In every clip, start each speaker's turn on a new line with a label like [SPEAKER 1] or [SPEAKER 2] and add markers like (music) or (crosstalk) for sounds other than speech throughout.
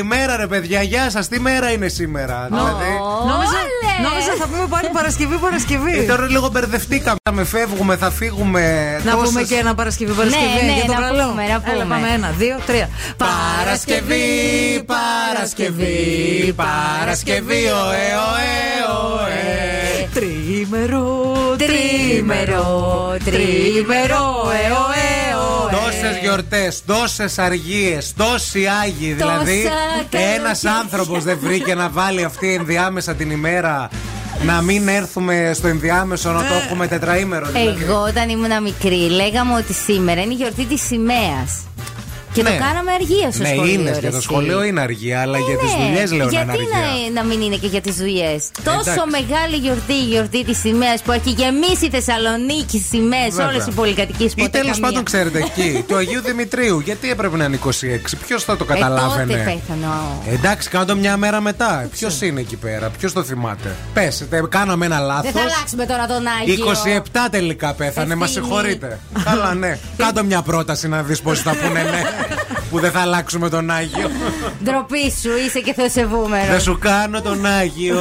[SPEAKER 1] Καλημέρα ρε παιδιά, γεια σας, τι μέρα είναι σήμερα. Δηλαδή,
[SPEAKER 2] Νόμιζα, νόμιζα θα πούμε πάλι Παρασκευή, Παρασκευή.
[SPEAKER 1] ε, τώρα λίγο μπερδευτήκαμε. Με φεύγουμε, θα φύγουμε.
[SPEAKER 2] Να
[SPEAKER 1] τόσες-
[SPEAKER 2] πούμε και ένα Παρασκευή, Παρασκευή
[SPEAKER 3] Ναι, ναι,
[SPEAKER 2] για το
[SPEAKER 3] να
[SPEAKER 2] βραλό.
[SPEAKER 3] πούμε, να πούμε.
[SPEAKER 2] Έλα, πάμε ένα, δύο, τρία.
[SPEAKER 1] Παρασκευή, Παρασκευή, Παρασκευή, ωε, ωε, ωε.
[SPEAKER 2] Τρίμερο,
[SPEAKER 3] Τρίμερο, τρίμερο, ε, ο, ε, ο, ε.
[SPEAKER 1] Τόσε γιορτές, τόσε αργίες, τόσοι άγιοι. Δηλαδή,
[SPEAKER 3] καλά
[SPEAKER 1] ένας
[SPEAKER 3] και-
[SPEAKER 1] άνθρωπος δεν βρήκε να βάλει αυτή ενδιάμεσα την ημέρα να μην έρθουμε στο ενδιάμεσο να το έχουμε τετραήμερο. Δηλαδή.
[SPEAKER 3] Εγώ όταν ήμουν μικρή λέγαμε ότι σήμερα είναι η γιορτή της σημαίας. Και
[SPEAKER 1] Ναι.
[SPEAKER 3] το κάναμε αργία στο
[SPEAKER 1] ναι,
[SPEAKER 3] σχολείο.
[SPEAKER 1] είναι
[SPEAKER 3] ρε,
[SPEAKER 1] για το
[SPEAKER 3] εσύ.
[SPEAKER 1] σχολείο είναι αργία, αλλά για τις
[SPEAKER 3] Ναι,
[SPEAKER 1] δουλειές λέω να είναι
[SPEAKER 3] Γιατί
[SPEAKER 1] αργία.
[SPEAKER 3] να, να μην είναι και για τις δουλειές. Τόσο
[SPEAKER 1] Εντάξει.
[SPEAKER 3] μεγάλη γιορτή, η γιορτή της σημαίας που έχει γεμίσει η Θεσσαλονίκη σημαίες,
[SPEAKER 1] Βέβαια.
[SPEAKER 3] όλες οι πολυκατοικίες
[SPEAKER 1] Ή τέλος πάντων, ξέρετε, εκεί, (laughs) του Αγίου Δημητρίου, γιατί έπρεπε να είναι 26, ποιος θα το
[SPEAKER 3] Ε, τότε
[SPEAKER 1] καταλάβαινε.
[SPEAKER 3] πέθανε. ο-
[SPEAKER 1] Εντάξει, κάνω το μια μέρα μετά. Ποιος είναι εκεί πέρα, ποιος το θυμάται; Πε, κάναμε ένα λάθος.
[SPEAKER 3] Δεν θα αλλάξουμε τώρα τον Άγιο.
[SPEAKER 1] 27 τελικά πέθανε, μα
[SPEAKER 3] Ευθύνη.
[SPEAKER 1] συγχωρείτε. Καλά, ναι. (laughs) Κάντο μια πρόταση να δεις πώς θα πούνε ναι. Που δεν θα αλλάξουμε τον Άγιο.
[SPEAKER 3] Ντροπή σου, είσαι και θεοσεβούμενος.
[SPEAKER 1] Θα σου κάνω τον Άγιο.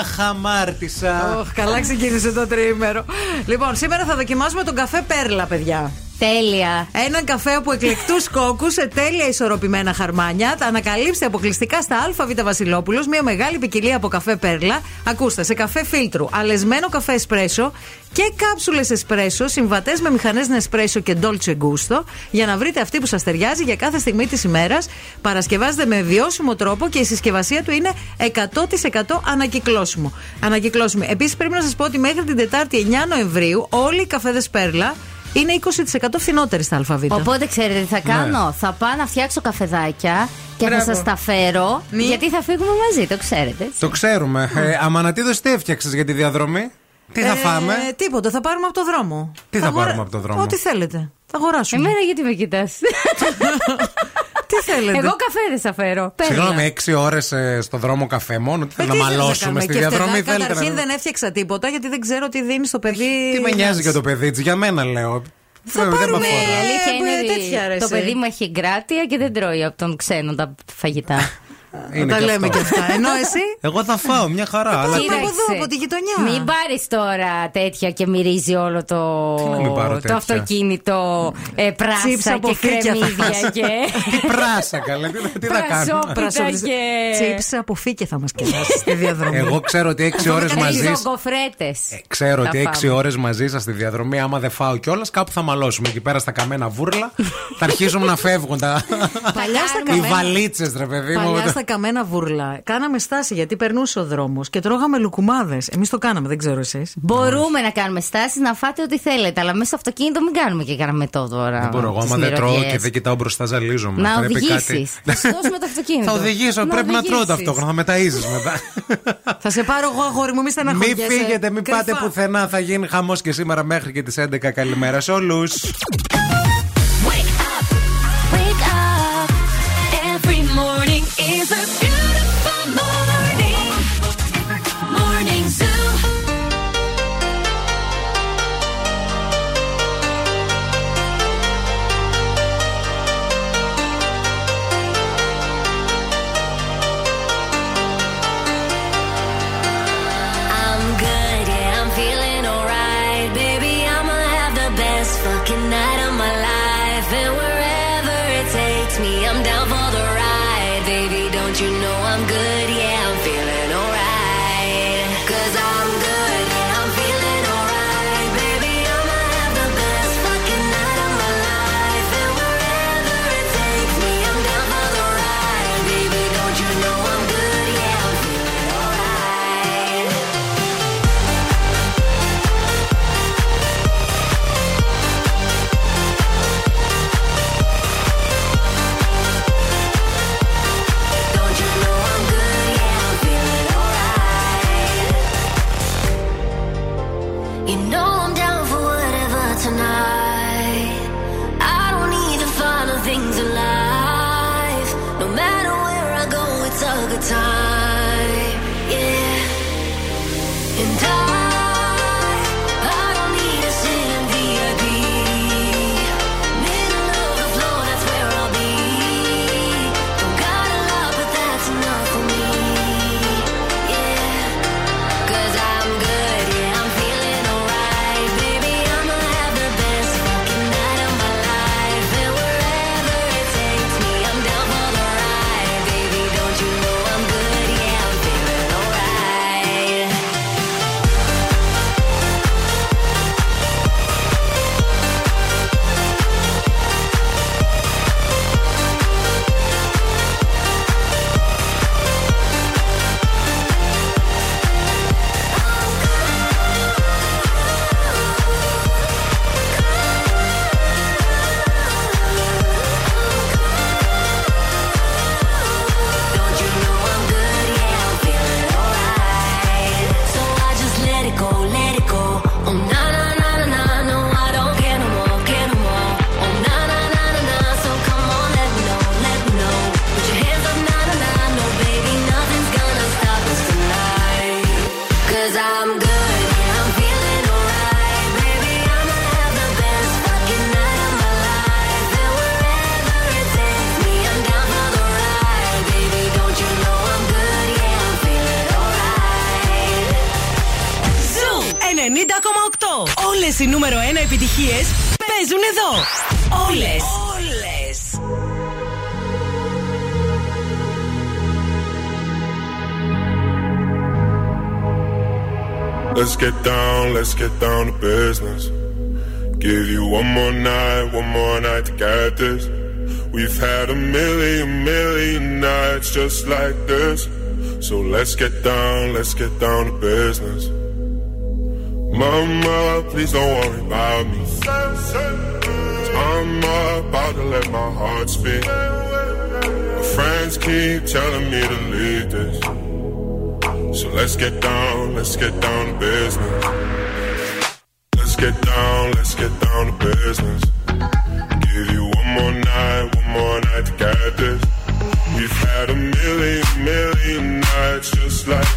[SPEAKER 1] Αχ, αμάρτησα.
[SPEAKER 2] Ωχ, καλά ξεκίνησε το τριήμερο. Λοιπόν, σήμερα θα δοκιμάσουμε τον καφέ Πέρλα, παιδιά.
[SPEAKER 3] Τέλεια.
[SPEAKER 2] Έναν καφέ από εκλεκτούς κόκκους σε τέλεια ισορροπημένα χαρμάνια. Τα ανακαλύψτε αποκλειστικά στα ΑΒ Βασιλόπουλος. Μια μεγάλη ποικιλία από καφέ πέρλα. Ακούστε, σε καφέ φίλτρου, αλεσμένο καφέ εσπρέσο και κάψουλες εσπρέσο συμβατές με μηχανές Νεσπρέσο και Dolce Gusto για να βρείτε αυτή που σας ταιριάζει για κάθε στιγμή της ημέρας. Παρασκευάζεται με βιώσιμο τρόπο και η συσκευασία του είναι 100% ανακυκλώσιμο. Ανακυκλώσιμο. Επίσης πρέπει να σας πω ότι μέχρι την Τετάρτη 9 Νοεμβρίου όλοι οι καφέδες πέρλα είναι 20% φθηνότεροι στα ΑΒ.
[SPEAKER 3] Οπότε ξέρετε τι θα κάνω; Θα πάω να φτιάξω καφεδάκια και
[SPEAKER 2] Μπράβο.
[SPEAKER 3] θα σας τα φέρω.
[SPEAKER 2] Ναι.
[SPEAKER 3] Γιατί θα φύγουμε μαζί, το ξέρετε. έτσι.
[SPEAKER 1] Το ξέρουμε. Ε, Αμανατίδος τι έφτιαξες για τη διαδρομή; Τι θα
[SPEAKER 2] Ε,
[SPEAKER 1] φάμε;
[SPEAKER 2] Τίποτα, θα πάρουμε από το δρόμο.
[SPEAKER 1] Τι θα
[SPEAKER 2] αγορα-
[SPEAKER 1] πάρουμε από το δρόμο;
[SPEAKER 2] Ό,τι θέλετε. Θα αγοράσουμε.
[SPEAKER 3] Εμένα γιατί με κοιτάς; (laughs)
[SPEAKER 2] Τι θέλετε;
[SPEAKER 3] Εγώ καφέδε θα φέρω. Πέρλα.
[SPEAKER 1] Συγγνώμη, 6 ώρες στο δρόμο καφέ μόνο. Τι
[SPEAKER 2] Ε,
[SPEAKER 1] θέλω
[SPEAKER 2] τι
[SPEAKER 1] να
[SPEAKER 2] θέλετε
[SPEAKER 1] μαλώσουμε
[SPEAKER 2] κάνουμε
[SPEAKER 1] στη
[SPEAKER 2] και
[SPEAKER 1] διαδρομή.
[SPEAKER 2] φτερά.
[SPEAKER 1] Θέλετε
[SPEAKER 2] Καταρχήν
[SPEAKER 1] να.
[SPEAKER 2] δεν έφτιαξα τίποτα γιατί δεν ξέρω τι δίνει στο παιδί.
[SPEAKER 1] Τι με νοιάζει για το παιδί, έτσι, για μένα λέω.
[SPEAKER 2] Θα
[SPEAKER 1] Δεν με
[SPEAKER 2] πάρουμε-
[SPEAKER 1] αφορά.
[SPEAKER 3] Η αλήθεια
[SPEAKER 2] Ε,
[SPEAKER 3] είναι ότι
[SPEAKER 2] τέτοια, ρε,
[SPEAKER 3] το
[SPEAKER 2] εσύ.
[SPEAKER 3] παιδί μου έχει εγκράτεια και δεν τρώει από τον ξένο τα φαγητά. (laughs)
[SPEAKER 1] Είναι
[SPEAKER 2] τα
[SPEAKER 1] και
[SPEAKER 2] λέμε
[SPEAKER 1] αυτό.
[SPEAKER 2] και αυτά. Ενώ εσύ; (laughs)
[SPEAKER 1] Εγώ θα φάω μια χαρά. αλλά
[SPEAKER 2] πάμε
[SPEAKER 1] τι-
[SPEAKER 2] από εδώ, από τη γειτονιά.
[SPEAKER 3] Μην πάρεις τώρα τέτοια και μυρίζει όλο το,
[SPEAKER 1] Τι να μην πάρω
[SPEAKER 3] το
[SPEAKER 1] τέτοια;
[SPEAKER 3] αυτοκίνητο ε,
[SPEAKER 2] Chips
[SPEAKER 3] πράσα
[SPEAKER 2] από
[SPEAKER 3] και
[SPEAKER 2] φύκια θα
[SPEAKER 3] κρεμμύδια
[SPEAKER 2] φας.
[SPEAKER 3] και. (laughs)
[SPEAKER 1] Τι πράσα καλά, τι, τι θα κάνω;
[SPEAKER 3] Πρασόπιτα και.
[SPEAKER 2] Τσίψ από φύκια θα μας κεράσει στη διαδρομή.
[SPEAKER 1] Εγώ ξέρω ότι 6 ώρες μαζί.
[SPEAKER 3] Ριζογκοφρέτε.
[SPEAKER 1] Ε, Ξέρω ότι 6 ώρες μαζί σας στη διαδρομή, άμα δεν φάω κιόλας, κάπου θα μαλώσουμε εκεί πέρα στα καμένα βούρλα. θα αρχίσουμε να φεύγουν τα.
[SPEAKER 2] Παλιά στα
[SPEAKER 1] Οι
[SPEAKER 2] καμένα.
[SPEAKER 1] βαλίτσες, ρε παιδί μου.
[SPEAKER 2] Παλιά στα καμένα βούρλα. Κάναμε στάση γιατί περνούσε ο δρόμος και τρώγαμε λουκουμάδες. Εμείς το κάναμε, δεν ξέρω εσείς.
[SPEAKER 3] Μπορούμε να κάνουμε στάσεις να φάτε ό,τι θέλετε, αλλά μέσα στο αυτοκίνητο μην κάνουμε και κανένα μετό τώρα.
[SPEAKER 1] Δεν μπορώ εγώ,
[SPEAKER 3] τις
[SPEAKER 1] άμα δεν τρώω
[SPEAKER 3] μυρωδιές.
[SPEAKER 1] και δεν κοιτάω μπροστά, ζαλίζομαι.
[SPEAKER 3] Να
[SPEAKER 1] Πρέπει
[SPEAKER 3] οδηγήσεις.
[SPEAKER 1] κάτι-
[SPEAKER 3] Θα σου δώσουμε το αυτοκίνητο. (laughs)
[SPEAKER 1] Θα οδηγήσω, πρέπει να τρώω
[SPEAKER 3] οδηγήσεις.
[SPEAKER 1] ταυτόχρονα, θα με ταΐζεις μετά. (laughs)
[SPEAKER 2] Θα σε πάρω εγώ, αγόρι μου, μη
[SPEAKER 1] Μην
[SPEAKER 2] στεναχωριέσαι.
[SPEAKER 1] φύγετε, μην
[SPEAKER 2] Κρυφά.
[SPEAKER 1] πάτε πουθενά. Θα γίνει χαμός και σήμερα μέχρι και τις 11. Καλημέρα σε
[SPEAKER 4] όλους. Is a
[SPEAKER 5] had a million, million nights just like this. So let's get down, let's get down to business. Mama, please don't worry about me. I'm about to let my heart speak. My friends keep telling me to leave this. So let's get down, let's get down to business. Let's get down, let's get down to business. Give you one more night more nights to get this. We've had a million, million nights just like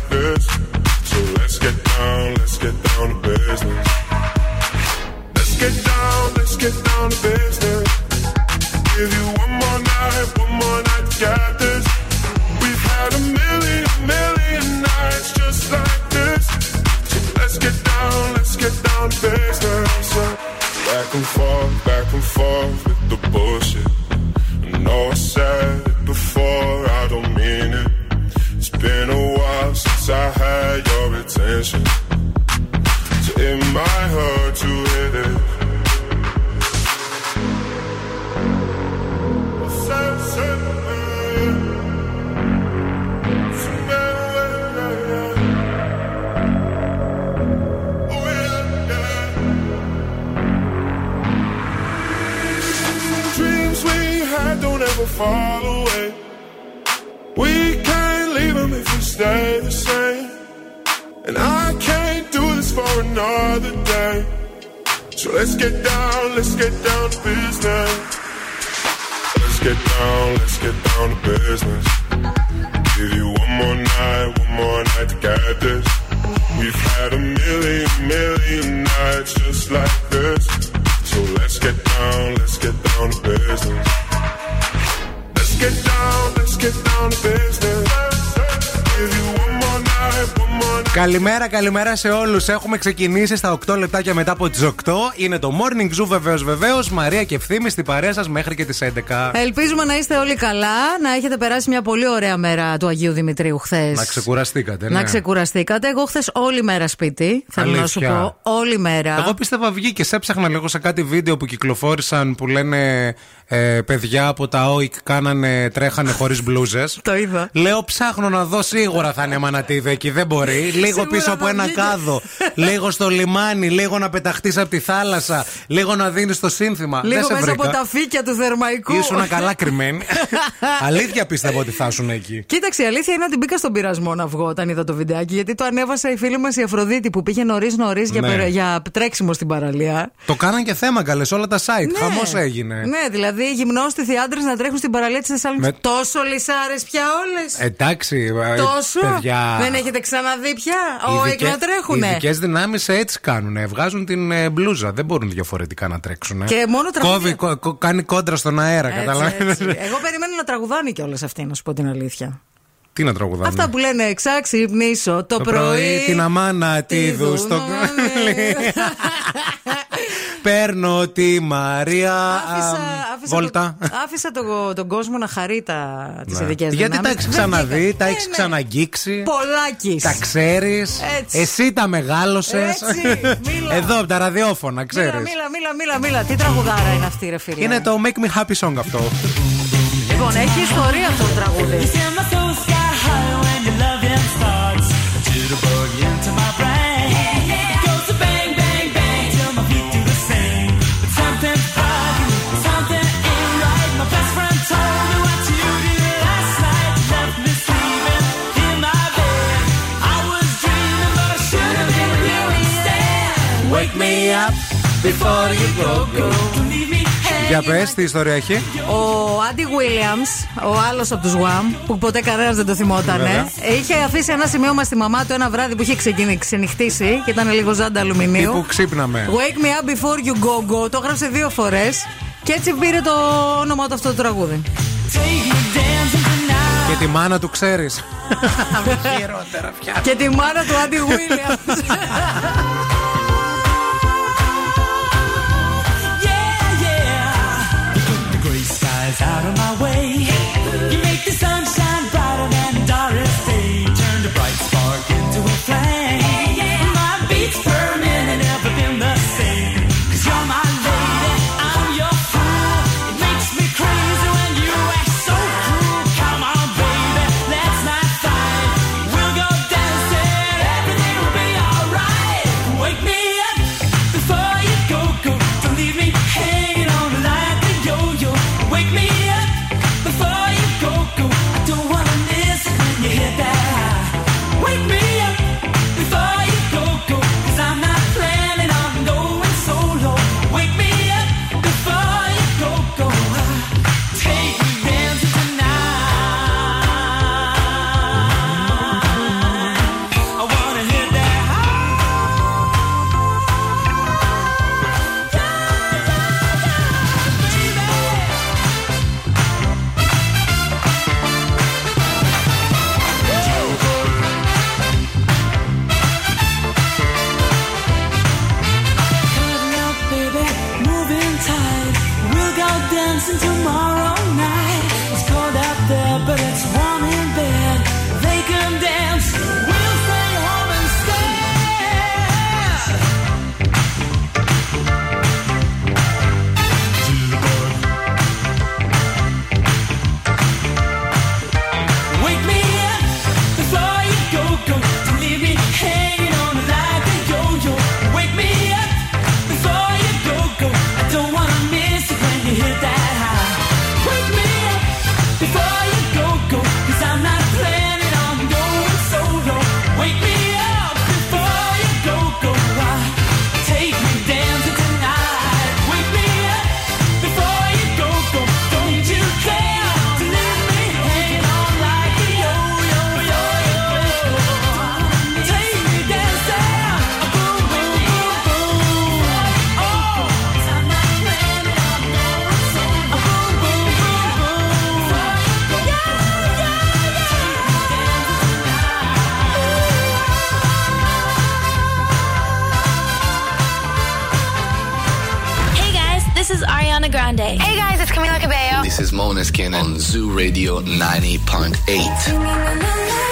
[SPEAKER 1] σε όλους. Έχουμε ξεκινήσει στα 8 λεπτάκια μετά από τις 8. Είναι το morning zoo βεβαίως, βεβαίως. Μαρία και ευθύνη στην παρέα σας μέχρι και τις 11.
[SPEAKER 2] Ελπίζουμε να είστε όλοι καλά, να έχετε περάσει μια πολύ ωραία μέρα του Αγίου Δημητρίου χθες.
[SPEAKER 1] Να ξεκουραστήκατε, ναι.
[SPEAKER 2] Να ξεκουραστήκατε. Εγώ χθες όλη μέρα σπίτι. Θέλω Αλήθεια. να σου πω, όλη μέρα.
[SPEAKER 1] Εγώ πίστευα βγήκε. Έψαχνα λίγο σε κάτι βίντεο που κυκλοφόρησαν που λένε ε, παιδιά από τα ΟΙΚ κάνανε, τρέχανε χωρίς μπλούζες.
[SPEAKER 2] Το είδα.
[SPEAKER 1] Λέω ψάχνω να δω σίγουρα θα είναι μανατίδα εκεί. Δεν μπορεί. (laughs) Λίγο πίσω από ένα κάδο. (laughs) Λίγο στο λιμάνι. Λίγο να πεταχτείς από τη θάλασσα. Λίγο να δίνεις το σύνθημα.
[SPEAKER 2] Λίγο μέσα
[SPEAKER 1] βρήκα.
[SPEAKER 2] από τα φύκια του θερμαϊκού.
[SPEAKER 1] Ήσουν καλά (laughs) κρυμμένη. αλήθεια πίστευα ότι θα ήσουν εκεί.
[SPEAKER 2] Κοίταξε, η αλήθεια είναι ότι μπήκα στον πειρασμό να βγω όταν είδα το βιντεάκι. Γιατί το ανέβασα η φίλη μας η Αφροδίτη που πήγε νωρί-νωρί
[SPEAKER 1] ναι.
[SPEAKER 2] για, για τρέξιμο στην παραλία.
[SPEAKER 1] Το κάναν και θέμα καλές όλα τα site.
[SPEAKER 2] Ναι.
[SPEAKER 1] Χαμός έγινε.
[SPEAKER 2] Ναι, δηλαδή γυμνόστιθοι άντρες να τρέχουν στην παραλία της Θεσσαλονίκης.
[SPEAKER 1] Με-
[SPEAKER 2] Τόσο λυσάρες πια όλες.
[SPEAKER 1] Εντάξει, ε,
[SPEAKER 2] Τόσο.
[SPEAKER 1] παιδιά.
[SPEAKER 2] Δεν έχετε ξαναδεί πια;
[SPEAKER 1] Οι
[SPEAKER 2] Όχι,
[SPEAKER 1] ειδικέ-
[SPEAKER 2] να τρέχουνε.
[SPEAKER 1] Οι ειδικές δυνάμεις έτσι κάνουν. Βγάζουν την ε, μπλούζα. Δεν μπορούν διαφορετικά να τρέξουν.
[SPEAKER 2] Και μόνο τραγούδια.
[SPEAKER 1] Κόβει, κο- κο- κάνει κόντρα στον αέρα.
[SPEAKER 2] Έτσι,
[SPEAKER 1] Καταλαβαίνετε.
[SPEAKER 2] έτσι. Εγώ περιμένω να τραγουδάνε κιόλας αυτοί, να σου πω την αλήθεια.
[SPEAKER 1] Τι να τραγουδάμε.
[SPEAKER 2] Αυτά που λένε εξάξυπνήσω το,
[SPEAKER 1] Το πρωί την αμάνα τη
[SPEAKER 2] δου-
[SPEAKER 1] δου στο
[SPEAKER 2] Ναι.
[SPEAKER 1] Παίρνω τη Μαρία
[SPEAKER 2] Άφησα,
[SPEAKER 1] α,
[SPEAKER 2] άφησα,
[SPEAKER 1] Βόλτα.
[SPEAKER 2] το- άφησα το- τον κόσμο να χαρεί τα, τις
[SPEAKER 1] Ναι.
[SPEAKER 2] ειδικές
[SPEAKER 1] Γιατί
[SPEAKER 2] δυνάμεις.
[SPEAKER 1] τα έχεις
[SPEAKER 2] Δεν
[SPEAKER 1] ξαναδεί,
[SPEAKER 2] βγήκα.
[SPEAKER 1] τα
[SPEAKER 2] Ναι,
[SPEAKER 1] έχεις
[SPEAKER 2] ναι.
[SPEAKER 1] ξαναγγίξει.
[SPEAKER 2] Πολλάκις.
[SPEAKER 1] Τα ξέρεις.
[SPEAKER 2] Έτσι.
[SPEAKER 1] Εσύ τα μεγάλωσες.
[SPEAKER 2] Έτσι, μίλα.
[SPEAKER 1] Εδώ από τα ραδιόφωνα,
[SPEAKER 2] Μίλα,
[SPEAKER 1] ξέρεις.
[SPEAKER 2] μίλα, μίλα, μίλα, μίλα. Τι τραγουδάρα είναι αυτή, ρε φίλε.
[SPEAKER 1] Είναι το Make Me Happy Song αυτό.
[SPEAKER 2] Λοιπόν, έχει ιστορία αυτό το τραγούδι.
[SPEAKER 1] Up before you go, go. Για πες, τι ιστορία έχει.
[SPEAKER 2] Ο Άντι Williams, ο άλλος από τους Wham, που ποτέ κανένας δεν το θυμόταν,
[SPEAKER 1] Βέβαια.
[SPEAKER 2] είχε αφήσει ένα σημείωμα στη μαμά του ένα βράδυ που είχε ξεκινήσει, ξενυχτήσει και ήταν λίγο ζάντα αλουμινίου.
[SPEAKER 1] Τύπου ξύπναμε.
[SPEAKER 2] Wake me up before you go go. Το έγραψε δύο φορές και έτσι πήρε το όνομά του αυτό το τραγούδι.
[SPEAKER 1] Και τη μάνα του ξέρεις. (laughs) Χειρότερα πια.
[SPEAKER 2] και τη μάνα του Άντι (laughs) Williams.
[SPEAKER 6] out of my way. You make the sunshine brighter than Doris Day. Turn the bright spark into a flame. Raskin on
[SPEAKER 7] Zoo Radio 90.8.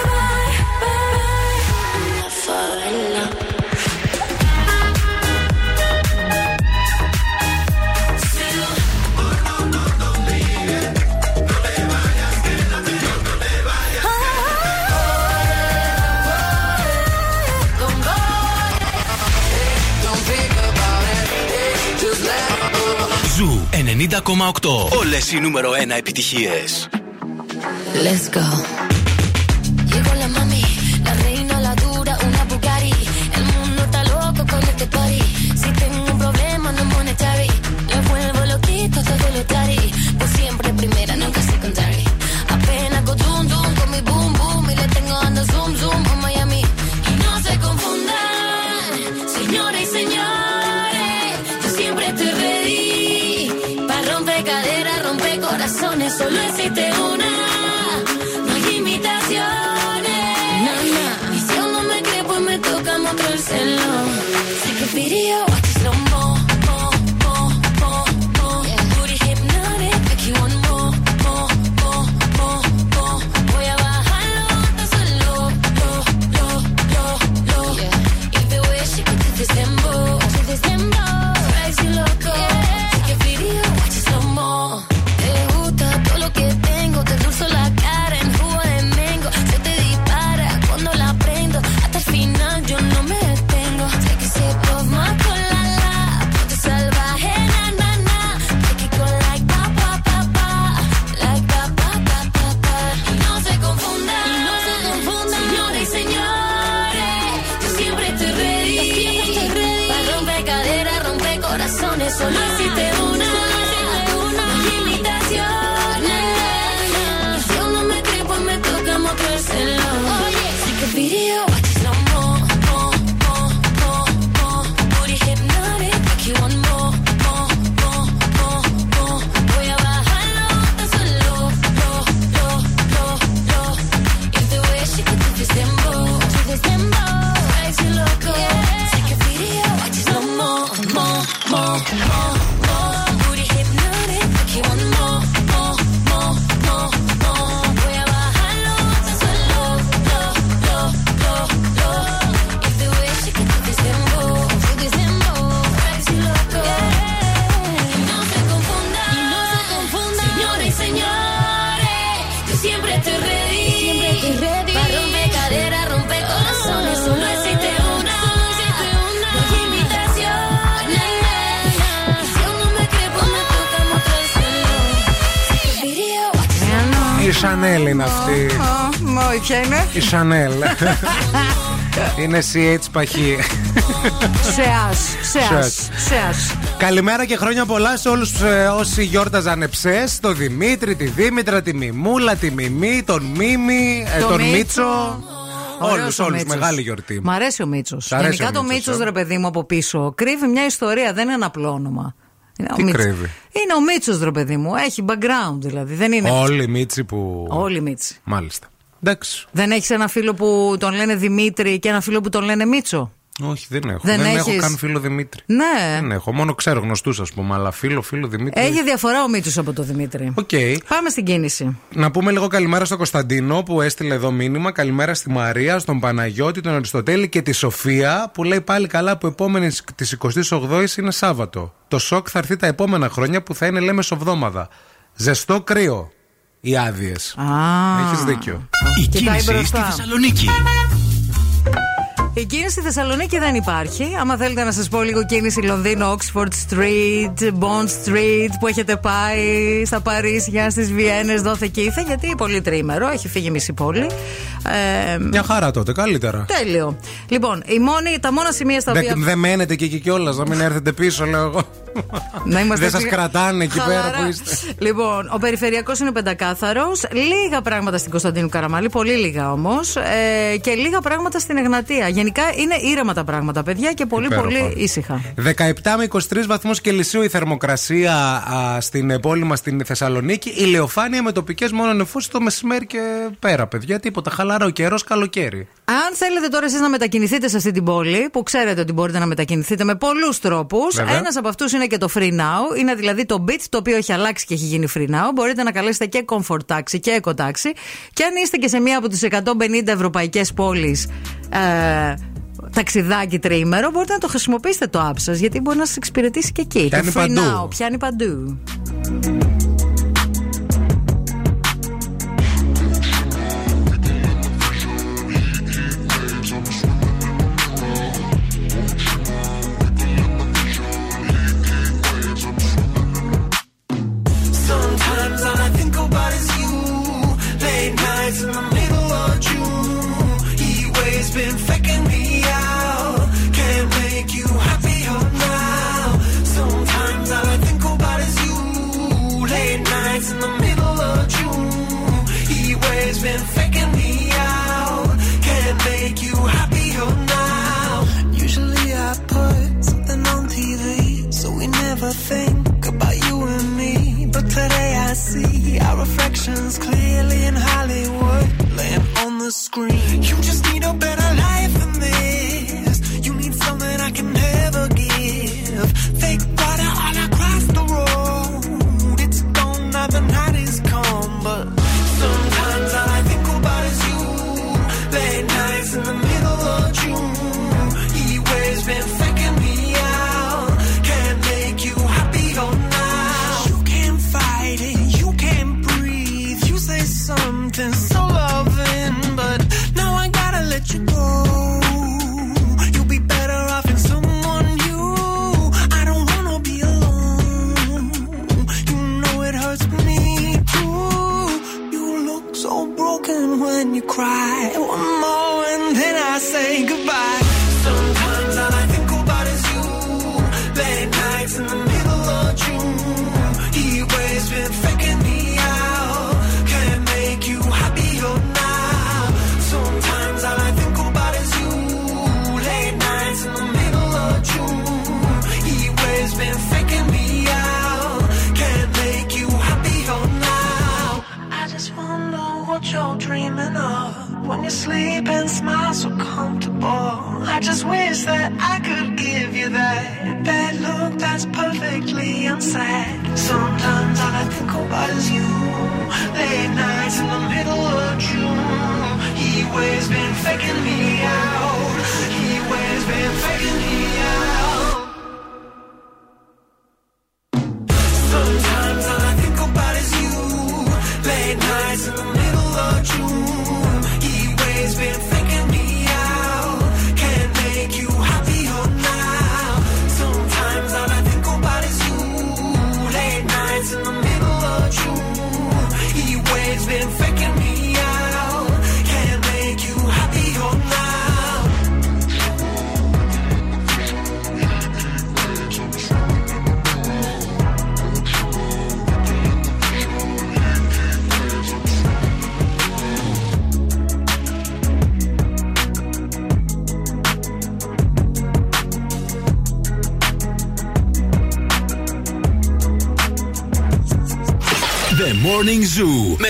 [SPEAKER 8] 90,8. Όλες οι νούμερο 1 επιτυχίες.
[SPEAKER 4] Let's go.
[SPEAKER 1] Chanel. (laughs) είναι CH παχύ.
[SPEAKER 2] Σεάς, σεάς,
[SPEAKER 1] Σεάς.
[SPEAKER 2] σεάς.
[SPEAKER 1] Καλημέρα και χρόνια πολλά σε όλους όσοι γιόρταζαν εψέ. Το Δημήτρη, τη Δήμητρα, τη Μιμούλα, τη Μιμή, τον Μίμη, ε,
[SPEAKER 2] Το
[SPEAKER 1] τον
[SPEAKER 2] Μίτσο.
[SPEAKER 1] Μίτσο.
[SPEAKER 2] Ωραίος
[SPEAKER 1] Όλους,
[SPEAKER 2] ο
[SPEAKER 1] όλους.
[SPEAKER 2] Μίτσος.
[SPEAKER 1] Μεγάλη γιορτή.
[SPEAKER 2] Μ' αρέσει ο Μίτσος.
[SPEAKER 1] Σ' αρέσει
[SPEAKER 2] Γενικά
[SPEAKER 1] ο
[SPEAKER 2] το
[SPEAKER 1] Μίτσος,
[SPEAKER 2] Μίτσος,
[SPEAKER 1] ε;
[SPEAKER 2] ρε παιδί μου, από πίσω κρύβει μια ιστορία, δεν είναι ένα απλό όνομα. Είναι ο
[SPEAKER 1] Τι
[SPEAKER 2] Μίτσος.
[SPEAKER 1] κρύβει;
[SPEAKER 2] Είναι ο Μίτσος, ρε παιδί μου. Έχει background δηλαδή. Δεν είναι.
[SPEAKER 1] Όλοι οι Μίτσι που.
[SPEAKER 2] Όλοι οι Μίτσι.
[SPEAKER 1] Μάλιστα. Εντάξει.
[SPEAKER 2] Δεν έχεις ένα φίλο που τον λένε Δημήτρη και ένα φίλο που τον λένε Μίτσο;
[SPEAKER 1] Όχι, δεν έχω.
[SPEAKER 2] Δεν
[SPEAKER 1] έχω
[SPEAKER 2] έχεις;
[SPEAKER 1] καν φίλο Δημήτρη.
[SPEAKER 2] Ναι.
[SPEAKER 1] Δεν έχω. Μόνο ξέρω γνωστούς, ας πούμε. Αλλά φίλο, φίλο Δημήτρη.
[SPEAKER 2] Έχει διαφορά ο Μίτσος από τον Δημήτρη.
[SPEAKER 1] Οκ.
[SPEAKER 2] Πάμε στην κίνηση.
[SPEAKER 1] Να πούμε λίγο καλημέρα στον Κωνσταντίνο που έστειλε εδώ μήνυμα. Καλημέρα στη Μαρία, στον Παναγιώτη, τον Αριστοτέλη και τη Σοφία που λέει πάλι καλά που επόμενη της 28η είναι Σάββατο. Το σοκ θα έρθει τα επόμενα χρόνια που θα είναι μεσοβδόμαδα. Ζεστό κρύο. Οι άδειες.
[SPEAKER 2] Α.
[SPEAKER 1] Έχεις δίκιο.
[SPEAKER 8] Η
[SPEAKER 2] Κοιτάει
[SPEAKER 8] κίνηση
[SPEAKER 2] μπροστά.
[SPEAKER 8] στη Θεσσαλονίκη.
[SPEAKER 2] Η κίνηση στη Θεσσαλονίκη δεν υπάρχει. Άμα θέλετε να σας πω λίγο κίνηση Λονδίνο, Oxford Street, Bond Street που έχετε πάει στα Παρίσια, στις Βιέννες, δόθε και ήρθε, γιατί πολύ τρίμερο, έχει φύγει μισή πόλη. Ε,
[SPEAKER 1] Μια χαρά τότε, καλύτερα.
[SPEAKER 2] τέλειο. Λοιπόν, η μόνη, τα μόνα σημεία στα οποία.
[SPEAKER 1] Δεν δεν μένετε και εκεί κιόλας, να μην έρθετε πίσω, λέω εγώ.
[SPEAKER 2] Να είμαστε
[SPEAKER 1] Δεν σας
[SPEAKER 2] έτσι
[SPEAKER 1] κρατάνε εκεί πέρα
[SPEAKER 2] χαλαρά.
[SPEAKER 1] που είστε.
[SPEAKER 2] Λοιπόν, ο περιφερειακός είναι πεντακάθαρος. Λίγα πράγματα στην Κωνσταντίνου Καραμαλή, πολύ λίγα όμως. Ε, και λίγα πράγματα στην Εγνατία. Γενικά είναι ήρεμα τα πράγματα, παιδιά, και πολύ
[SPEAKER 1] Υπέροχα.
[SPEAKER 2] πολύ ήσυχα.
[SPEAKER 1] 17 με 23 βαθμούς Κελσίου η θερμοκρασία α, στην ε, πόλη μας στην Θεσσαλονίκη. Ηλιοφάνεια με τοπικές μόνο νεφώσει το μεσημέρι και πέρα, παιδιά. Τίποτα. Χαλαρά ο καιρός, καλοκαίρι.
[SPEAKER 2] Αν θέλετε τώρα εσείς να μετακινηθείτε σε αυτή την πόλη, που ξέρετε ότι μπορείτε να μετακινηθείτε με πολλούς τρόπους,
[SPEAKER 1] Βέβαια.
[SPEAKER 2] ένας από αυτούς είναι και το Free Now. Είναι δηλαδή το Bit το οποίο έχει αλλάξει και έχει γίνει Free Now. Μπορείτε να καλέσετε και Comfort Taxi και Eco Taxi. Και αν είστε και σε μία από τις 150 ευρωπαϊκές πόλεις. Ε, ταξιδάκι τριήμερο, μπορείτε να το χρησιμοποιήσετε το app σας, γιατί μπορεί να σας εξυπηρετήσει και εκεί.
[SPEAKER 1] Πιάνει
[SPEAKER 2] το Free
[SPEAKER 1] παντού.
[SPEAKER 2] Now πιάνει παντού.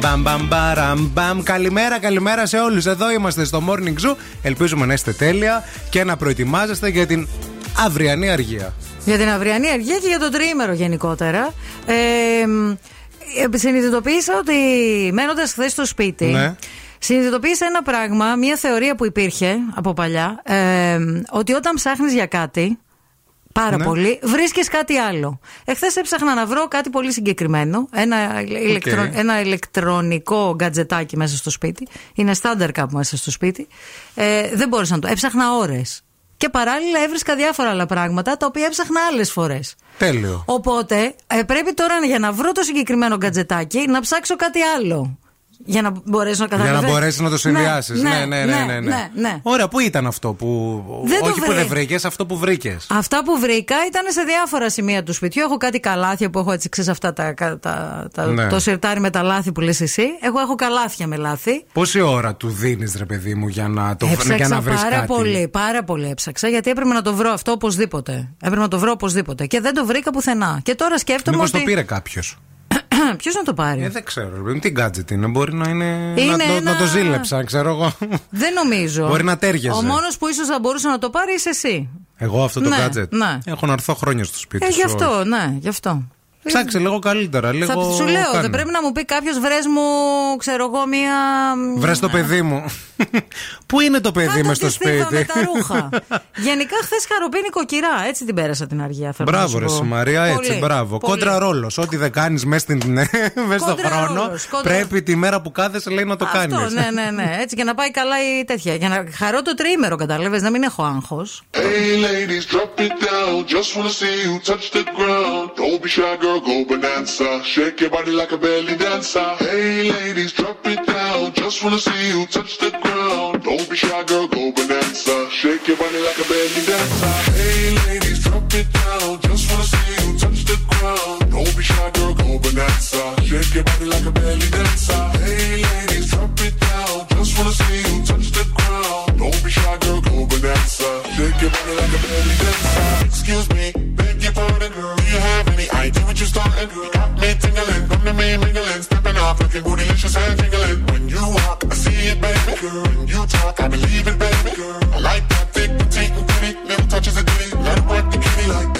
[SPEAKER 9] Μπαμ,
[SPEAKER 1] μπαμ, μπαραμ, μπαμ. Καλημέρα, καλημέρα σε όλους. Εδώ είμαστε στο Morning Zoo. Ελπίζουμε να είστε τέλεια και να προετοιμάζεστε για την αυριανή αργία.
[SPEAKER 2] Για την αυριανή αργία και για το τρίμερο γενικότερα. Ε, ε, συνειδητοποίησα ότι μένοντας χθες στο σπίτι.
[SPEAKER 1] Ναι.
[SPEAKER 2] Συνειδητοποίησα ένα πράγμα, μια θεωρία που υπήρχε από παλιά, ε, ότι όταν ψάχνεις για κάτι, Πάρα
[SPEAKER 1] Ναι.
[SPEAKER 2] πολύ. Βρίσκεις κάτι άλλο. Εχθές έψαχνα να βρω κάτι πολύ συγκεκριμένο. Ένα, ηλεκτρο- ένα ηλεκτρονικό γκατζετάκι μέσα στο σπίτι. Είναι στάνταρ κάπου μέσα στο σπίτι. Ε, δεν μπόρεσα να το. Έψαχνα ώρες. Και παράλληλα έβρισκα διάφορα άλλα πράγματα τα οποία έψαχνα άλλες φορές.
[SPEAKER 1] Τέλειο.
[SPEAKER 2] Οπότε ε, πρέπει τώρα για να βρω το συγκεκριμένο γκατζετάκι να ψάξω κάτι άλλο. Για να μπορέσω να
[SPEAKER 1] Για
[SPEAKER 2] καταλάβω.
[SPEAKER 1] να μπορέσεις να το συνδυάσει. Ναι ναι ναι, ναι, ναι,
[SPEAKER 2] ναι.
[SPEAKER 1] Ωραία, πού ήταν αυτό που.
[SPEAKER 2] Δεν το
[SPEAKER 1] Όχι που
[SPEAKER 2] βρήκα.
[SPEAKER 1] δεν βρήκες, αυτό που βρήκες.
[SPEAKER 2] Αυτά που βρήκα ήταν σε διάφορα σημεία του σπιτιού. Έχω κάτι καλάθια που έχω έτσι, ξέρεις αυτά τα, τα, τα-
[SPEAKER 1] Ναι.
[SPEAKER 2] το σιρτάρι με τα λάθη που λες εσύ. Εγώ έχω καλάθια με λάθη.
[SPEAKER 1] Πόση ώρα του δίνεις, ρε παιδί μου, για να, το,
[SPEAKER 2] έψαξα
[SPEAKER 1] για να βρεις
[SPEAKER 2] πάρα
[SPEAKER 1] κάτι;
[SPEAKER 2] πολύ, πάρα πολύ έψαξα γιατί έπρεπε να το βρω αυτό οπωσδήποτε. Έπρεπε να το βρω οπωσδήποτε. Και δεν το βρήκα πουθενά. Και τώρα σκέφτομαι
[SPEAKER 1] Μήπως
[SPEAKER 2] ότι.
[SPEAKER 1] το πήρε κάποιος; (clears throat)
[SPEAKER 2] Ποιος να το πάρει;
[SPEAKER 1] Ε, δεν ξέρω, ρε παιδί μου, τι gadget είναι. Μπορεί να είναι.
[SPEAKER 2] Είναι
[SPEAKER 1] να, το,
[SPEAKER 2] ένα-
[SPEAKER 1] να το ζήλεψα, ξέρω εγώ.
[SPEAKER 2] Δεν νομίζω.
[SPEAKER 1] Μπορεί να τέριαζε.
[SPEAKER 2] Ο μόνος που ίσως θα μπορούσε να το πάρει είσαι εσύ.
[SPEAKER 1] Εγώ αυτό το
[SPEAKER 2] Ναι,
[SPEAKER 1] gadget.
[SPEAKER 2] ναι.
[SPEAKER 1] Έχω να έρθω χρόνια στο σπίτι
[SPEAKER 2] Ε,
[SPEAKER 1] σου.
[SPEAKER 2] γι' αυτό, ναι, γι' αυτό.
[SPEAKER 1] Ψάξε λίγο καλύτερα. Λίγο
[SPEAKER 2] Θα σου λέω,
[SPEAKER 1] κάνε.
[SPEAKER 2] δεν πρέπει να μου πει κάποιος βρες μου, ξέρω εγώ, μία.
[SPEAKER 1] Βρες το παιδί μου. (laughs) Πού είναι το παιδί
[SPEAKER 2] Κάτω
[SPEAKER 1] με
[SPEAKER 2] τη
[SPEAKER 1] στο
[SPEAKER 2] στίβα
[SPEAKER 1] σπίτι;
[SPEAKER 2] με τα ρούχα. Γενικά, χθες χαροπίνη κοκκυρά. Έτσι την πέρασα την αργία. θέλω να
[SPEAKER 1] Μπράβο,
[SPEAKER 2] σου
[SPEAKER 1] ρε
[SPEAKER 2] πω.
[SPEAKER 1] εσύ, Μαρία, έτσι,
[SPEAKER 2] Πολύ,
[SPEAKER 1] μπράβο.
[SPEAKER 2] πολύ.
[SPEAKER 1] Κόντρα ρόλος. Ό,τι δεν κάνεις μέσα (laughs) στον
[SPEAKER 2] Κόντρα
[SPEAKER 1] χρόνο,
[SPEAKER 2] ρόλος, κόντρα-
[SPEAKER 1] πρέπει τη μέρα που κάθεσαι λέει να το κάνεις.
[SPEAKER 2] Αυτό, ναι, ναι, ναι. Έτσι και να πάει καλά η τέτοια. Για να χαρώ το τρίμερο, κατάλαβες, να μην έχω άγχος.
[SPEAKER 5] Hey ladies, drop it down. Just wanna see you touch the ground. Don't be shy, girl, go bonanza. Shake your body like a belly dancer. Hey ladies, drop it down. Just wanna see you touch the ground. Don't be shy, girl, go bonanza. Shake your body like a belly dancer. Hey ladies, drop it down. Just wanna see you touch the ground. Don't be shy, girl, go bonanza. Shake your body like a belly dancer. Hey ladies, drop it down. Just wanna see you touch the ground. Don't be shy, girl, go bonanza. Shake your body like a belly dancer. Excuse me, beg your pardon, girl. Do you have idea what you're starting? Got me tingling, come to me mingling, stepping off, looking bootylicious and jingling. When you walk, I see it, baby. Girl, when you talk, I believe it, baby. Girl, I like that thick, petite, and pretty. Little touches of ditty, let it work the kitty like,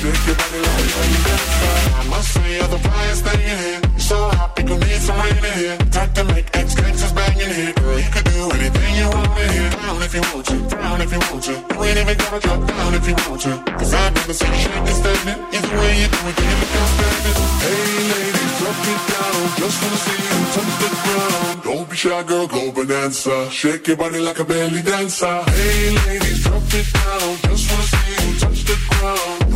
[SPEAKER 5] Shake your body like must say you're the brightest thing in here. So hot, we gon' need some rain in here. Time to make ex gangsters here. Girl, you could do anything you want in here. Down if you want to, down if you want to. You ain't even gotta drop down if you want to. Cause I've never seen you shake standing. Either way you do it, you look outstanding. Hey ladies, drop it down. Just wanna see you touch the ground. Don't be shy, girl, go bonanza. Shake your body like a belly dancer. Hey ladies, drop it down. Just wanna see you touch the ground.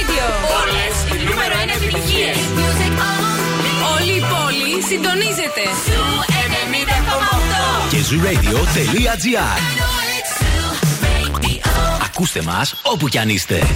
[SPEAKER 10] Zoo Radio. Όλες οι νούμερο 1 επιτυχίες. Όλη η πόλη συντονίζεται. Zoo 90,8.
[SPEAKER 8] Και zooradio.gr Ακούστε μας όπου κι αν είστε.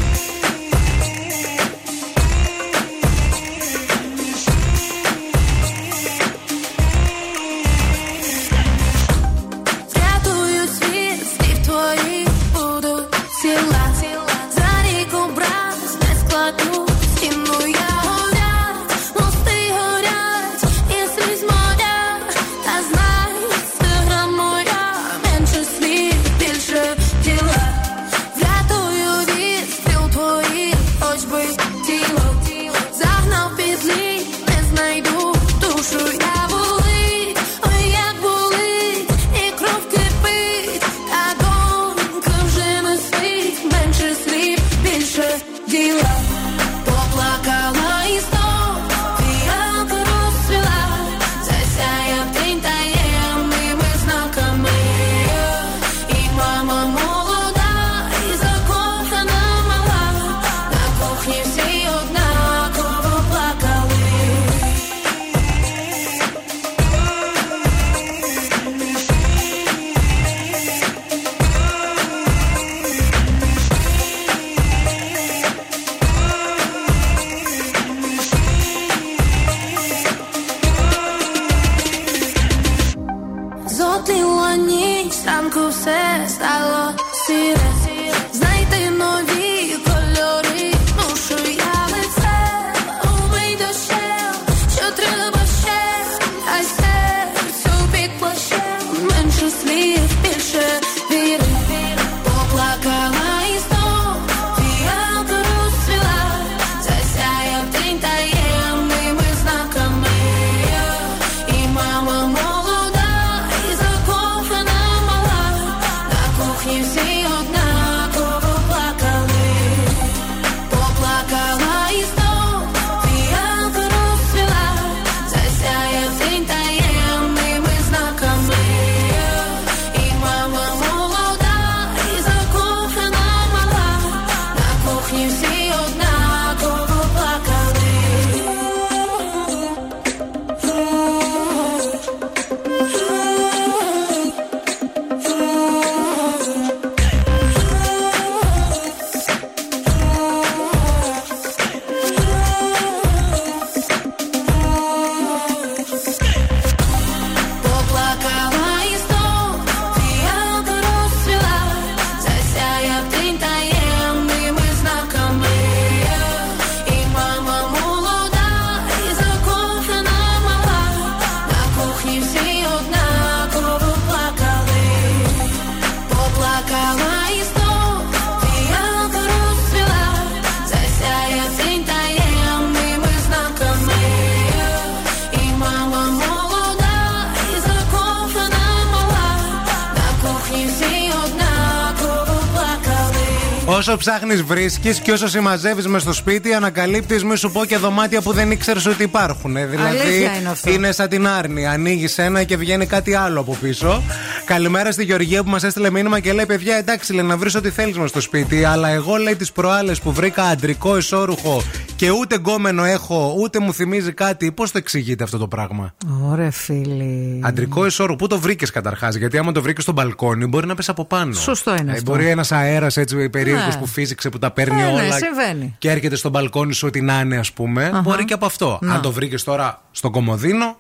[SPEAKER 1] Όσο ψάχνεις, βρίσκεις και όσο συμμαζεύεις μες στο σπίτι, ανακαλύπτεις, μη σου πω και δωμάτια που δεν ήξερες ότι υπάρχουν. Ε, Δηλαδή
[SPEAKER 2] Αλήθεια είναι αυτό.
[SPEAKER 1] είναι σαν την άρνη. Ανοίγει ένα και βγαίνει κάτι άλλο από πίσω. Καλημέρα στη Γεωργία που μας έστειλε μήνυμα και λέει: Παιδιά, εντάξει, λέει να βρεις ό,τι θέλεις μες στο σπίτι. Αλλά εγώ λέει τις προάλλες που βρήκα αντρικό εσώρουχο και ούτε γκόμενο έχω, ούτε μου θυμίζει κάτι. Πώς το εξηγείτε αυτό το πράγμα;
[SPEAKER 2] Ωραία, φίλοι.
[SPEAKER 1] Αντρικό εσώρουχο, πού το βρήκες καταρχάς; Γιατί άμα το βρήκες στο μπαλκόνι, μπορεί να πέσει από πάνω.
[SPEAKER 2] Σωστό είναι
[SPEAKER 1] Ε,
[SPEAKER 2] αυτό.
[SPEAKER 1] Μπορεί ένας αέρας έτσι περίεργο
[SPEAKER 2] Ναι.
[SPEAKER 1] που φύσηξε που τα παίρνει
[SPEAKER 2] Ε, ναι,
[SPEAKER 1] όλα.
[SPEAKER 2] συμβαίνει.
[SPEAKER 1] Και έρχεται στο μπαλκόνι σου ό,τι να είναι, ας πούμε.
[SPEAKER 2] Αχα.
[SPEAKER 1] Μπορεί και από αυτό.
[SPEAKER 2] Να.
[SPEAKER 1] Αν το βρήκες τώρα στον κομμωδίνο,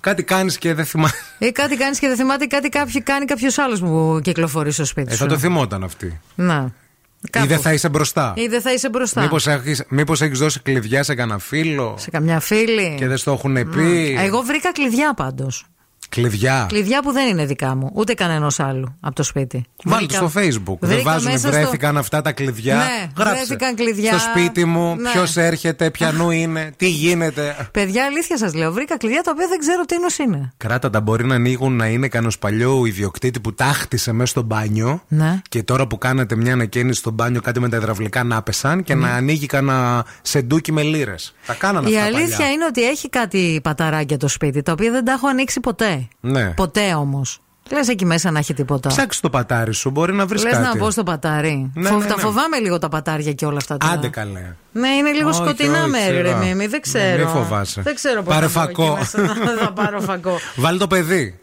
[SPEAKER 1] κάτι κάνεις και δεν θυμάσαι. (laughs)
[SPEAKER 2] Ή κάτι κάνεις και δεν θυμάται, ή κάτι κάποιο κάνει κάποιος άλλος που κυκλοφορεί στο σπίτι
[SPEAKER 1] Ε,
[SPEAKER 2] σου.
[SPEAKER 1] θα το θυμόταν αυτή.
[SPEAKER 2] Να.
[SPEAKER 1] Ή δεν θα είσαι μπροστά.
[SPEAKER 2] Ή δεν θα είσαι μπροστά.
[SPEAKER 1] Μήπως έχεις, μήπως έχεις δώσει κλειδιά σε κανένα φίλο
[SPEAKER 2] Σε καμιά φίλη.
[SPEAKER 1] και δεν στο έχουν πει;
[SPEAKER 2] Εγώ βρήκα κλειδιά πάντως.
[SPEAKER 1] Κλειδιά.
[SPEAKER 2] Κλειδιά που δεν είναι δικά μου, ούτε κανενό άλλου από το σπίτι.
[SPEAKER 1] Βάλτε
[SPEAKER 2] Βρήκα-
[SPEAKER 1] στο facebook. Δεν
[SPEAKER 2] βρήκα
[SPEAKER 1] βάζουν,
[SPEAKER 2] μέσα στο-
[SPEAKER 1] βρέθηκαν αυτά τα κλειδιά.
[SPEAKER 2] Ναι,
[SPEAKER 1] Γράψε.
[SPEAKER 2] βρέθηκαν κλειδιά.
[SPEAKER 1] Στο σπίτι μου,
[SPEAKER 2] Ναι.
[SPEAKER 1] ποιος έρχεται, ποιανού είναι, τι γίνεται.
[SPEAKER 2] Παιδιά, αλήθεια σας λέω, βρήκα κλειδιά τα οποία δεν ξέρω τι νους είναι.
[SPEAKER 1] Κράτα τα μπορεί να ανοίγουν να είναι κανένα παλιό ιδιοκτήτη που τάχτισε μέσα στο μπάνιο.
[SPEAKER 2] Ναι.
[SPEAKER 1] Και τώρα που κάνατε μια ανακαίνιση στο μπάνιο, κάτι με τα υδραυλικά να άπεσαν και να ανοίγει κανένα σεντούκι με λίρε. Τα κάνανε
[SPEAKER 2] Η
[SPEAKER 1] αυτά.
[SPEAKER 2] αλήθεια
[SPEAKER 1] παλιά.
[SPEAKER 2] είναι ότι έχει κάτι παταράκια το σπίτι, τα οποία δεν τα έχω ανοίξει ποτέ.
[SPEAKER 1] Ναι.
[SPEAKER 2] Ποτέ όμως. Λες εκεί μέσα να έχει τίποτα.
[SPEAKER 1] Ψάξει το πατάρι σου, μπορεί να βρεις
[SPEAKER 2] Λες
[SPEAKER 1] κάτι.
[SPEAKER 2] να μπω στο πατάρι.
[SPEAKER 1] Ναι,
[SPEAKER 2] Φοβ-
[SPEAKER 1] ναι,
[SPEAKER 2] Τα
[SPEAKER 1] ναι.
[SPEAKER 2] φοβάμαι λίγο τα πατάρια και όλα αυτά. τώρα.
[SPEAKER 1] Άντε καλέ.
[SPEAKER 2] Ναι, είναι λίγο
[SPEAKER 1] Όχι,
[SPEAKER 2] σκοτεινά
[SPEAKER 1] όχι,
[SPEAKER 2] μέρη, ρε
[SPEAKER 1] σειρά.
[SPEAKER 2] Μίμη, δεν
[SPEAKER 1] Ναι,
[SPEAKER 2] ξέρω.
[SPEAKER 1] μη φοβάσαι.
[SPEAKER 2] Δεν ξέρω πώς
[SPEAKER 1] Πάρε
[SPEAKER 2] θα μπω εκεί
[SPEAKER 1] φακό.
[SPEAKER 2] μέσα να- (laughs) θα πάρω φακό.
[SPEAKER 1] Βάλει το παιδί.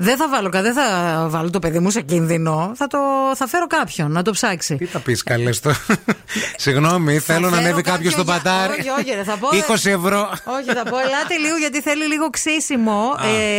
[SPEAKER 2] Δεν θα βάλω, κα- δεν θα βάλω το παιδί μου σε κίνδυνο. Θα, το, θα φέρω κάποιον να το ψάξει.
[SPEAKER 1] Τι θα πεις καλές το. (laughs) Συγγνώμη, θέλω να
[SPEAKER 2] φέρω
[SPEAKER 1] ανέβει κάποιος
[SPEAKER 2] κάποιον
[SPEAKER 1] στο
[SPEAKER 2] για-
[SPEAKER 1] πατάρι.
[SPEAKER 2] Όχι, όχι, ρε, θα πω.
[SPEAKER 1] 20 ευρώ.
[SPEAKER 2] Όχι, θα πω, ελάτε λίγο γιατί θέλει λίγο ξύσιμο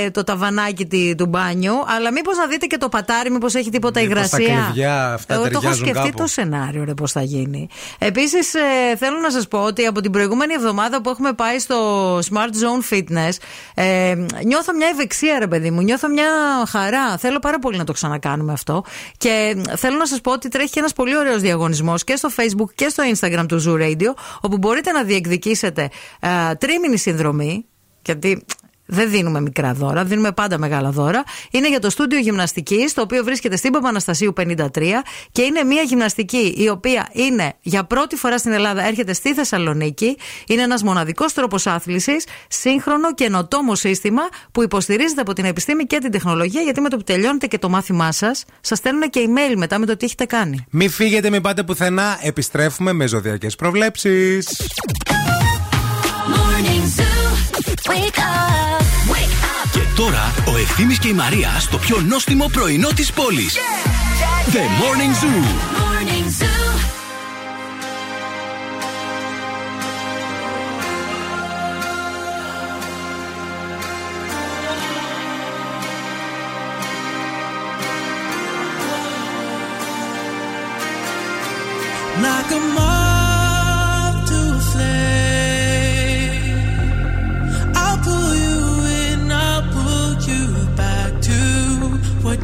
[SPEAKER 2] ε, το ταβανάκι τη- του μπάνιου. Αλλά μήπως να δείτε και το πατάρι, μήπως έχει τίποτα
[SPEAKER 1] Μήπως
[SPEAKER 2] υγρασία.
[SPEAKER 1] τα κλειδιά αυτά
[SPEAKER 2] Εγώ το έχω
[SPEAKER 1] ταιριάζουν
[SPEAKER 2] σκεφτεί
[SPEAKER 1] κάπου.
[SPEAKER 2] το σενάριο, ρε, πώς θα γίνει. Επίσης, ε, θέλω να σας πω ότι από την προηγούμενη εβδομάδα που έχουμε πάει στο Smart Zone Fitness, ε, νιώθω μια ευεξία, ρε παιδί μου. Νιώθω μια χαρά. Θέλω πάρα πολύ να το ξανακάνουμε αυτό. Και ε, θέλω να σας πω ότι τρέχει και ένας πολύ ωραίος διαγωνισμός και στο Facebook και στο Instagram του Zoo Radio, όπου μπορείτε να διεκδικήσετε ε, τρίμηνη συνδρομή. Γιατί δεν δίνουμε μικρά δώρα, δίνουμε πάντα μεγάλα δώρα. Είναι για το στούντιο γυμναστική, το οποίο βρίσκεται στην Παπαναστασίου 53 και είναι μια γυμναστική η οποία είναι για πρώτη φορά στην Ελλάδα, έρχεται στη Θεσσαλονίκη. Είναι ένας μοναδικός τρόπος άθλησης, σύγχρονο και ενωτόμο σύστημα που υποστηρίζεται από την επιστήμη και την τεχνολογία, γιατί με το που τελειώνετε και το μάθημά σας, σας στέλνουν και email μετά με το τι έχετε κάνει.
[SPEAKER 1] Μη φύγετε, μην πάτε πουθενά. Επιστρέφουμε με ζωδιακές προβλέψεις.
[SPEAKER 4] Morning Zoo. Wake up. Wake up.
[SPEAKER 11] Και τώρα ο Ευθύμης και η Μαρία στο πιο νόστιμο πρωινό της πόλης. The Morning Zoo.
[SPEAKER 4] Morning Zoo.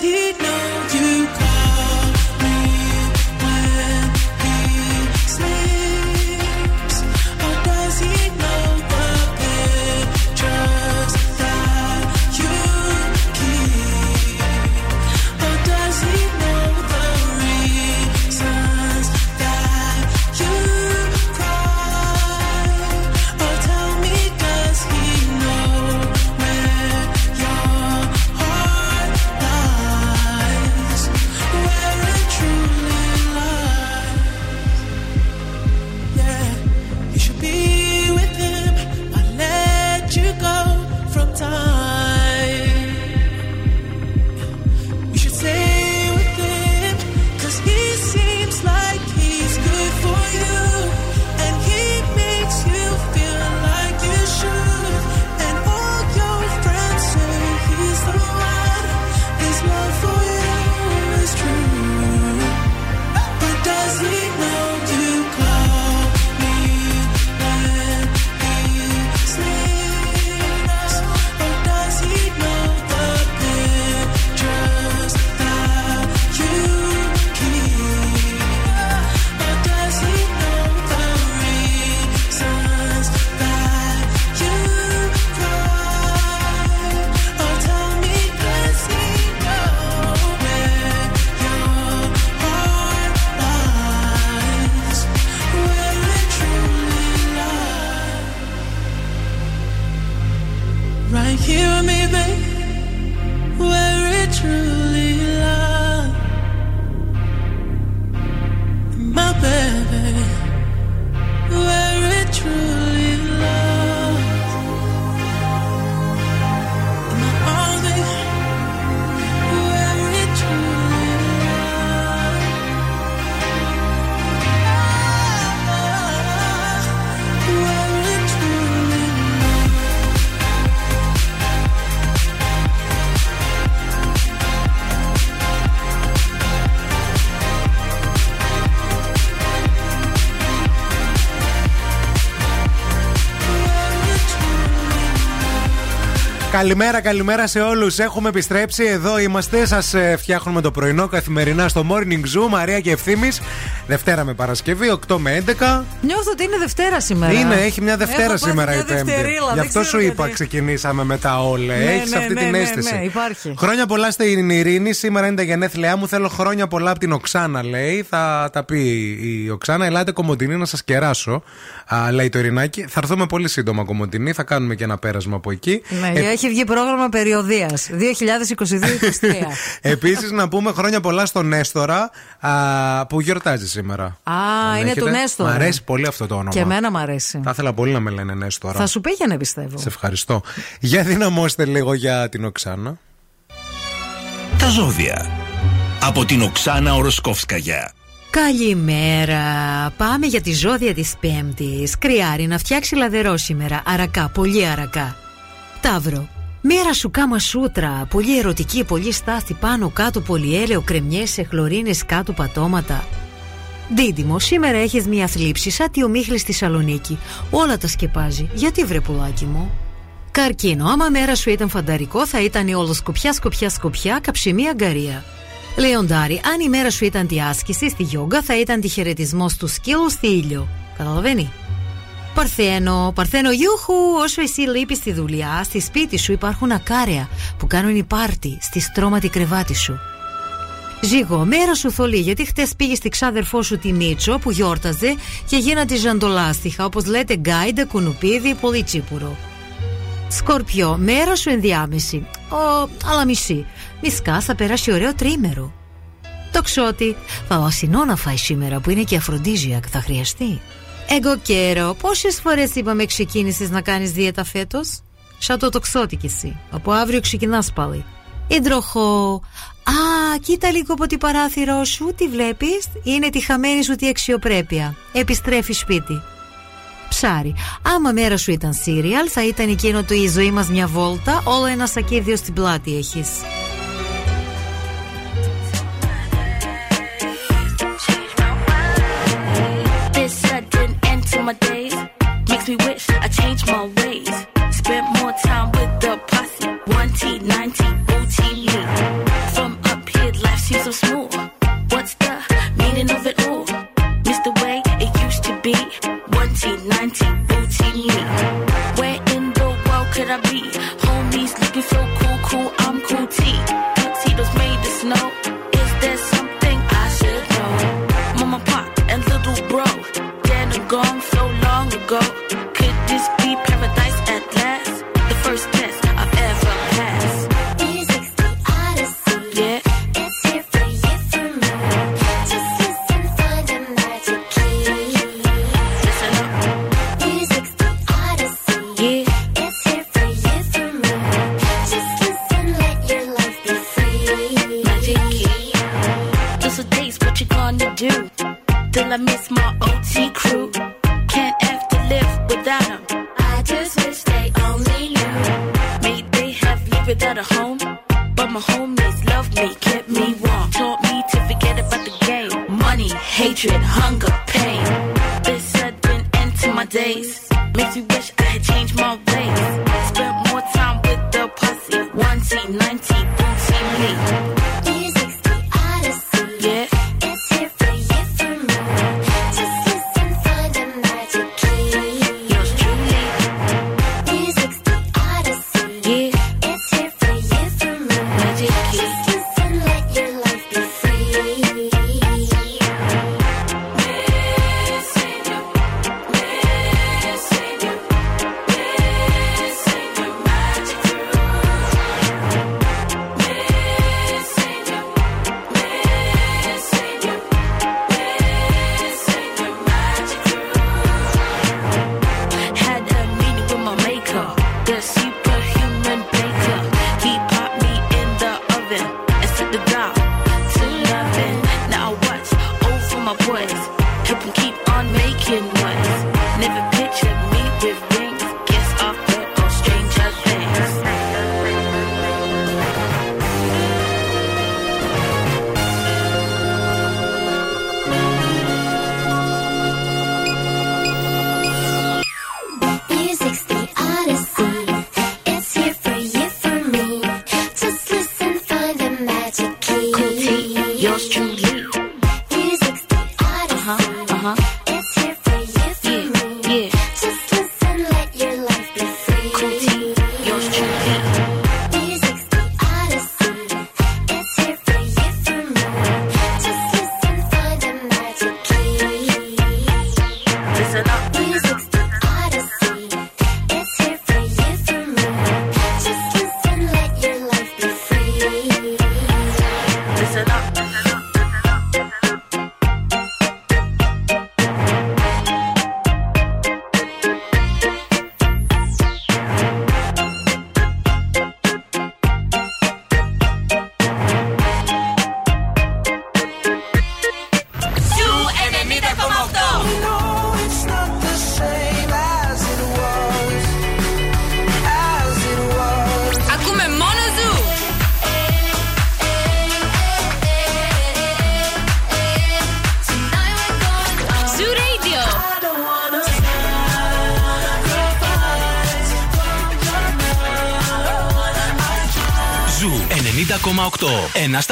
[SPEAKER 12] he knows.
[SPEAKER 1] Καλημέρα, καλημέρα σε όλους. Έχουμε επιστρέψει. Εδώ είμαστε. Σας φτιάχνουμε το πρωινό καθημερινά στο Morning Zoo. Μαρία και ευθύνη. Δευτέρα με Παρασκευή, 8 με 11.
[SPEAKER 2] Νιώθω ότι είναι Δευτέρα σήμερα.
[SPEAKER 1] Είναι, έχει μια Δευτέρα
[SPEAKER 2] Έχω πάθει
[SPEAKER 1] σήμερα
[SPEAKER 2] μια
[SPEAKER 1] η Πέμπτη.
[SPEAKER 2] Δευτερίλα,
[SPEAKER 1] Γι'
[SPEAKER 2] δεν
[SPEAKER 1] αυτό
[SPEAKER 2] ξέρω
[SPEAKER 1] σου είπα,
[SPEAKER 2] γιατί.
[SPEAKER 1] ξεκινήσαμε μετά όλα.
[SPEAKER 2] Ναι,
[SPEAKER 1] Έχεις
[SPEAKER 2] ναι,
[SPEAKER 1] αυτή
[SPEAKER 2] ναι,
[SPEAKER 1] την
[SPEAKER 2] ναι,
[SPEAKER 1] αίσθηση.
[SPEAKER 2] ναι, υπάρχει.
[SPEAKER 1] Χρόνια πολλά στην Ειρήνη. Σήμερα είναι τα γενέθλιά μου. Θέλω χρόνια πολλά από την Οξάνα, λέει. Θα τα πει η Οξάνα. Ελάτε κομμωτινή να σας κεράσω. Α, λέει το Ειρηνάκι. Θα έρθουμε πολύ σύντομα κομμωτινή. Θα κάνουμε και ένα πέρασμα από εκεί.
[SPEAKER 2] Ναι,
[SPEAKER 1] Ε,
[SPEAKER 2] έχει βγει πρόγραμμα περιοδίας (laughs) 2022-2023.
[SPEAKER 1] Επίσης, να πούμε χρόνια πολλά στον Νέστορα α, που γιορτάζει σήμερα.
[SPEAKER 2] Α,
[SPEAKER 1] Αν
[SPEAKER 2] είναι
[SPEAKER 1] έχετε.
[SPEAKER 2] του Νέστορα.
[SPEAKER 1] Μ' αρέσει πολύ αυτό το όνομα.
[SPEAKER 2] Και εμένα μ' αρέσει.
[SPEAKER 1] Θα ήθελα πολύ να με λένε Νέστορα.
[SPEAKER 2] Θα σου πήγαινε, πιστεύω.
[SPEAKER 1] Σε ευχαριστώ. Για δυναμώστε λίγο για την Οξάνα.
[SPEAKER 13] Τα ζώδια. Από την Οξάνα Οροσκόφσκαγια.
[SPEAKER 2] Καλημέρα. Πάμε για τη ζώδια της Πέμπτης. Κρυάρι να φτιάξει λαδερό σήμερα. Αρακά, πολύ αρακά. Ταύρο. Μέρα σου κάμα σούτρα. Πολύ ερωτική, πολύ στάθη πάνω κάτω, πολυέλαιο, κρεμιές, εχλωρίνες κάτω πατώματα. Δίδυμο, σήμερα έχεις μια θλίψη σαν τη ομίχλη στη Σαλονίκη. Όλα τα σκεπάζει. Γιατί βρε πουλάκι μου; Καρκίνο, άμα μέρα σου ήταν φανταρικό, θα ήταν η όλο σκοπιά, σκοπιά, σκοπιά, καψιμί αγκαρία. Λεοντάρι, αν η μέρα σου ήταν τη άσκηση στη γιόγκα, θα ήταν τη χαιρετισμό του σκύλους στη ήλιο. Καταλαβαίνει; Παρθένο, Παρθένο, γιούχου, όσο εσύ λείπεις στη δουλειά, στη σπίτι σου υπάρχουν ακάρια που κάνουν η πάρτι στη στρώματη κρεβάτι σου. Ζυγό, μέρα σου θολή, γιατί χτες πήγε στη ξάδερφό σου τη Μίτσο που γιόρταζε και γίνατε ζαντολάστιχα, όπως λέτε γκάιντα, κουνουπίδι, πολύ τσίπουρο. Σκορπιό, μέρα σου ενδιάμεση. Ο, αλλά μισή. Μισκά θα περάσει ωραίο τρίμερο. Το ξότι, φαλασσινό να φάει σήμερα που είναι και αφροντίζιακ, θα χρειαστεί. Εγώ καιρό, πόσες φορές είπαμε ξεκίνησες να κάνεις δίαιτα φέτος. Σαν το τοξότη κι εσύ. Από αύριο ξεκινάς πάλι. Υδροχό. Α, κοίτα λίγο από την παράθυρό σου, τι βλέπεις; Είναι τη χαμένη σου τη αξιοπρέπεια. Επιστρέφει σπίτι. Ψάρι. Άμα μέρα σου ήταν σύριαλ, θα ήταν εκείνο το η ζωή μας μια βόλτα, όλο ένα σακίδιο στην πλάτη
[SPEAKER 10] έχεις. days makes me wish I changed my ways. Spent more time with the posse. 1T, 9T, OT, me. From up here, life seems so small. What's the meaning of
[SPEAKER 14] it all?
[SPEAKER 10] Miss the way it used to be.
[SPEAKER 14] 1T, 9T, OT, me. Where in the world could I be? Homies looking so cool. Still, I miss my
[SPEAKER 10] OT crew. Can't have to live without them. I just wish they only knew.
[SPEAKER 14] May they
[SPEAKER 10] have lived without
[SPEAKER 14] a
[SPEAKER 10] home. But my homies love me, kept me warm. Taught me
[SPEAKER 15] to forget about the game. Money,
[SPEAKER 16] hatred, hunger, pain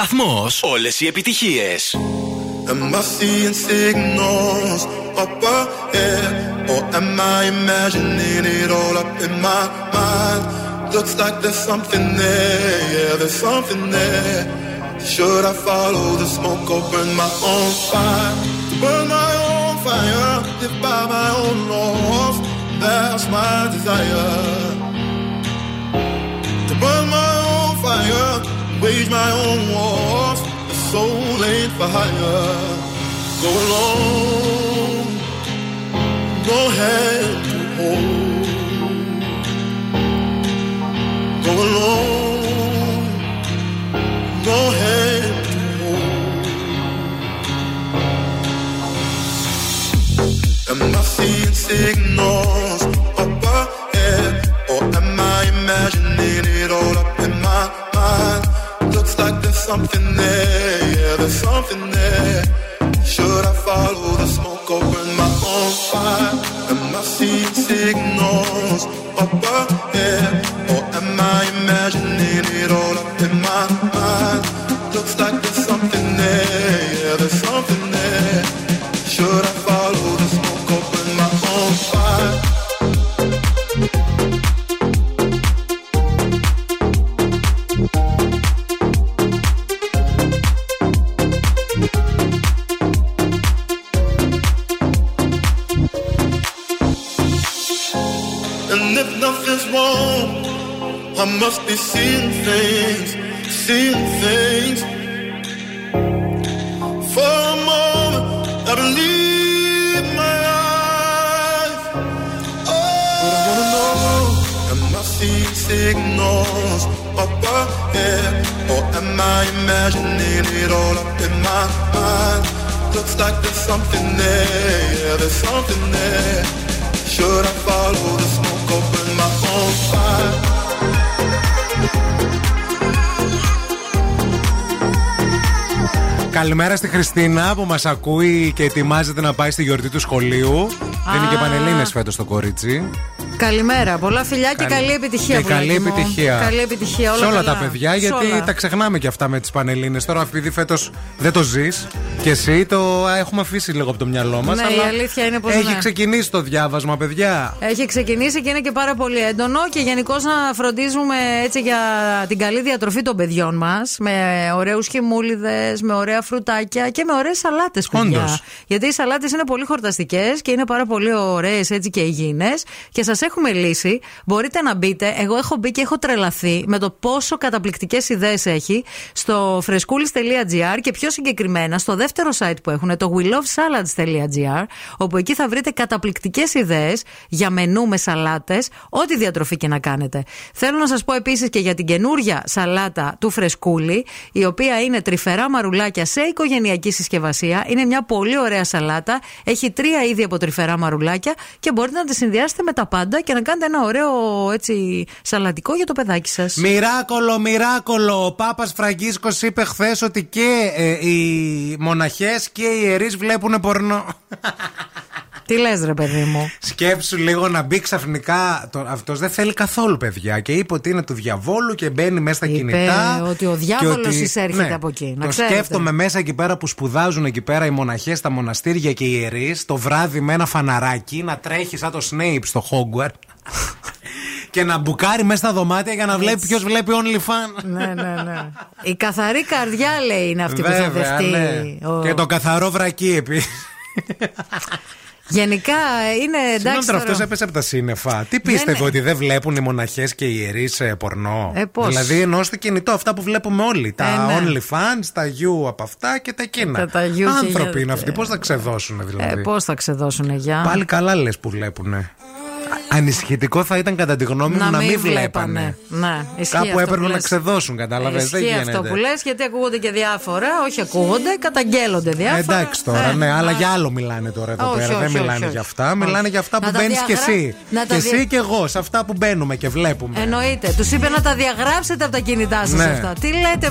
[SPEAKER 16] σταθμός, όλες οι επιτυχίες.
[SPEAKER 9] Am I seeing signals up ahead? Or am I imagining it all up in my mind? Looks like there's something there, yeah, there's something there. Should I follow the smoke or burn my own fire? Burn my own fire, live by my own laws. That's my desire. Wage my own wars, the soul ain't fire. Go alone, Go hand to hold. Go alone, Go hand to hold. Am I seeing signals? something there, yeah, there's something
[SPEAKER 1] Χριστίνα που μας ακούει και ετοιμάζεται να πάει στη γιορτή του σχολείου. Δίνει και πανελίνε φέτος το κορίτσι.
[SPEAKER 2] Καλημέρα. Πολλά φιλιά και
[SPEAKER 1] Καλη-
[SPEAKER 2] καλή επιτυχία.
[SPEAKER 1] Και καλή
[SPEAKER 2] πουλάκι μου.
[SPEAKER 1] επιτυχία.
[SPEAKER 2] Καλή επιτυχία. Όλα
[SPEAKER 1] σε όλα
[SPEAKER 2] καλά.
[SPEAKER 1] τα παιδιά,
[SPEAKER 2] Σε
[SPEAKER 1] γιατί
[SPEAKER 2] όλα.
[SPEAKER 1] τα ξεχνάμε και αυτά με τις πανελίνε. Τώρα, επειδή φέτος δεν το ζεις και εσύ, το α, έχουμε αφήσει λίγο από το μυαλό μας.
[SPEAKER 2] Ναι, η αλήθεια είναι πως
[SPEAKER 1] Έχει
[SPEAKER 2] ναι.
[SPEAKER 1] ξεκινήσει το διάβασμα, παιδιά.
[SPEAKER 2] Έχει ξεκινήσει και είναι και πάρα πολύ έντονο και γενικώς να φροντίζουμε έτσι για την καλή διατροφή των παιδιών μας. Με ωραίους χυμούλιδες, με ωραία φρουτάκια και με ωραίες σαλάτες, παιδιά.
[SPEAKER 1] Όντως.
[SPEAKER 2] Γιατί οι σαλάτες είναι πολύ χορταστικές και είναι πάρα πολύ ωραίες έτσι και υγιεινές. Και σας έχουμε λύσει. Μπορείτε να μπείτε. Εγώ έχω μπει και έχω τρελαθεί με το πόσο καταπληκτικές ιδέες έχει στο frescoolis.gr και πιο συγκεκριμένα στο δεύτερο site που έχουν, το welovesalads.gr, όπου εκεί θα βρείτε καταπληκτικές ιδέες για μενού με σαλάτες, ό,τι διατροφή και να κάνετε. Θέλω να σας πω επίσης και για την καινούρια σαλάτα του φρεσκούλι, η οποία είναι τρυφερά μαρουλάκια σε οικογενειακή συσκευασία. Είναι μια πολύ ωραία σαλάτα. Έχει τρία είδη από τρυφερά μαρουλάκια και μπορείτε να τη συνδυάσετε με τα πάντα και να κάνετε ένα ωραίο έτσι, σαλατικό για το παιδάκι σας.
[SPEAKER 1] Μοιράκολο, μοιράκολο. Ο Πάπας Φραγκίσκος είπε χθες ότι και ε, οι μοναχές και οι ιερείς βλέπουν πορνό.
[SPEAKER 2] Τι λες, ρε παιδί μου;
[SPEAKER 1] Σκέψου λίγο να μπει ξαφνικά. Αυτός δεν θέλει καθόλου παιδιά. Και είπε ότι είναι του διαβόλου και μπαίνει μέσα στα
[SPEAKER 2] Είπε
[SPEAKER 1] κινητά.
[SPEAKER 2] ότι ο
[SPEAKER 1] και
[SPEAKER 2] διάβολος
[SPEAKER 1] ότι-
[SPEAKER 2] εισέρχεται
[SPEAKER 1] ναι,
[SPEAKER 2] από εκεί, να
[SPEAKER 1] το
[SPEAKER 2] ξέρετε.
[SPEAKER 1] σκέφτομαι μέσα εκεί πέρα που σπουδάζουν εκεί πέρα οι μοναχές στα μοναστήρια και οι ιερείς. Το βράδυ με ένα φαναράκι να τρέχει σαν το Snape στο Hogwarts. Και να μπουκάρει μέσα στα δωμάτια για να βλέπει ποιος βλέπει OnlyFans.
[SPEAKER 2] ναι, ναι, ναι. Η καθαρή καρδιά λέει είναι αυτή που θα
[SPEAKER 1] Βέβαια,
[SPEAKER 2] δεχτεί.
[SPEAKER 1] ναι.
[SPEAKER 2] ο-
[SPEAKER 1] Και το καθαρό βρακί επίσης.
[SPEAKER 2] Γενικά είναι
[SPEAKER 1] Συγγνώμη
[SPEAKER 2] εντάξει.
[SPEAKER 1] τώρα,
[SPEAKER 2] τώρα.
[SPEAKER 1] αυτός έπεσε από τα σύννεφα. Τι πίστευε
[SPEAKER 2] είναι.
[SPEAKER 1] ότι δεν βλέπουν οι μοναχές και οι ιερείς πορνό;
[SPEAKER 2] Ε, πώς;
[SPEAKER 1] Δηλαδή εννοώ στο κινητό αυτά που βλέπουμε όλοι. Τα
[SPEAKER 2] Ε, ναι.
[SPEAKER 1] OnlyFans, τα You από αυτά και τα εκείνα.
[SPEAKER 2] Τα- τα You και
[SPEAKER 1] Άνθρωποι
[SPEAKER 2] για-
[SPEAKER 1] είναι αυτοί. Πώς θα ξεδώσουν δηλαδή;
[SPEAKER 2] Ε, Πώς θα ξεδώσουν για.
[SPEAKER 1] Πάλι καλά λες που βλέπουν. Ανησυχητικό θα ήταν κατά τη γνώμη μου να, μην βλέπανε.
[SPEAKER 2] Ναι, ισχύει
[SPEAKER 1] Κάπου
[SPEAKER 2] αυτό
[SPEAKER 1] έπρεπε
[SPEAKER 2] που
[SPEAKER 1] να
[SPEAKER 2] λες.
[SPEAKER 1] ξεδώσουν, κατάλαβες. Δεν
[SPEAKER 2] Ισχύει
[SPEAKER 1] γίνεται.
[SPEAKER 2] αυτό που λες, γιατί ακούγονται και διάφορα. Όχι ακούγονται, καταγγέλλονται διάφορα.
[SPEAKER 1] Εντάξει τώρα,
[SPEAKER 2] Ε,
[SPEAKER 1] ναι, αλλά
[SPEAKER 2] α,
[SPEAKER 1] για άλλο μιλάνε τώρα εδώ
[SPEAKER 2] Όχι,
[SPEAKER 1] πέρα.
[SPEAKER 2] όχι,
[SPEAKER 1] δεν
[SPEAKER 2] όχι,
[SPEAKER 1] μιλάνε
[SPEAKER 2] όχι.
[SPEAKER 1] για αυτά. Μιλάνε
[SPEAKER 2] Όχι.
[SPEAKER 1] για αυτά
[SPEAKER 2] Να
[SPEAKER 1] που
[SPEAKER 2] τα
[SPEAKER 1] μπαίνεις και
[SPEAKER 2] διαγρα-
[SPEAKER 1] εσύ.
[SPEAKER 2] να
[SPEAKER 1] Και
[SPEAKER 2] τα δια-
[SPEAKER 1] εσύ και εγώ, σε αυτά που μπαίνουμε και βλέπουμε.
[SPEAKER 2] Εννοείται. Τους είπε να τα διαγράψετε από τα κινητά σας
[SPEAKER 1] Ναι.
[SPEAKER 2] αυτά. Τι λέτε,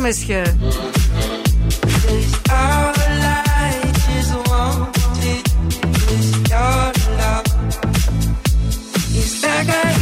[SPEAKER 2] μεσιέ.
[SPEAKER 12] Don't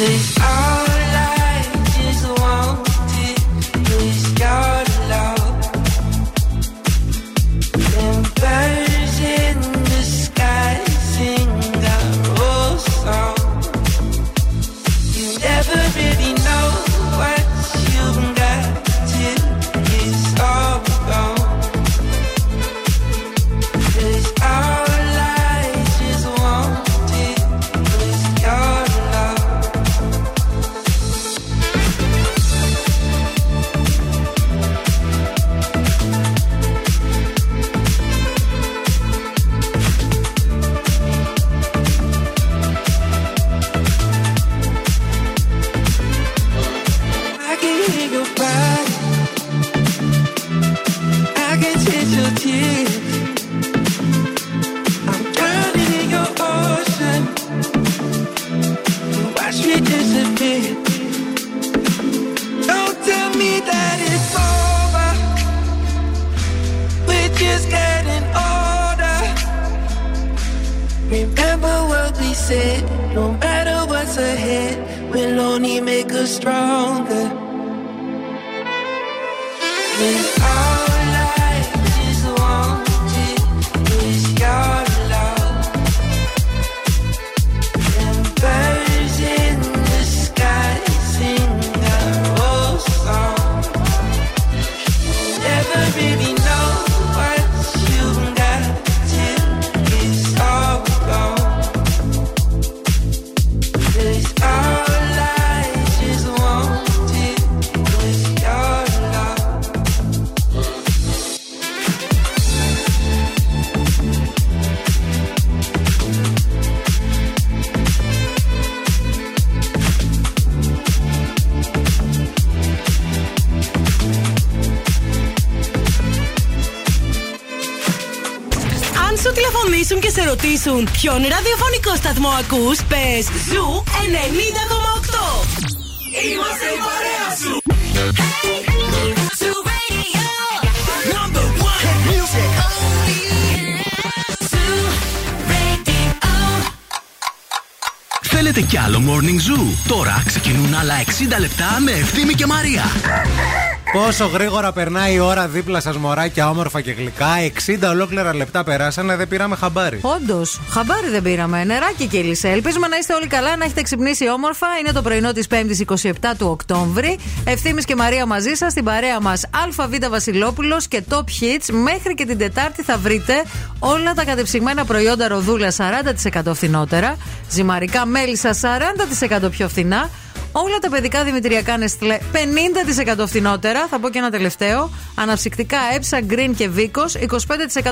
[SPEAKER 12] I. No matter what's ahead, we'll only make us stronger.
[SPEAKER 17] Ρωτήσουν ποιον ραδιοφωνικό σταθμό ακούς, πες Zoo 90,8.
[SPEAKER 12] Είμαστε η παρέα σου.
[SPEAKER 11] Θέλετε κι άλλο Morning Zoo; Τώρα ξεκινούν άλλα 60 λεπτά με Ευθύμη και Μαρία.
[SPEAKER 1] Πόσο γρήγορα περνάει η ώρα δίπλα σας, μωράκια όμορφα και γλυκά. 60 ολόκληρα λεπτά περάσανε, δεν πήραμε χαμπάρι.
[SPEAKER 2] Όντως, χαμπάρι δεν πήραμε. Νεράκι κύλησε. Ελπίζουμε να είστε όλοι καλά, να έχετε ξυπνήσει όμορφα. Είναι το πρωινό της 5η 27 του Οκτώβρη. Ευθύνη και Μαρία μαζί σας, στην παρέα μας ΑΒ Βασιλόπουλος και Top Hits. Μέχρι και την Τετάρτη θα βρείτε όλα τα κατεψυγμένα προϊόντα ροδούλα 40% φθηνότερα. Ζυμαρικά μέλισσα 40% πιο φθηνά. Όλα τα παιδικά δημητριακά Νεστλέ 50% φθηνότερα. Θα πω και ένα τελευταίο. Αναψυκτικά έψα, γκριν και βίκο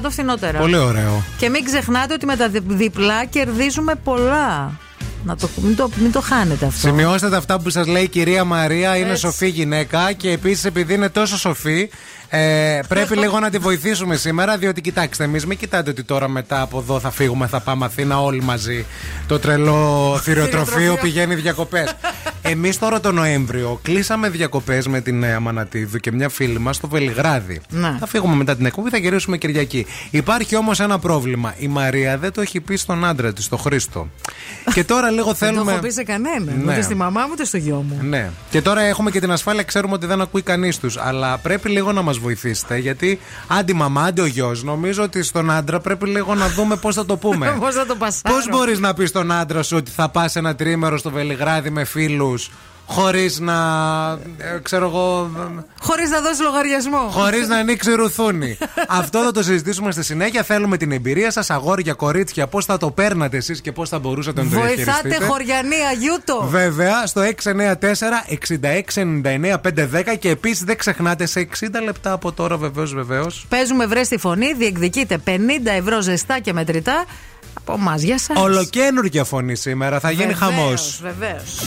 [SPEAKER 2] 25% φθηνότερα.
[SPEAKER 1] Πολύ ωραίο.
[SPEAKER 2] Και μην ξεχνάτε ότι με τα δι- διπλά κερδίζουμε πολλά. Να το, μην, το, μην το χάνετε αυτό.
[SPEAKER 1] Σημειώστε τα αυτά που σας λέει η κυρία Μαρία. Είναι
[SPEAKER 2] Έτσι.
[SPEAKER 1] σοφή γυναίκα και επίσης επειδή είναι τόσο σοφή, ε, πρέπει λίγο να τη βοηθήσουμε σήμερα. Διότι κοιτάξτε, εμείς μην κοιτάτε ότι τώρα μετά από εδώ θα φύγουμε, θα πάμε Αθήνα όλοι μαζί. Το τρελό (laughs) θηριοτροφείο πηγαίνει διακοπές. Εμείς τώρα το Νοέμβριο κλείσαμε διακοπές με την Νέα Μανατίδου και μια φίλη μας στο Βελιγράδι.
[SPEAKER 2] Ναι.
[SPEAKER 1] Θα φύγουμε μετά την εκπομπή, θα γυρίσουμε Κυριακή. Υπάρχει όμως ένα πρόβλημα. Η Μαρία δεν το έχει πει στον άντρα της, στον Χρήστο. και τώρα λίγο
[SPEAKER 2] Δεν το
[SPEAKER 1] θέλουμε.
[SPEAKER 2] έχω πει σε κανέναν.
[SPEAKER 1] Ναι.
[SPEAKER 2] Ούτε στη μαμά μου, ούτε στο γιο μου.
[SPEAKER 1] Ναι. Και τώρα έχουμε και την ασφάλεια, ξέρουμε ότι δεν ακούει κανείς τους. Αλλά πρέπει λίγο να μας βοηθήσετε. Γιατί άντι μαμά, άντι ο γιος, νομίζω ότι στον άντρα πρέπει λίγο να δούμε πώς θα το πούμε. (laughs)
[SPEAKER 2] Πώς θα το πασάρω.
[SPEAKER 1] Πώς μπορείς να πεις στον άντρα σου ότι θα πας ένα τρίμερο στο Βελιγράδι με φίλους, χωρίς να. ε, ξέρω εγώ.
[SPEAKER 2] Χωρίς να δώσεις λογαριασμό.
[SPEAKER 1] Χωρίς να ανοίξει ρουθούνη. Αυτό θα το συζητήσουμε στη συνέχεια. Θέλουμε την εμπειρία σας, αγόρια, κορίτσια, πώς θα το παίρνατε εσείς και πώς θα μπορούσατε να το
[SPEAKER 2] Βοηθάτε
[SPEAKER 1] διαχειριστείτε.
[SPEAKER 2] χωριανή Αγιούτο.
[SPEAKER 1] Βέβαια, στο 694-6699-510 και επίσης δεν ξεχνάτε σε 60 λεπτά από τώρα, βεβαίως, βεβαίως.
[SPEAKER 2] Παίζουμε βρε στη φωνή, διεκδικείτε 50 ευρώ ζεστά και μετρητά από εμά. Για σας.
[SPEAKER 1] Ολοκένουργια φωνή σήμερα, θα γίνει
[SPEAKER 2] Βεβαίως,
[SPEAKER 1] χαμός.
[SPEAKER 2] Βεβαίως.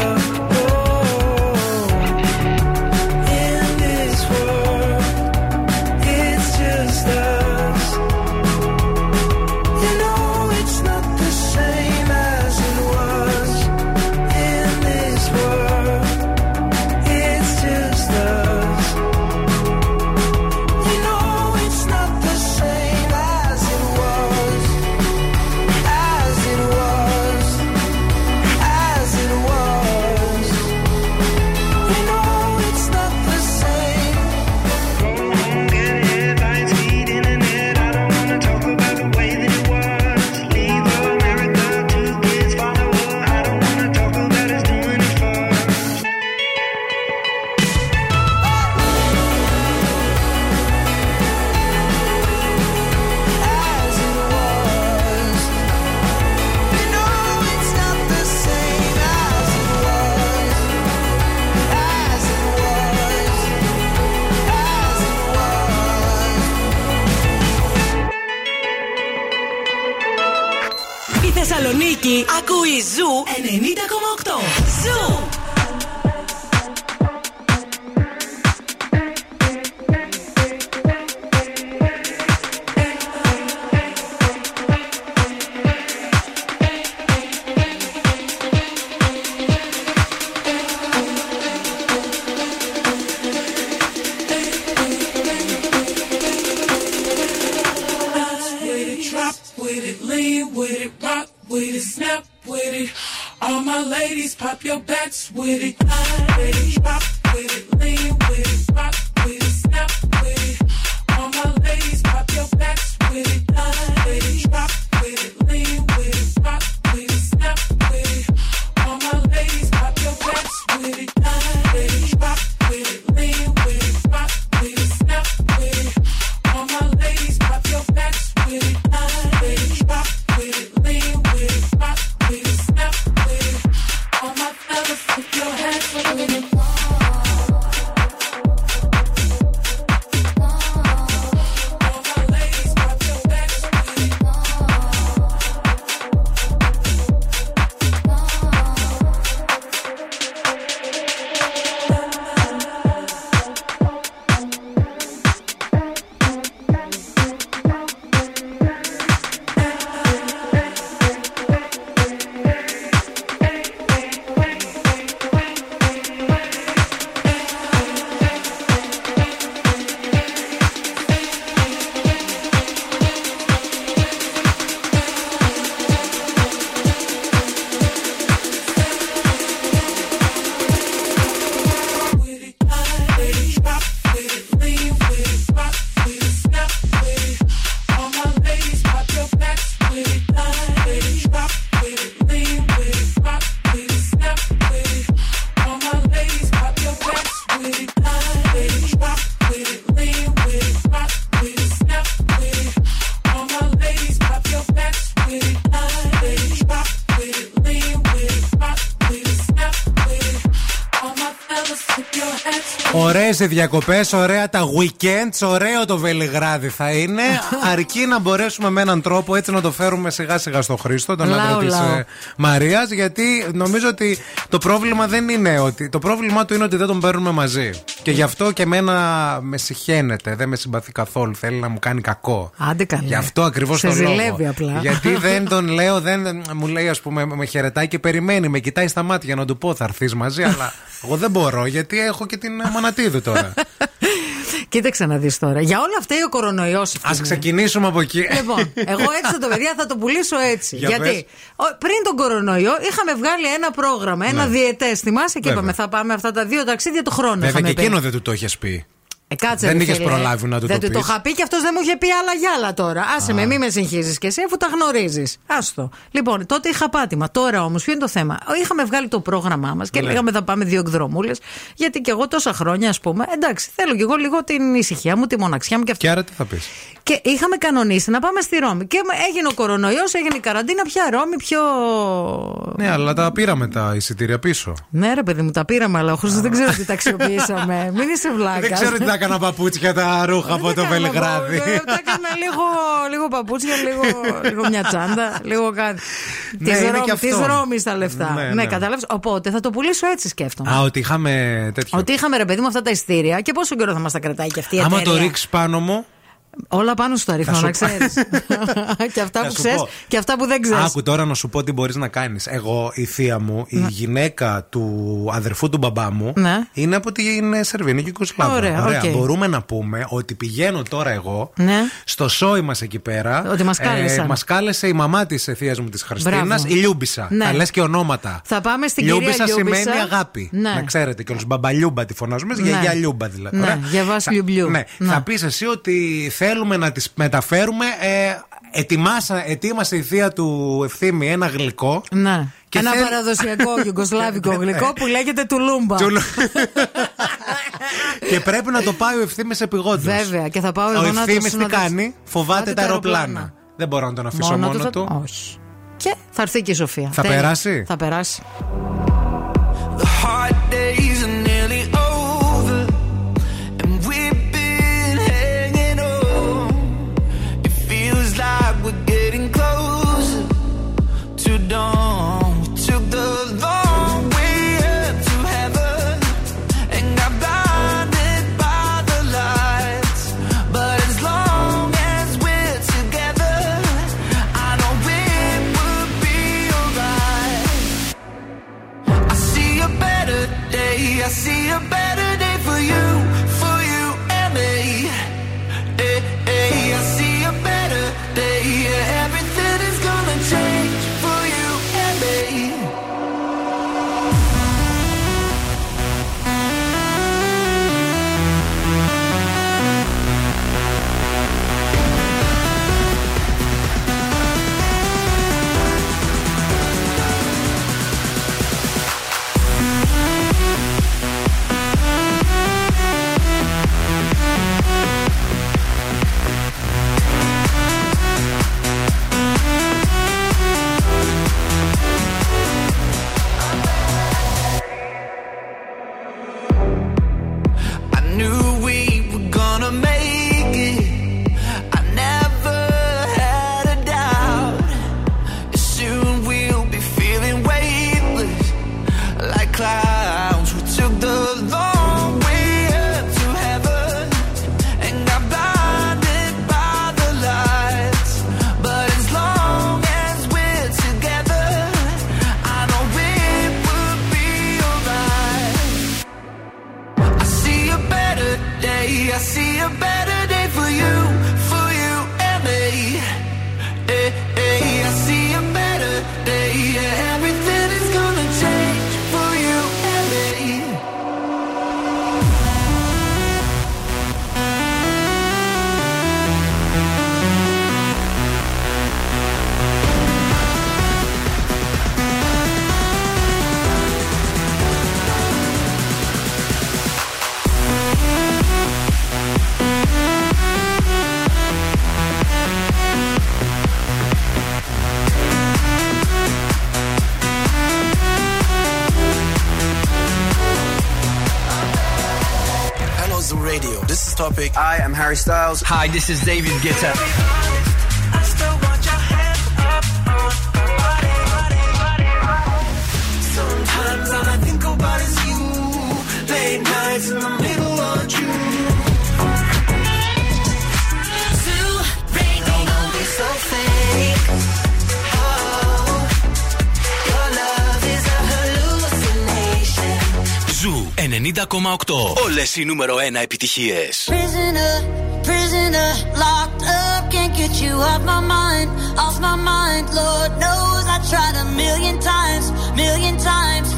[SPEAKER 18] With it, snap with it. All my ladies, pop your backs with it.
[SPEAKER 1] Ωραίε οι διακοπές, ωραία τα weekends, ωραίο το Βελιγράδι θα είναι. (laughs) αρκεί να μπορέσουμε με έναν τρόπο έτσι να το φέρουμε σιγά σιγά στο Χρήστο, τον
[SPEAKER 2] Λαό,
[SPEAKER 1] άντρα της
[SPEAKER 2] λαό.
[SPEAKER 1] Μαρίας. Γιατί νομίζω ότι το πρόβλημα δεν είναι ότι. Το πρόβλημά του είναι ότι δεν τον παίρνουμε μαζί. Και γι' αυτό και εμένα με συχαίνεται. Δεν με συμπαθεί καθόλου. Θέλει να μου κάνει κακό.
[SPEAKER 2] Άντε καλά.
[SPEAKER 1] Γι' αυτό ακριβώς
[SPEAKER 2] Σε
[SPEAKER 1] το λόγο.
[SPEAKER 2] ζηλεύει απλά.
[SPEAKER 1] Γιατί (laughs) δεν τον λέω, δεν, μου λέει, ας πούμε, με χαιρετάει και περιμένει, με κοιτάει στα μάτια να του πω θα έρθεις μαζί, αλλά εγώ δεν μπορώ γιατί έχω και την Μανατίδου τώρα. (laughs)
[SPEAKER 2] Κοίταξε να δεις τώρα. Για όλα αυτά ο κορονοϊό.
[SPEAKER 1] Α ξεκινήσουμε από εκεί.
[SPEAKER 2] Λοιπόν, εγώ (laughs) έτσι θα το παιδιά θα το πουλήσω έτσι.
[SPEAKER 1] Για
[SPEAKER 2] Γιατί
[SPEAKER 1] πες.
[SPEAKER 2] ο- πριν τον κορονοϊό είχαμε βγάλει ένα πρόγραμμα, ένα
[SPEAKER 1] Ναι.
[SPEAKER 2] διετές. Θυμάσαι και
[SPEAKER 1] Βέβαια.
[SPEAKER 2] είπαμε θα πάμε αυτά τα δύο ταξίδια το χρόνο.
[SPEAKER 1] Βέβαια
[SPEAKER 2] είχαμε
[SPEAKER 1] και
[SPEAKER 2] πει.
[SPEAKER 1] εκείνο δεν του το είχες πει.
[SPEAKER 2] Ε, κάτσε,
[SPEAKER 1] Δεν
[SPEAKER 2] ρε
[SPEAKER 1] είχες
[SPEAKER 2] φίλε.
[SPEAKER 1] προλάβει να του
[SPEAKER 2] δεν
[SPEAKER 1] το
[SPEAKER 2] του το
[SPEAKER 1] πεις.
[SPEAKER 2] είχα πει και αυτός δεν μου είχε πει άλλα γυάλα τώρα. Άσε με, μη με συγχύζει και εσύ αφού τα γνωρίζεις. Άστο. Λοιπόν, τότε είχα πάτημα. Τώρα όμως, ποιο είναι το θέμα; Είχαμε βγάλει το πρόγραμμά μας και
[SPEAKER 1] Ναι.
[SPEAKER 2] λέγαμε θα πάμε δύο εκδρομούλες. Γιατί και εγώ τόσα χρόνια, ας πούμε, εντάξει, θέλω κι εγώ λίγο την ησυχία μου, τη μοναξιά μου και αυτό.
[SPEAKER 1] Και άρα τι θα πεις;
[SPEAKER 2] Και είχαμε κανονίσει να πάμε στη Ρώμη. Και έγινε ο κορονοϊός, έγινε η καραντίνα. Πια Ρώμη, πιο.
[SPEAKER 1] Ναι, αλλά τα πήραμε τα εισιτήρια πίσω.
[SPEAKER 2] Ναι, ρε παιδί μου, τα πήραμε, αλλά ο Χρήστος δεν ξέρω τι τα αξιοποιήσαμε. (laughs) Μην είσαι βλάκας.
[SPEAKER 1] Δεν ξέρω τι θα έκανα παπούτσια τα ρούχα από το Βελιγράδι.
[SPEAKER 2] Τα έκανα λίγο, λίγο παπούτσια, λίγο, λίγο μια τσάντα, λίγο κάτι.
[SPEAKER 1] Ναι,
[SPEAKER 2] Της
[SPEAKER 1] είναι
[SPEAKER 2] Ρώμη-
[SPEAKER 1] και αυτό.
[SPEAKER 2] Της Ρώμης τα λεφτά.
[SPEAKER 1] Ναι,
[SPEAKER 2] Ναι,
[SPEAKER 1] ναι.
[SPEAKER 2] κατάλαβες. Οπότε θα το πουλήσω έτσι σκέφτομαι.
[SPEAKER 1] Α, ότι είχαμε τέτοιο.
[SPEAKER 2] Ότι είχαμε ρε παιδί μου αυτά τα εισιτήρια και πόσο καιρό θα μας τα κρατάει και αυτή η
[SPEAKER 1] Άμα
[SPEAKER 2] εταιρεία.
[SPEAKER 1] το ρίξεις πάνω μου.
[SPEAKER 2] Όλα πάνω στο αριθμό,
[SPEAKER 1] Θα
[SPEAKER 2] να
[SPEAKER 1] σου-
[SPEAKER 2] ξέρεις. (laughs) και αυτά
[SPEAKER 1] Θα
[SPEAKER 2] που
[SPEAKER 1] σου
[SPEAKER 2] ξέρεις
[SPEAKER 1] πω.
[SPEAKER 2] και αυτά που δεν ξέρεις.
[SPEAKER 1] Άκου τώρα να σου πω τι μπορείς να κάνεις. Εγώ, η θεία μου, η γυναίκα του αδερφού του μπαμπά μου,
[SPEAKER 2] Ναι.
[SPEAKER 1] είναι από την Σερβία, είναι Γιουγκοσλάβα.
[SPEAKER 2] Ωραία, οκ.
[SPEAKER 1] Μπορούμε να πούμε ότι πηγαίνω τώρα εγώ
[SPEAKER 2] Ναι.
[SPEAKER 1] στο σόι μας εκεί πέρα.
[SPEAKER 2] Ότι μας κάλεσαν.
[SPEAKER 1] μας κάλεσε η μαμά της θείας μου της Χριστίνας,
[SPEAKER 2] Μπράβο.
[SPEAKER 1] η Λιούμπισα.
[SPEAKER 2] Ναι.
[SPEAKER 1] Θα λες και ονόματα.
[SPEAKER 2] Θα πάμε στην
[SPEAKER 1] Λιούμπισα
[SPEAKER 2] κυρία Λιούμπισα.
[SPEAKER 1] σημαίνει αγάπη.
[SPEAKER 2] Ναι.
[SPEAKER 1] Να ξέρετε κιόλας. Μπαμπαλιούμπα τη φωνάζουμε,
[SPEAKER 2] Ναι.
[SPEAKER 1] γιαγιά Λιούμπα δηλαδή.
[SPEAKER 2] Ναι,
[SPEAKER 1] Ωραία.
[SPEAKER 2] για βάση
[SPEAKER 1] Θα-
[SPEAKER 2] Λιουμπλιού.
[SPEAKER 1] Ναι.
[SPEAKER 2] Ναι.
[SPEAKER 1] Θα πεις εσύ ότι θέλουμε να της μεταφέρουμε. Ε, ετοιμάσα, ετοίμασε η θεία του ευθύμη ένα γλυκό.
[SPEAKER 2] Ναι.
[SPEAKER 1] Και
[SPEAKER 2] Ένα
[SPEAKER 1] θέλ-
[SPEAKER 2] παραδοσιακό (laughs) γιουγκοσλάβικο γλυκό που λέγεται τουλούμπα.
[SPEAKER 1] Τσουλου- (laughs) και πρέπει να το πάει ο ευθύμης επειγόντως.
[SPEAKER 2] Βέβαια, και θα πάω
[SPEAKER 1] Ο
[SPEAKER 2] εγώ να το
[SPEAKER 1] ευθύμης τι
[SPEAKER 2] συνοδεύσω.
[SPEAKER 1] κάνει, φοβάται τα αεροπλάνα. Δεν μπορώ να τον αφήσω μόνο,
[SPEAKER 2] θα-
[SPEAKER 1] του.
[SPEAKER 2] Όχι. Και θα έρθει και η Σοφία.
[SPEAKER 1] Θα
[SPEAKER 2] Τέλεια.
[SPEAKER 1] περάσει;
[SPEAKER 2] Θα περάσει.
[SPEAKER 19] I see a better
[SPEAKER 11] day for you. I'm Harry Styles. Hi, this is David Guetta.
[SPEAKER 8] Όλες οι νούμερο 1 επιτυχίες.
[SPEAKER 20] Prisoner, prisoner, locked up, can't get you off my mind, off my mind. Lord knows I tried a million times, million times.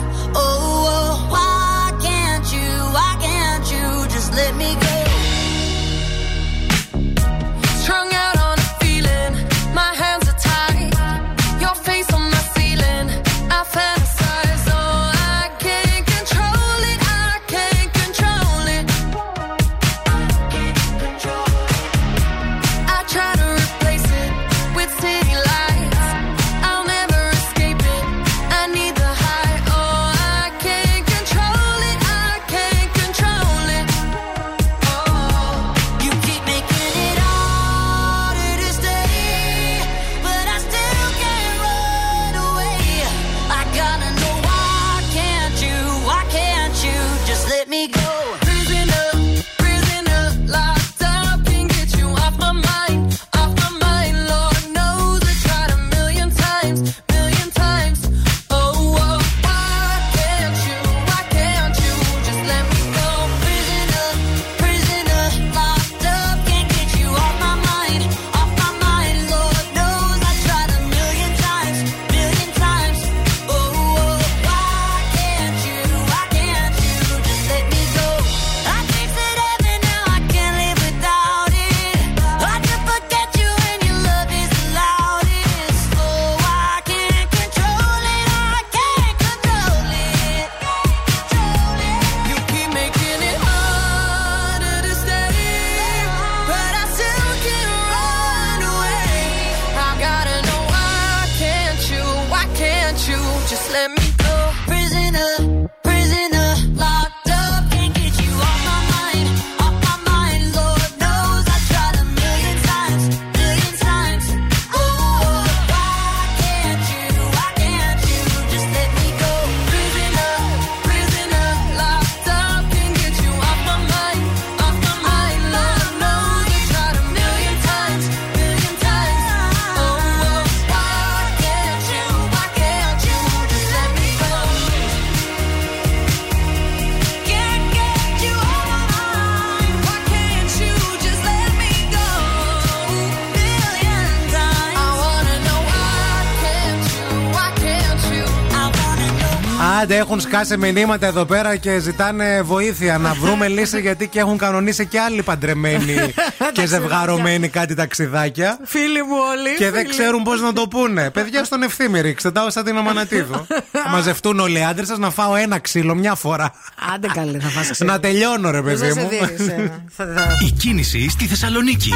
[SPEAKER 1] Άντε, έχουν σκάσει μηνύματα εδώ πέρα και ζητάνε βοήθεια να βρούμε λύση γιατί και έχουν κανονίσει και άλλοι παντρεμένοι (laughs) και ζευγαρωμένοι κάτι ταξιδάκια.
[SPEAKER 2] Φίλοι μου όλοι.
[SPEAKER 1] Και δεν
[SPEAKER 2] φίλοι.
[SPEAKER 1] ξέρουν πώς να το πούνε. Παιδιά, στον ευθύμη ρίξτε τα όσα την Αμανατίδο. Θα (laughs) μαζευτούν όλοι οι άντρες σας να φάω ένα ξύλο μια φορά.
[SPEAKER 2] Άντε καλέ, θα φας (laughs) ξύλο.
[SPEAKER 1] να τελειώνω, ρε
[SPEAKER 2] Δεν
[SPEAKER 1] παιδί
[SPEAKER 2] σε
[SPEAKER 1] μου.
[SPEAKER 2] δίνεις, ε. Θα- θα-
[SPEAKER 8] Η κίνηση στη Θεσσαλονίκη.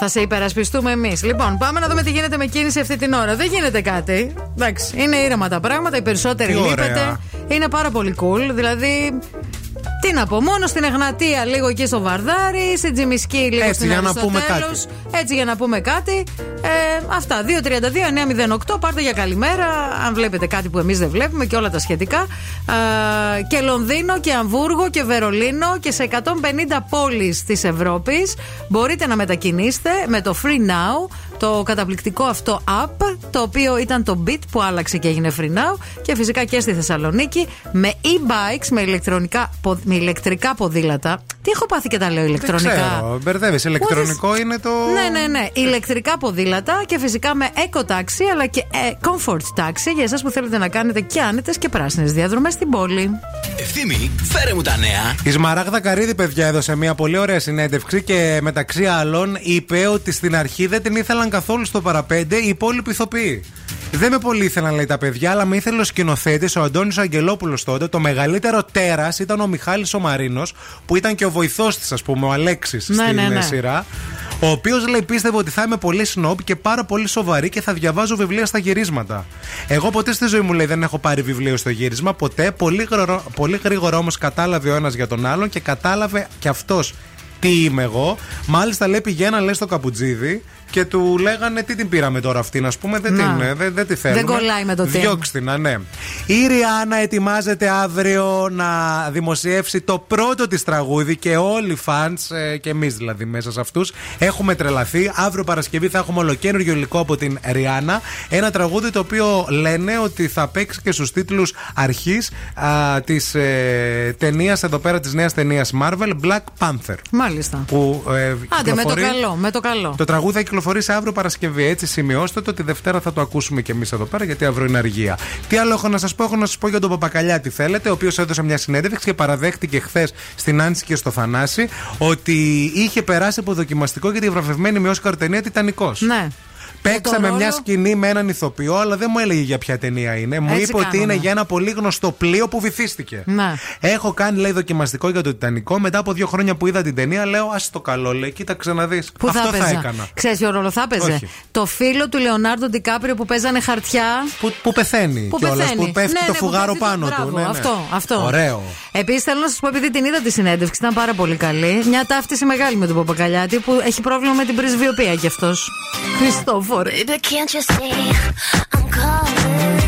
[SPEAKER 2] Θα σε υπερασπιστούμε εμείς. Λοιπόν, πάμε να δούμε τι γίνεται με κίνηση αυτή την ώρα. Δεν γίνεται κάτι. Εντάξει, είναι ήρεμα τα πράγματα. Οι περισσότεροι
[SPEAKER 1] Τι ωραία.
[SPEAKER 2] λείπετε. Είναι πάρα πολύ cool. Δηλαδή, τι να πω, μόνο στην Εγνατία λίγο εκεί στο Βαρδάρι, στην Τζιμισκή λίγο
[SPEAKER 1] Έτσι,
[SPEAKER 2] στην
[SPEAKER 1] για να πούμε
[SPEAKER 2] Αριστοτέλους. Έτσι για να πούμε κάτι. Ε, αυτά. 232-908. Πάρτε για καλημέρα. Αν βλέπετε κάτι που εμείς δεν βλέπουμε και όλα τα σχετικά. Ε, και Λονδίνο και Αμβούργο και Βερολίνο και σε 150 πόλεις της Ευρώπης μπορείτε να μετακινήσετε με το Free Now, το καταπληκτικό αυτό app, το οποίο ήταν το Bit που άλλαξε και έγινε Free Now και φυσικά και στη Θεσσαλονίκη με e-bikes, με, ηλεκτρονικά, πο- με ηλεκτρικά ποδήλατα. Τι έχω πάθει και τα λέω
[SPEAKER 1] Δεν
[SPEAKER 2] ηλεκτρονικά;
[SPEAKER 1] ξέρω, μπερδεύεις. Ηλεκτρονικό είναι το.
[SPEAKER 2] Ναι, ναι, ναι. Ηλεκτρικά ποδήλατα και φυσικά με eco taxi αλλά και ε, comfort taxi για εσάς που θέλετε να κάνετε και άνετες και πράσινες διαδρομές στην πόλη.
[SPEAKER 8] Ευθύμη, φέρε μου τα νέα.
[SPEAKER 1] Η Σμαράγδα Καρίδη, παιδιά, έδωσε μια πολύ ωραία συνέντευξη και μεταξύ άλλων είπε ότι στην αρχή δεν την ήθελαν καθόλου στο παραπέντε οι υπόλοιποι ηθοποιοί. Δεν με πολύ ήθελαν, λέει τα παιδιά, αλλά με ήθελε ο σκηνοθέτης, ο Αντώνης Αγγελόπουλος τότε. Το μεγαλύτερο τέρας ήταν ο Μιχάλης ο Μαρίνος, που ήταν και ο βοηθός της, ας πούμε, ο Αλέξης
[SPEAKER 2] Ναι,
[SPEAKER 1] στην
[SPEAKER 2] ναι, ναι.
[SPEAKER 1] σειρά. Ο οποίος λέει πίστευε ότι θα είμαι πολύ σνόμπ και πάρα πολύ σοβαρή και θα διαβάζω βιβλία στα γυρίσματα. Εγώ ποτέ στη ζωή μου λέει δεν έχω πάρει βιβλίο στο γύρισμα, ποτέ. Πολύ γρήγορα, πολύ γρήγορα όμως κατάλαβε ο ένας για τον άλλον και κατάλαβε και αυτός τι είμαι εγώ. Μάλιστα λέει πηγαίνα λέει στο καπουτζίδι και του λέγανε τι την πήραμε τώρα αυτή, να πούμε. Δεν,
[SPEAKER 2] Να.
[SPEAKER 1] την, ε, δεν, δεν τη θέλουμε.
[SPEAKER 2] Δεν κολλάει με το θέμα.
[SPEAKER 1] Διώξτε την, ναι. Η Ριάννα ετοιμάζεται αύριο να δημοσιεύσει το πρώτο της τραγούδι και όλοι οι φαν, και εμείς δηλαδή μέσα σε αυτούς, έχουμε τρελαθεί. Αύριο Παρασκευή θα έχουμε ολοκένουργιο υλικό από την Ριάννα. Ένα τραγούδι το οποίο λένε ότι θα παίξει και στους τίτλους αρχής της ε, ταινίας εδώ πέρα, της νέας ταινίας Marvel, Black Panther.
[SPEAKER 2] Μάλιστα.
[SPEAKER 1] Που, ε,
[SPEAKER 2] Άντε, με το
[SPEAKER 1] κυκλοφορεί-
[SPEAKER 2] καλό, με το καλό.
[SPEAKER 1] το τραγούδι θα κυκλοφορήσει αύριο Παρασκευή. Έτσι, σημειώστε το. Τη Δευτέρα θα το ακούσουμε και εμείς εδώ πέρα, γιατί αύριο είναι αργία. Τι άλλο έχω να σας πω, έχω να σας πω για τον Παπακαλιά τι θέλετε, ο οποίος έδωσε μια συνέντευξη και παραδέχτηκε χθες στην Άνση και στο Θανάση ότι είχε περάσει από δοκιμαστικό για τη βραβευμένη με Όσκαρ ταινία Τιτανικός.
[SPEAKER 2] Ναι.
[SPEAKER 1] Παίξαμε
[SPEAKER 2] ρόλο-
[SPEAKER 1] μια σκηνή με έναν ηθοποιό, αλλά δεν μου έλεγε για ποια ταινία είναι. Μου
[SPEAKER 2] Έτσι
[SPEAKER 1] είπε ότι
[SPEAKER 2] κάνουνε.
[SPEAKER 1] είναι για ένα πολύ γνωστό πλοίο που βυθίστηκε.
[SPEAKER 2] Ναι.
[SPEAKER 1] Έχω κάνει, λέει, δοκιμαστικό για το Τιτανικό. Μετά από δύο χρόνια που είδα την ταινία, λέω, Α το καλό, λέει, κοίταξε να δει.
[SPEAKER 2] Πού
[SPEAKER 1] Αυτό
[SPEAKER 2] θα
[SPEAKER 1] θα,
[SPEAKER 2] έπαιζα.
[SPEAKER 1] έκανα.
[SPEAKER 2] Ξέρεις ποιο ρόλο θα έπαιζε;
[SPEAKER 1] Όχι.
[SPEAKER 2] Το φίλο του Λεωνάρντο Ντικάπριο που παίζανε χαρτιά.
[SPEAKER 1] Που, που πεθαίνει
[SPEAKER 2] Που
[SPEAKER 1] κιόλας,
[SPEAKER 2] πεθαίνει.
[SPEAKER 1] που πέφτει
[SPEAKER 2] Ναι,
[SPEAKER 1] το
[SPEAKER 2] ναι, που
[SPEAKER 1] φουγάρο
[SPEAKER 2] πέφτει το-
[SPEAKER 1] πάνω
[SPEAKER 2] μπράβο,
[SPEAKER 1] του. Ναι, ναι.
[SPEAKER 2] Αυτό, αυτό.
[SPEAKER 1] Ωραίο.
[SPEAKER 2] Επίσης θέλω να σας πω, επειδή την είδα τη συνέντευξη, ήταν πάρα πολύ καλή. Μια ταύτιση μεγάλη με τον Παπακαλιάτη που έχει πρόβλημα με την πρεσβειοποία κι αυτός. for it.
[SPEAKER 21] Baby, can't you see I'm calling?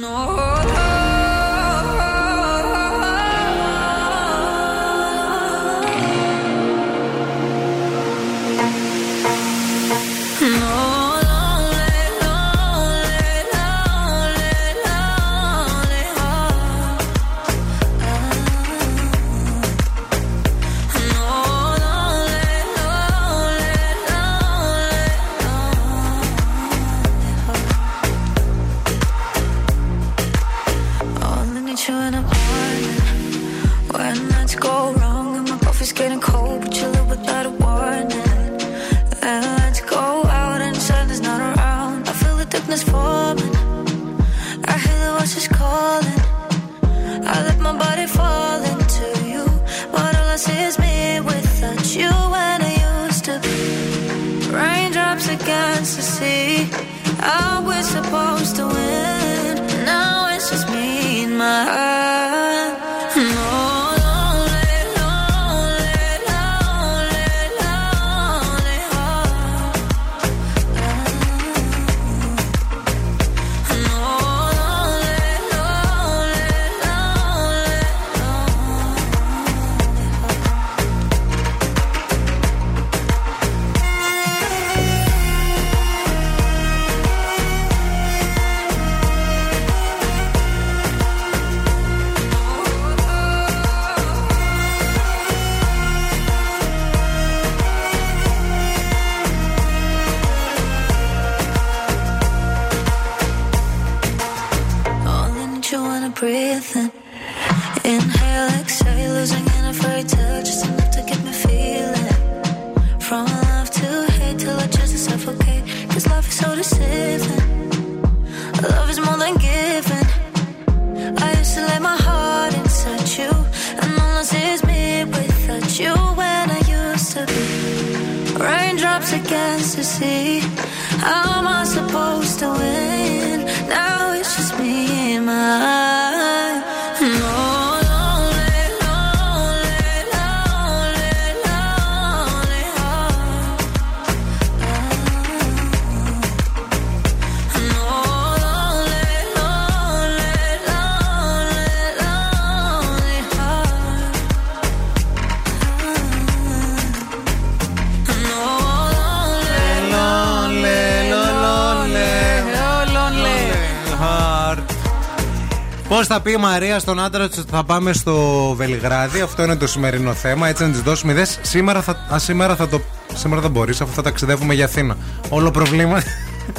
[SPEAKER 1] Πει η Μαρία στον άντρα της ότι θα πάμε στο Βελιγράδι, αυτό είναι το σημερινό θέμα. Έτσι να της δώσουμε ιδέες. Σήμερα θα, α, σήμερα θα το. Σήμερα δεν μπορείς, αφού θα ταξιδεύουμε για Αθήνα. Όλο πρόβλημα.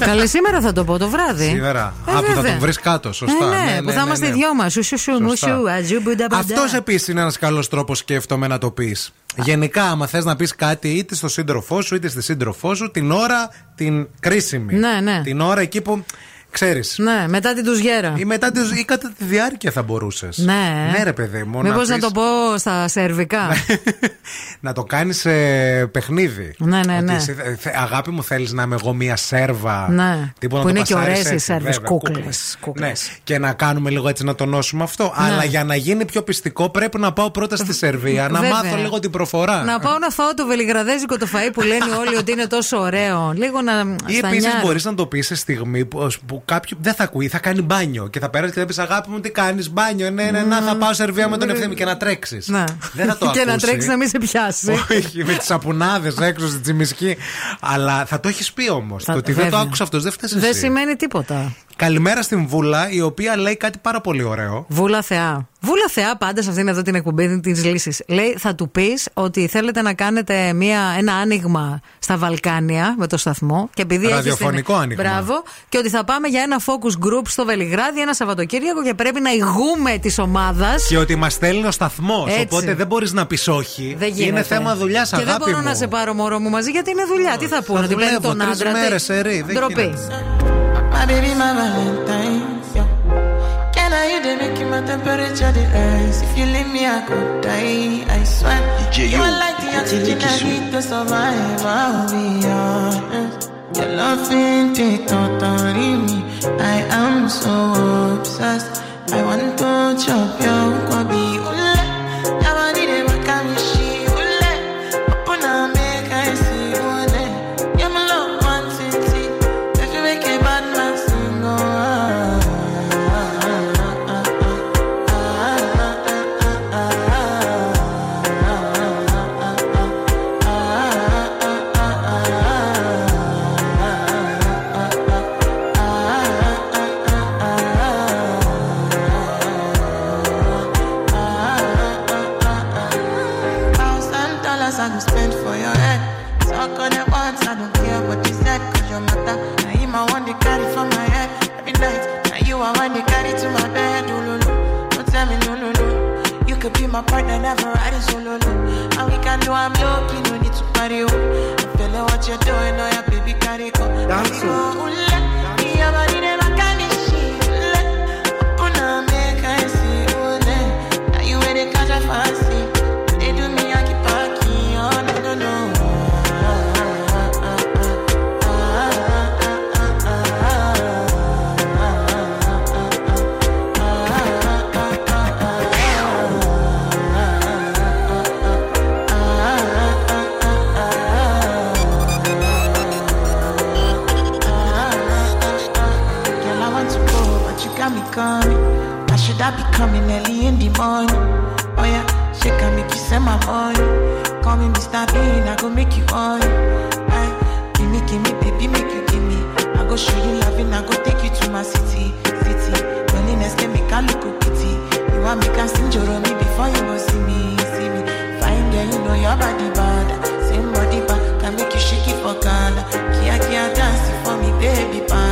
[SPEAKER 2] Καλέ, σήμερα θα το πω το βράδυ.
[SPEAKER 1] Σήμερα.
[SPEAKER 2] Ε,
[SPEAKER 1] Α, που θα
[SPEAKER 2] βέβαια.
[SPEAKER 1] τον βρεις κάτω, σωστά.
[SPEAKER 2] Ε, ναι, που θα είμαστε οι δυο μας. Σου, σου, σου, μου, σου, αζού, μπουντά, μπουντά.
[SPEAKER 1] Αυτός επίσης είναι ένας καλός τρόπος, σκέφτομαι, να το πεις. Γενικά, άμα θες να πεις κάτι είτε στο σύντροφό σου είτε στη σύντροφό σου, την ώρα την κρίσιμη.
[SPEAKER 2] Ναι, ναι.
[SPEAKER 1] Την ώρα εκεί που ξέρεις.
[SPEAKER 2] Ναι, μετά την τουζιέρα.
[SPEAKER 1] Ή, μετά, τη- ή κατά τη διάρκεια θα μπορούσες.
[SPEAKER 2] Ναι.
[SPEAKER 1] Ναι, ρε παιδί μου.
[SPEAKER 2] Μήπως να
[SPEAKER 1] πεις-
[SPEAKER 2] το πω στα σερβικά. (laughs)
[SPEAKER 1] να το κάνεις παιχνίδι.
[SPEAKER 2] Ναι, ναι,
[SPEAKER 1] Ότι
[SPEAKER 2] ναι.
[SPEAKER 1] εσύ, ε, θε- αγάπη μου, θέλεις να είμαι εγώ μία σέρβα.
[SPEAKER 2] Ναι.
[SPEAKER 1] Τύπου να
[SPEAKER 2] Που
[SPEAKER 1] το
[SPEAKER 2] είναι και
[SPEAKER 1] πασάρεις
[SPEAKER 2] ωραίες οι
[SPEAKER 1] έτσι,
[SPEAKER 2] Σέρβες,
[SPEAKER 1] βέβαια,
[SPEAKER 2] κούκλες,
[SPEAKER 1] Ναι. Και να κάνουμε λίγο έτσι να τονώσουμε αυτό. Αλλά για να γίνει πιο πιστικό, πρέπει να πάω πρώτα στη Σερβία, να
[SPEAKER 2] Βέβαια.
[SPEAKER 1] μάθω λίγο την προφορά.
[SPEAKER 2] να πάω να φάω το βελιγραδέζικο το φαΐ που λένε όλοι ότι είναι τόσο ωραίο. Λίγο να.
[SPEAKER 1] Ή
[SPEAKER 2] στα
[SPEAKER 1] επίσης
[SPEAKER 2] νιάρ.
[SPEAKER 1] μπορείς να το πεις σε στιγμή που, που κάποιο δεν θα ακούει, θα κάνει μπάνιο. Και θα πέρασε και θα πει Αγάπη μου, τι κάνεις, μπάνιο. Ναι, ναι, να θα πάω Σερβία με τον ευθύνη και να τρέξεις.
[SPEAKER 2] Ναι.
[SPEAKER 1] Δεν θα το (laughs)
[SPEAKER 2] και να
[SPEAKER 1] ακούσει.
[SPEAKER 2] τρέξεις να μην σε πιάσει.
[SPEAKER 1] Όχι, με τις σαπουνάδες έξω στη τσιμισκή. Αλλά θα το έχεις πει όμως. Το ότι δεν το
[SPEAKER 2] βέβαια.
[SPEAKER 1] άκουσα αυτός δεν φταίει
[SPEAKER 2] Δεν
[SPEAKER 1] εσύ.
[SPEAKER 2] σημαίνει τίποτα.
[SPEAKER 1] Καλημέρα στην Βούλα, η οποία λέει κάτι πάρα πολύ ωραίο.
[SPEAKER 2] Βούλα Θεά. Βούλα Θεά, πάντα σε αυτήν εδώ την εκπομπή της λύσης. Λέει, θα του πεις ότι θέλετε να κάνετε μια, ένα άνοιγμα στα Βαλκάνια με το σταθμό. Και επειδή έχεις
[SPEAKER 1] Ραδιοφωνικό
[SPEAKER 2] την-
[SPEAKER 1] άνοιγμα.
[SPEAKER 2] Μπράβο. Και ότι θα πάμε για ένα focus group στο Βελιγράδι ένα Σαββατοκύριακο και πρέπει να ηγούμε της ομάδας.
[SPEAKER 1] Και ότι μας στέλνει ο σταθμός.
[SPEAKER 2] Έτσι.
[SPEAKER 1] Οπότε δεν μπορείς να πεις όχι.
[SPEAKER 2] Δεν γίνεται.
[SPEAKER 1] Είναι θέμα δουλειάς,
[SPEAKER 2] Και
[SPEAKER 1] αγάπη
[SPEAKER 2] δεν μπορώ
[SPEAKER 1] μου.
[SPEAKER 2] να σε πάρω μωρό μου μαζί γιατί είναι δουλειά. Τι θα πούνε, ότι παίρνει
[SPEAKER 1] δουλεύω
[SPEAKER 2] τον
[SPEAKER 1] τρεις
[SPEAKER 2] άντρα. τι-
[SPEAKER 1] μέρες, ερή, δεν
[SPEAKER 2] Ντροπή.
[SPEAKER 19] now you dey make my temperature the rise. If you leave me, I could die. I swear. DJ, you are like the oxygen I need to survive. I'll be honest. Your love ain't it totally me. I am so obsessed. I want to chop your body. Ule, I want it. My partner, never riding solo, no. And we can do I'm lucky, no need to party, oh. I feel like what you're doing, oh, yeah, baby, carry go. Carry go,
[SPEAKER 22] coming early in the morning? Oh yeah, she can make you send my money. Call me Mr. Bean, I go make you on. Aye, eh, give me, give me, baby, make you give me. I go show you loving, I go take you to my city, city. Loneliness can make I look pity. You want me can sing me before you go see me, see me. Fine girl, you know your body bad. Same body bad, can make you shake it for Ghana. Kia kia dance for me, baby pan.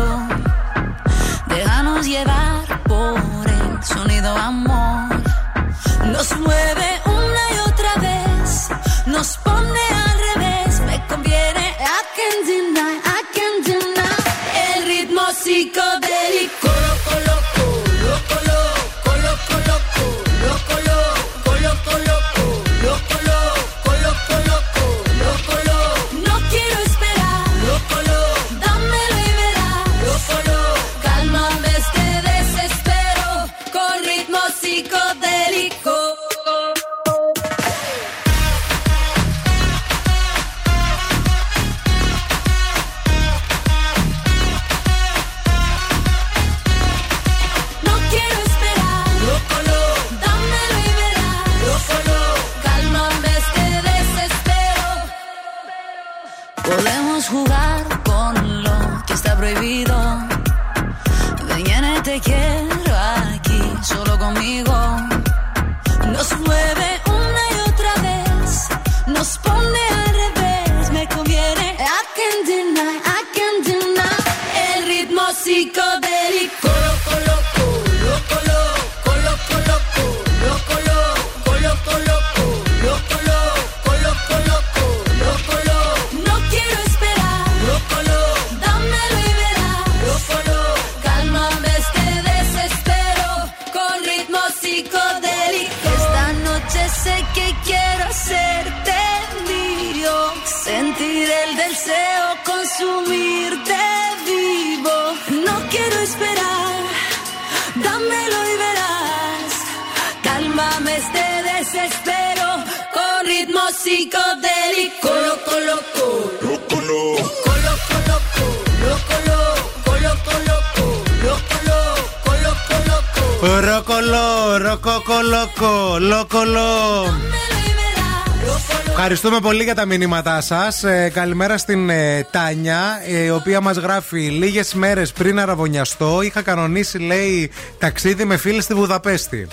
[SPEAKER 1] Ευχαριστούμε πολύ για τα μηνύματά σας. Ε, καλημέρα στην ε, Τάνια, ε, η οποία μας γράφει λίγες μέρες πριν αραβωνιαστώ. Είχα κανονίσει, λέει, ταξίδι με φίλη στη Βουδαπέστη.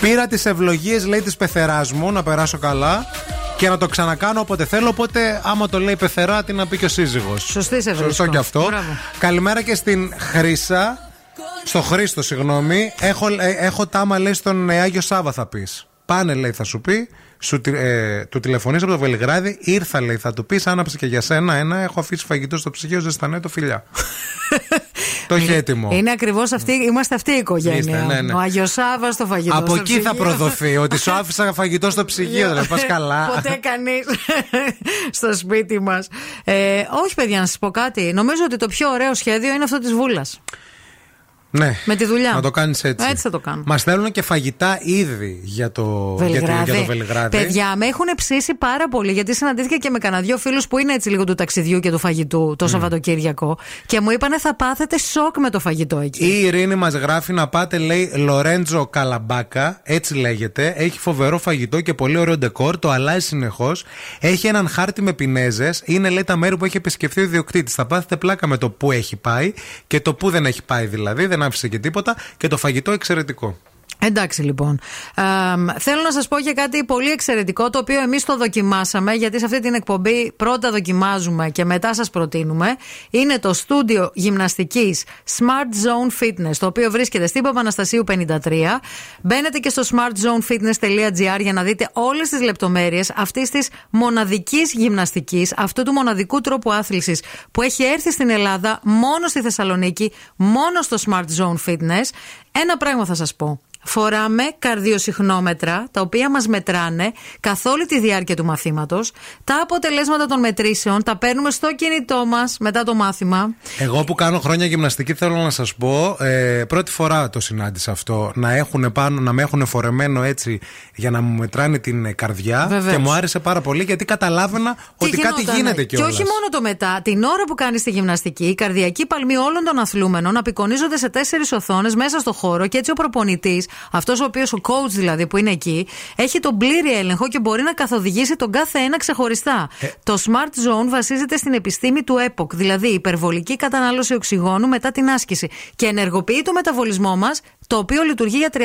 [SPEAKER 1] Πήρα τις ευλογίες, λέει, της πεθεράς μου να περάσω καλά και να το ξανακάνω όποτε θέλω. Οπότε, άμα το λέει πεθερά, τι να πει και ο σύζυγος.
[SPEAKER 2] Σωστή σε
[SPEAKER 1] Σωστό
[SPEAKER 2] βρίσκω.
[SPEAKER 1] και αυτό.
[SPEAKER 2] Μπράβο.
[SPEAKER 1] Καλημέρα και στην Χρύσα. Στο Χρήστο, συγγνώμη. Έχω, ε, έχω τάμα, λέει, στον ε, Άγιο Σάβα θα πεις. Πάνε, λέει, θα σου πει. Σου, τη- ε, του τηλεφωνήσει από το Βελιγράδι. Ήρθα, λέει, θα του πεις. Άναψε και για σένα ένα. Έχω αφήσει φαγητό στο ψυγείο. Ζεστανέ το φιλιά. (laughs) το έχει έτοιμο.
[SPEAKER 2] Είναι ακριβώς αυτή, είμαστε αυτή η οικογένεια.
[SPEAKER 1] Είστε, ναι, ναι.
[SPEAKER 2] Ο Άγιο Σάβα στο φαγητό.
[SPEAKER 1] Από
[SPEAKER 2] στο
[SPEAKER 1] εκεί θα
[SPEAKER 2] ψυγείο.
[SPEAKER 1] προδοθεί. ότι σου (laughs) άφησα φαγητό στο ψυγείο. Δηλαδή, πας καλά.
[SPEAKER 2] Ποτέ κανείς (laughs) στο σπίτι μας. Ε, όχι, παιδιά, να σας πω κάτι. Νομίζω ότι το πιο ωραίο σχέδιο είναι αυτό της Βούλας.
[SPEAKER 1] Ναι.
[SPEAKER 2] Με τη δουλειά.
[SPEAKER 1] Να το κάνεις έτσι.
[SPEAKER 2] Έτσι θα το κάνω.
[SPEAKER 1] Μας στέλνουν και φαγητά ήδη για το για, τη-
[SPEAKER 2] Βελιγράδι.
[SPEAKER 1] για το Βελιγράδι.
[SPEAKER 2] Παιδιά, με έχουν ψήσει πάρα πολύ γιατί συναντήθηκα και με κανένα δυο φίλους που είναι έτσι λίγο του ταξιδιού και του φαγητού το Σαββατοκύριακο και μου είπανε θα πάθετε σοκ με το φαγητό εκεί.
[SPEAKER 1] Η Ειρήνη μας γράφει να πάτε, λέει, Λορέντζο Καλαμπάκα, έτσι λέγεται. Έχει φοβερό φαγητό και πολύ ωραίο ντεκόρ. Το αλλάζει συνεχώς. Έχει έναν χάρτη με πινέζες. Είναι, λέει, τα μέρη που έχει επισκεφθεί ο ιδιοκτήτης. Θα πάθετε πλάκα με το που έχει πάει και το που δεν έχει πάει δηλαδή. Δεν άφησε και τίποτα. Και το φαγητό εξαιρετικό.
[SPEAKER 2] Εντάξει λοιπόν. Αμ, θέλω να σας πω για κάτι πολύ εξαιρετικό το οποίο εμείς το δοκιμάσαμε γιατί σε αυτή την εκπομπή πρώτα δοκιμάζουμε και μετά σας προτείνουμε. Είναι το στούντιο γυμναστικής Smart Zone Fitness το οποίο βρίσκεται στην Παπαναστασίου 53. Μπαίνετε και στο smartzonefitness.gr για να δείτε όλες τις λεπτομέρειες αυτής της μοναδικής γυμναστικής, αυτού του μοναδικού τρόπου άθλησης που έχει έρθει στην Ελλάδα μόνο στη Θεσσαλονίκη, μόνο στο Smart Zone Fitness. Ένα πράγμα θα σας πω. Φοράμε καρδιοσυχνόμετρα, τα οποία μας μετράνε καθ' όλη τη διάρκεια του μαθήματος. Τα αποτελέσματα των μετρήσεων τα παίρνουμε στο κινητό μας μετά το μάθημα.
[SPEAKER 1] Εγώ που κάνω χρόνια γυμναστική θέλω να σας πω ε, Πρώτη φορά το συνάντησα αυτό Να, έχουν πάνω, να με έχουν φορεμένο έτσι Για να μου μετράνε την ε, καρδιά
[SPEAKER 2] Βεβαίως.
[SPEAKER 1] Και μου άρεσε πάρα πολύ γιατί καταλάβαινα Ότι κάτι
[SPEAKER 2] γινότανε.
[SPEAKER 1] γίνεται
[SPEAKER 2] Και
[SPEAKER 1] κιόλας
[SPEAKER 2] όχι μόνο το μετά. Την ώρα που κάνεις τη γυμναστική, η καρδιακή παλμή όλων των αθλούμενων απεικονίζονται σε τέσσερις οθόνες μέσα στο χώρο και έτσι ο προπονητής, αυτός ο οποίος ο coach δηλαδή που είναι εκεί, έχει τον πλήρη έλεγχο και μπορεί να καθοδηγήσει τον κάθε ένα ξεχωριστά.
[SPEAKER 1] Ε.
[SPEAKER 2] Το Smart Zone βασίζεται στην επιστήμη του EPOC, δηλαδή υπερβολική κατανάλωση οξυγόνου μετά την άσκηση και ενεργοποιεί το μεταβολισμό μας, το οποίο λειτουργεί για 36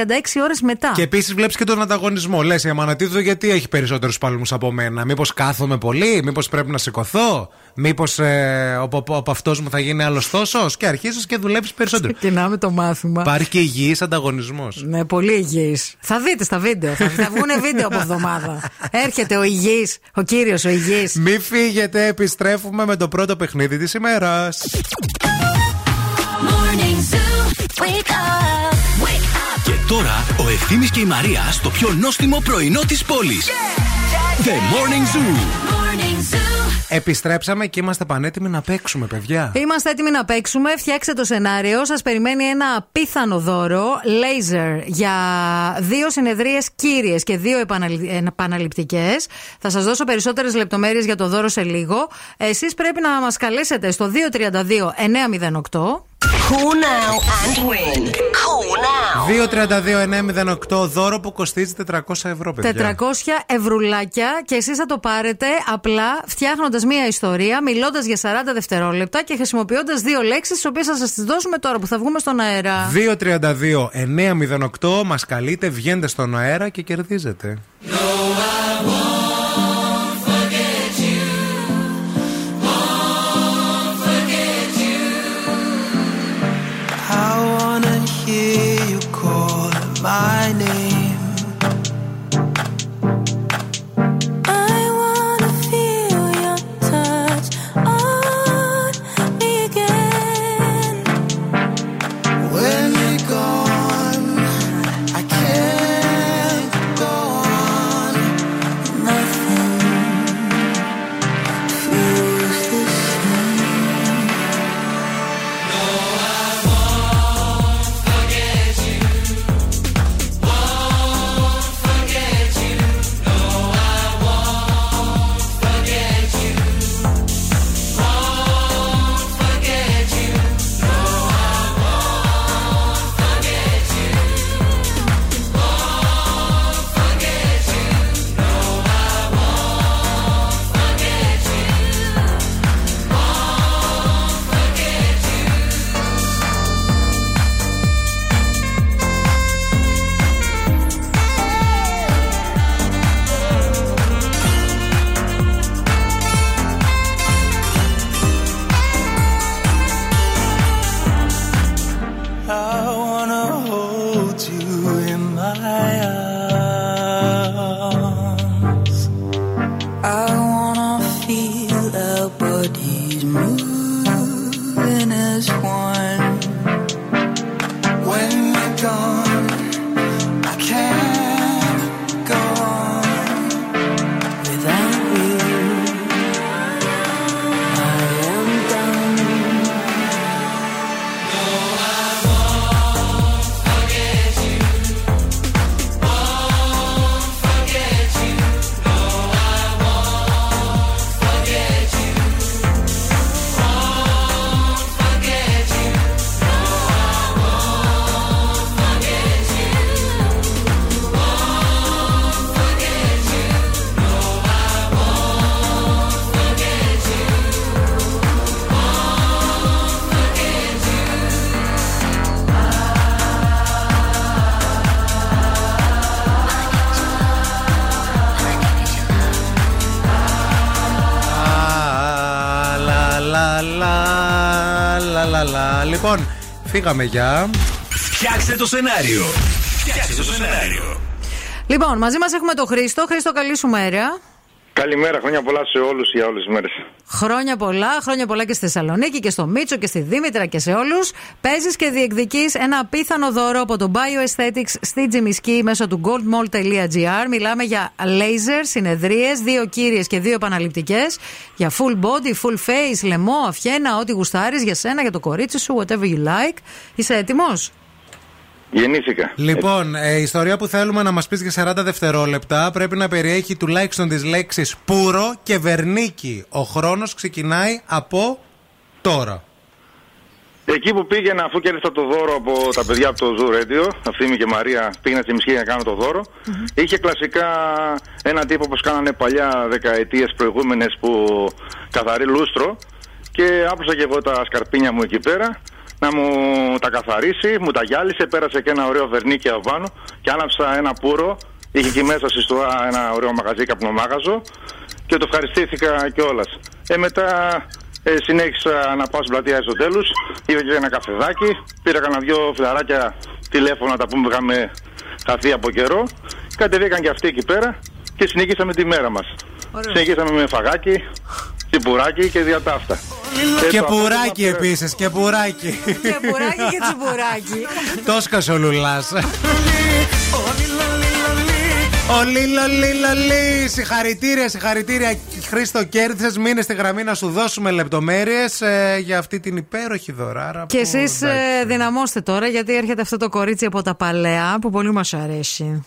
[SPEAKER 2] ώρες μετά.
[SPEAKER 1] Και επίσης βλέπεις και τον ανταγωνισμό. Λες, η Αμανατίδου γιατί έχει περισσότερους παλμούς από μένα; Μήπως κάθομαι πολύ, μήπως πρέπει να σηκωθώ, μήπως ε, από, από αυτό μου θα γίνει άλλος τόσο. Και αρχίζεις και δουλεύεις περισσότερο.
[SPEAKER 2] Ξεκινάμε το μάθημα.
[SPEAKER 1] Υπάρχει και υγιής ανταγωνισμός.
[SPEAKER 2] Ναι, πολύ υγιής. Θα δείτε στα βίντεο. Θα, θα βγουν βίντεο από εβδομάδα. Έρχεται ο υγιής, ο κύριος ο υγιής.
[SPEAKER 1] Μη φύγετε, επιστρέφουμε με το πρώτο παιχνίδι της ημέρας.
[SPEAKER 21] Morning Zoo. Wake up. Wake up.
[SPEAKER 11] Και τώρα ο Ευθύμης και η Μαρία στο πιο νόστιμο πρωινό της πόλης. The Morning Zoo.
[SPEAKER 21] Morning Zoo.
[SPEAKER 1] Επιστρέψαμε και είμαστε πανέτοιμοι να παίξουμε, παιδιά.
[SPEAKER 2] Είμαστε έτοιμοι να παίξουμε. Φτιάξτε το σενάριο. Σας περιμένει ένα απίθανο δώρο. Laser για δύο συνεδρίες κύριες και δύο επαναληπτικές. Θα σας δώσω περισσότερες λεπτομέρειες για το δώρο σε λίγο. Εσείς πρέπει να μας καλέσετε στο 232 908.
[SPEAKER 4] Cool now and win. Cool now.
[SPEAKER 1] 232-908 δώρο που κοστίζει 400 ευρώ, παιδιά.
[SPEAKER 2] 400 ευρουλάκια και εσείς θα το πάρετε απλά φτιάχνοντας μία ιστορία, μιλώντας για 40 δευτερόλεπτα και χρησιμοποιώντας δύο λέξεις, τις οποίες θα σας τις δώσουμε τώρα που θα βγούμε στον αέρα.
[SPEAKER 1] 232-908 μας καλείτε, βγαίνετε στον αέρα και κερδίζετε.
[SPEAKER 12] I my name.
[SPEAKER 1] Φύγαμε για.
[SPEAKER 11] Φτιάξτε το σενάριο. Φτιάξτε το σενάριο.
[SPEAKER 23] Λοιπόν, μαζί μας έχουμε τον Χρήστο. Χρήστο, καλή σου μέρα.
[SPEAKER 24] Καλημέρα, χρόνια πολλά σε όλους για όλες τις μέρες.
[SPEAKER 23] Χρόνια πολλά, χρόνια πολλά και στη Θεσσαλονίκη και στο Μίτσο και στη Δήμητρα και σε όλους. Παίζεις και διεκδικείς ένα απίθανο δώρο από το Bioaesthetics στη Τζιμισκή μέσω του goldmall.gr. Μιλάμε για laser, συνεδρίες, δύο κύριες και δύο επαναληπτικές. Για full body, full face, λαιμό, αυχένα, ό,τι γουστάρεις για σένα, για το κορίτσι σου, whatever you like. Είσαι έτοιμος;
[SPEAKER 24] Γεννήθηκα.
[SPEAKER 1] Λοιπόν, ε, η ιστορία που θέλουμε να μας πεις για 40 δευτερόλεπτα πρέπει να περιέχει τουλάχιστον τις λέξεις πουρο και βερνίκι. Ο χρόνος ξεκινάει από τώρα.
[SPEAKER 24] Εκεί που πήγαινα, αφού κέρδισα το δώρο από τα παιδιά από το Zoo Radio, Ευθύμη και Μαρία, πήγαινα στη Μισχή για να κάνω το δώρο. Είχε κλασικά έναν τύπο όπως κάνανε παλιά δεκαετίες προηγούμενες που καθαρεί λούστρο και άπλωσα και εγώ τα σκαρπίνια μου εκεί πέρα να μου τα καθαρίσει, μου τα γυάλισε, πέρασε και ένα ωραίο βερνίκι από πάνω και άναψα ένα πουρο. Είχε εκεί μέσα στη Στουά ένα ωραίο μαγαζί, καπνομάγαζο και το ευχαριστήθηκα κιόλας. Ε, μετά ε, συνέχισα να πάω στην πλατεία Αριστοτέλους, είδα και ένα καφεδάκι, πήρα κανένα δυο φιλαράκια τηλέφωνα τα πούμε είχαμε χαθεί από καιρό. Κατεβήκαν και αυτοί εκεί πέρα και συνεχίσαμε τη μέρα μας. Συνεχίσαμε με φαγάκι, τσιπουράκι και διατάφτα. Ε,
[SPEAKER 1] Και
[SPEAKER 24] το
[SPEAKER 1] πουράκι
[SPEAKER 24] απόγευμα πήρα-
[SPEAKER 1] επίσης, και πουράκι.
[SPEAKER 23] Και πουράκι και τσιμπουράκι.
[SPEAKER 1] Το σκασε ο Λουλάς. Ο Λίλο Λίλο Λί. Συγχαρητήρια, συγχαρητήρια. Χρήστο, κέρδισες. Μείνε στη γραμμή να σου δώσουμε λεπτομέρειες για αυτή την υπέροχη δωράρα.
[SPEAKER 23] Και
[SPEAKER 1] που,
[SPEAKER 23] εσείς
[SPEAKER 1] εντάξει.
[SPEAKER 23] δυναμώστε τώρα γιατί έρχεται αυτό το κορίτσι από τα παλαιά που πολύ μας αρέσει.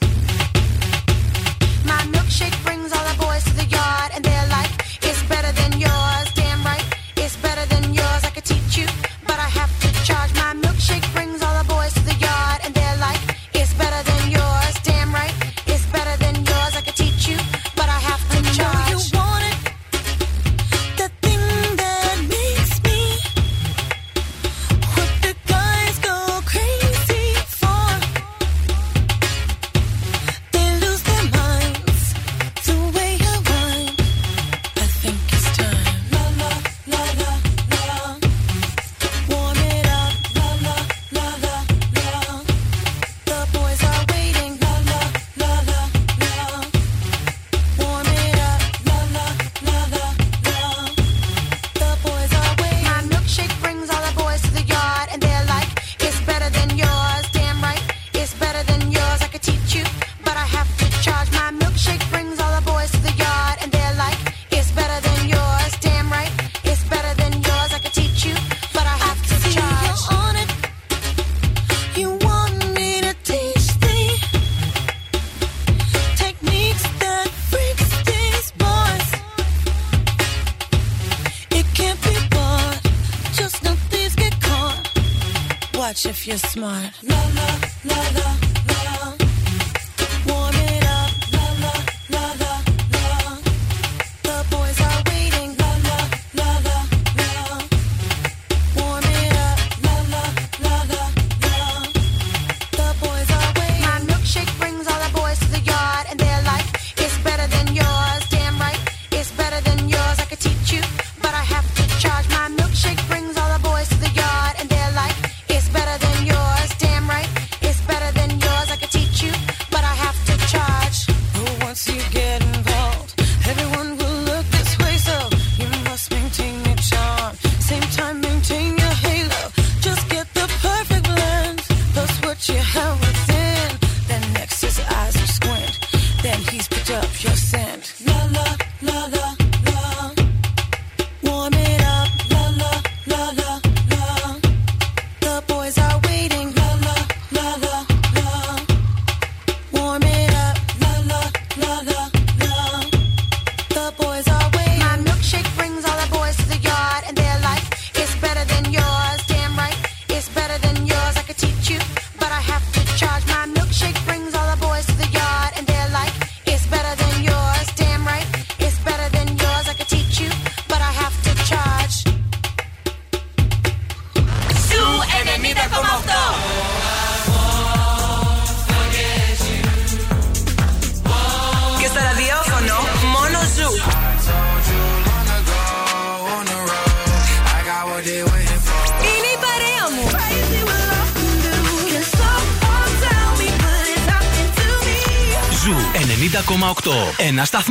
[SPEAKER 19] want.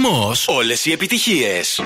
[SPEAKER 8] Ένα σταθμό. Όλες οι
[SPEAKER 1] επιτυχίες.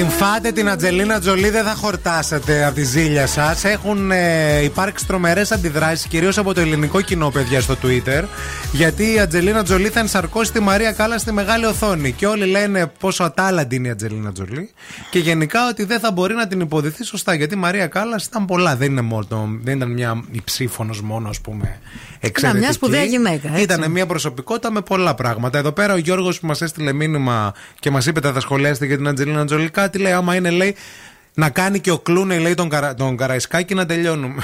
[SPEAKER 1] Την φάτε την Ατζελίνα Τζολί, δεν θα χορτάσετε από τη ζήλια σας. Έχουν ε, υπάρξει τρομερές αντιδράσεις, κυρίως από το ελληνικό κοινό, παιδιά, στο Twitter. Γιατί η Ατζελίνα Τζολί θα ενσαρκώσει τη Μαρία Κάλλα στη μεγάλη οθόνη. Και όλοι λένε πόσο ατάλλαντη είναι η Ατζελίνα Τζολί. Και γενικά ότι δεν θα μπορεί να την υποδυθεί σωστά. Γιατί η Μαρία Κάλλα ήταν πολλά. Δεν, είναι μόνο, δεν ήταν μια υψίφωνο μόνο, ας πούμε. Εξαιρετική.
[SPEAKER 2] μια σπουδαία γυναίκα, έτσι.
[SPEAKER 1] Ήταν μια προσωπικότητα με πολλά πράγματα. Εδώ πέρα ο Γιώργος που μας έστειλε μήνυμα και μας είπε τα θα σχολιάσετε για την Ατζελίνα Τζολί κάτι λέει. Άμα είναι, λέει, να κάνει και ο Κλούνε, λέει, τον, καρα... τον Καραϊσκάκη να τελειώνουμε.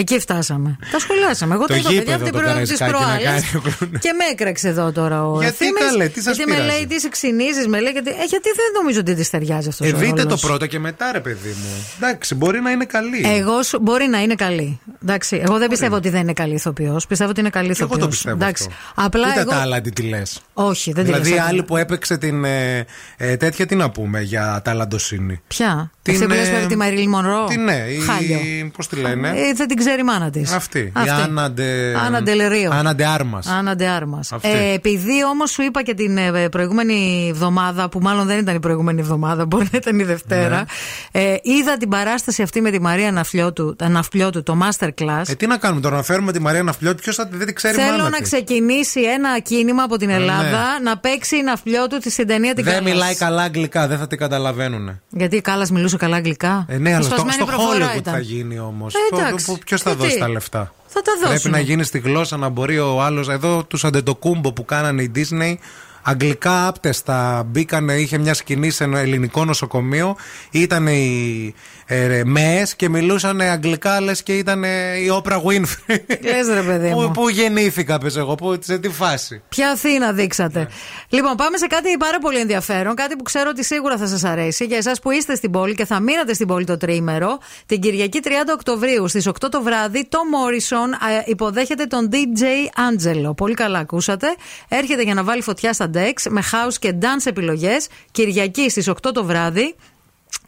[SPEAKER 2] Εκεί φτάσαμε. Τα σχολιάσαμε. Εγώ
[SPEAKER 1] Το
[SPEAKER 2] το είδα παιδιά από
[SPEAKER 1] γήπεδο
[SPEAKER 2] την
[SPEAKER 1] το
[SPEAKER 2] προάλλη τη
[SPEAKER 1] Καραϊσκάκη να
[SPEAKER 2] προάλλη.
[SPEAKER 1] κάνει ο Κλούνε.
[SPEAKER 2] Και με έκραξε εδώ τώρα ο
[SPEAKER 1] Γιατί,
[SPEAKER 2] Ευθύμης,
[SPEAKER 1] καλέ, τι σας
[SPEAKER 2] Γιατί με
[SPEAKER 1] πειράζει;
[SPEAKER 2] λέει τις εξυνήσει, με λέει. Γιατί, ε, γιατί δεν νομίζω ότι τη ταιριάζει αυτός
[SPEAKER 1] Ε,
[SPEAKER 2] ο
[SPEAKER 1] δείτε το
[SPEAKER 2] ρόλος.
[SPEAKER 1] πρώτο και μετά, ρε παιδί μου. Εντάξει, μπορεί να είναι καλή.
[SPEAKER 2] Εγώ σου, μπορεί να είναι καλή. Εντάξει, εγώ δεν πιστεύω ότι δεν είναι καλή ηθοποιός. Πιστεύω ότι είναι καλή
[SPEAKER 1] Και εγώ
[SPEAKER 2] ηθοποιός.
[SPEAKER 1] το πιστεύω.
[SPEAKER 2] Εντάξει.
[SPEAKER 1] αυτό.
[SPEAKER 2] Απλά
[SPEAKER 1] Ούτε
[SPEAKER 2] εγώ.
[SPEAKER 1] τα άλλα τι τη λες.
[SPEAKER 2] Όχι, δεν τη
[SPEAKER 1] Δηλαδή,
[SPEAKER 2] λες
[SPEAKER 1] η
[SPEAKER 2] έτσι.
[SPEAKER 1] άλλη που έπαιξε την. Ε, ε, τέτοια, τι να πούμε για ταλαντοσύνη.
[SPEAKER 2] Ποια;
[SPEAKER 1] Την,
[SPEAKER 2] Αυτή που λες
[SPEAKER 1] ε,
[SPEAKER 2] τώρα τη Μαρίλ Μονρό;
[SPEAKER 1] Τι ναι,
[SPEAKER 2] Χάλιο.
[SPEAKER 1] η. Πώς τη λένε;
[SPEAKER 2] Ε, δεν την ξέρει η μάνα της.
[SPEAKER 1] Αυτή. Η Άννα Ντε.
[SPEAKER 2] Άννα Ντελερίο.
[SPEAKER 1] Άννα Ντε Άρμας.
[SPEAKER 2] Άννα Ντε Άρμας.
[SPEAKER 1] Αυτή.
[SPEAKER 2] Ε, επειδή όμως σου είπα και την ε, προηγούμενη εβδομάδα, που μάλλον δεν ήταν η προηγούμενη εβδομάδα, μπορεί να ήταν η Δευτέρα,
[SPEAKER 1] Ναι.
[SPEAKER 2] ε, είδα την παράσταση αυτή με τη Μαρία Ναυπλιώτου, Ναυπλιώτου το Masterclass.
[SPEAKER 1] Ε, τι να κάνουμε τώρα, να φέρουμε τη Μαρία Ναυπλιώτη, ποιος δεν τη ξέρει
[SPEAKER 2] Θέλω
[SPEAKER 1] μάνα
[SPEAKER 2] να
[SPEAKER 1] της.
[SPEAKER 2] ξεκινήσει ένα κίνημα από την Ελλάδα να παίξει η Ναυπλιώτου τη στην ταινία την
[SPEAKER 1] Δεν
[SPEAKER 2] Κάλλας.
[SPEAKER 1] μιλάει καλά αγγλικά, δεν θα την καταλαβαίνουν.
[SPEAKER 2] Γιατί η Κάλλα μιλούσε καλά αγγλικά;
[SPEAKER 1] Ε, ναι, αλλά στο,
[SPEAKER 2] Σπασμένη
[SPEAKER 1] στο
[SPEAKER 2] προφορά
[SPEAKER 1] Hollywood
[SPEAKER 2] ήταν.
[SPEAKER 1] θα γίνει όμως.
[SPEAKER 2] Ε, εντάξει.
[SPEAKER 1] Ποιος θα
[SPEAKER 2] Ε,
[SPEAKER 1] δώσει
[SPEAKER 2] τι;
[SPEAKER 1] τα λεφτά;
[SPEAKER 2] Θα τα
[SPEAKER 1] Πρέπει
[SPEAKER 2] δώσουν.
[SPEAKER 1] να γίνει στη γλώσσα να μπορεί ο άλλος. Εδώ τους αντετοκούμπο που κάνανε η Disney. Αγγλικά άπτεστα μπήκανε, είχε μια σκηνή σε ένα ελληνικό νοσοκομείο. Ήταν οι ε, ΜΕΕΣ και μιλούσαν αγγλικά, λες και ήταν η Όπρα Winfrey.
[SPEAKER 2] Λες, ρε παιδί
[SPEAKER 1] Πού,
[SPEAKER 2] μου.
[SPEAKER 1] πού γεννήθηκα, πες εγώ, πού, σε τι φάση.
[SPEAKER 2] Ποια Αθήνα δείξατε.
[SPEAKER 1] Ναι.
[SPEAKER 2] Λοιπόν, πάμε σε κάτι πάρα πολύ ενδιαφέρον. Κάτι που ξέρω ότι σίγουρα θα σας αρέσει. Για εσάς που είστε στην πόλη και θα μείνατε στην πόλη το τρίμερο. Την Κυριακή 30 Οκτωβρίου στις 8 το βράδυ, το Morrison ε, υποδέχεται τον DJ Angelo. Πολύ καλά ακούσατε. Έρχεται για να βάλει φωτιά στα dance X με house και dance επιλογές. Κυριακή στις 8 το βράδυ.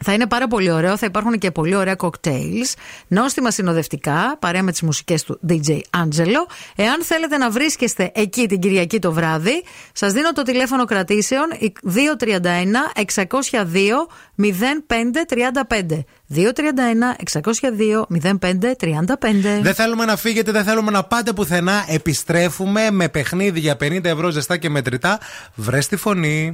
[SPEAKER 2] Θα είναι πάρα πολύ ωραίο, θα υπάρχουν και πολύ ωραία cocktails, νόστιμα συνοδευτικά, παρέα με τις μουσικές του DJ Angelo. Εάν θέλετε να βρίσκεστε εκεί την Κυριακή το βράδυ, σας δίνω το τηλέφωνο κρατήσεων 231-602-0535. 231-602-0535.
[SPEAKER 1] Δεν θέλουμε να φύγετε, δεν θέλουμε να πάτε πουθενά. Επιστρέφουμε με παιχνίδι για 50 ευρώ ζεστά και μετρητά. Βρες τη φωνή.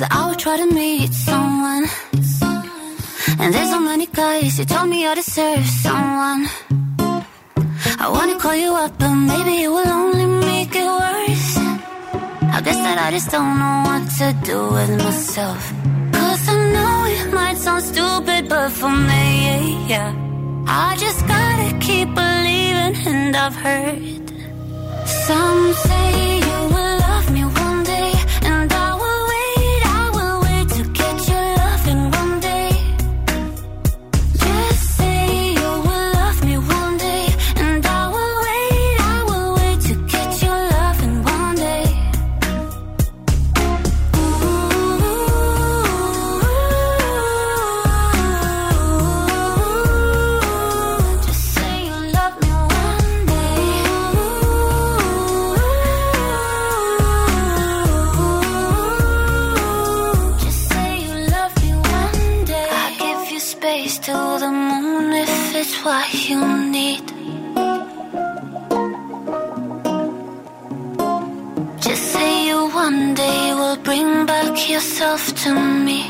[SPEAKER 21] That I will try to meet someone. And there's so many guys who told me I deserve someone. I wanna call you up, but maybe it will only make it worse. I guess that I just don't know what to do with myself. Cause I know it might sound stupid, but for me, yeah. I just gotta keep believing, and I've heard some say you will yourself to me.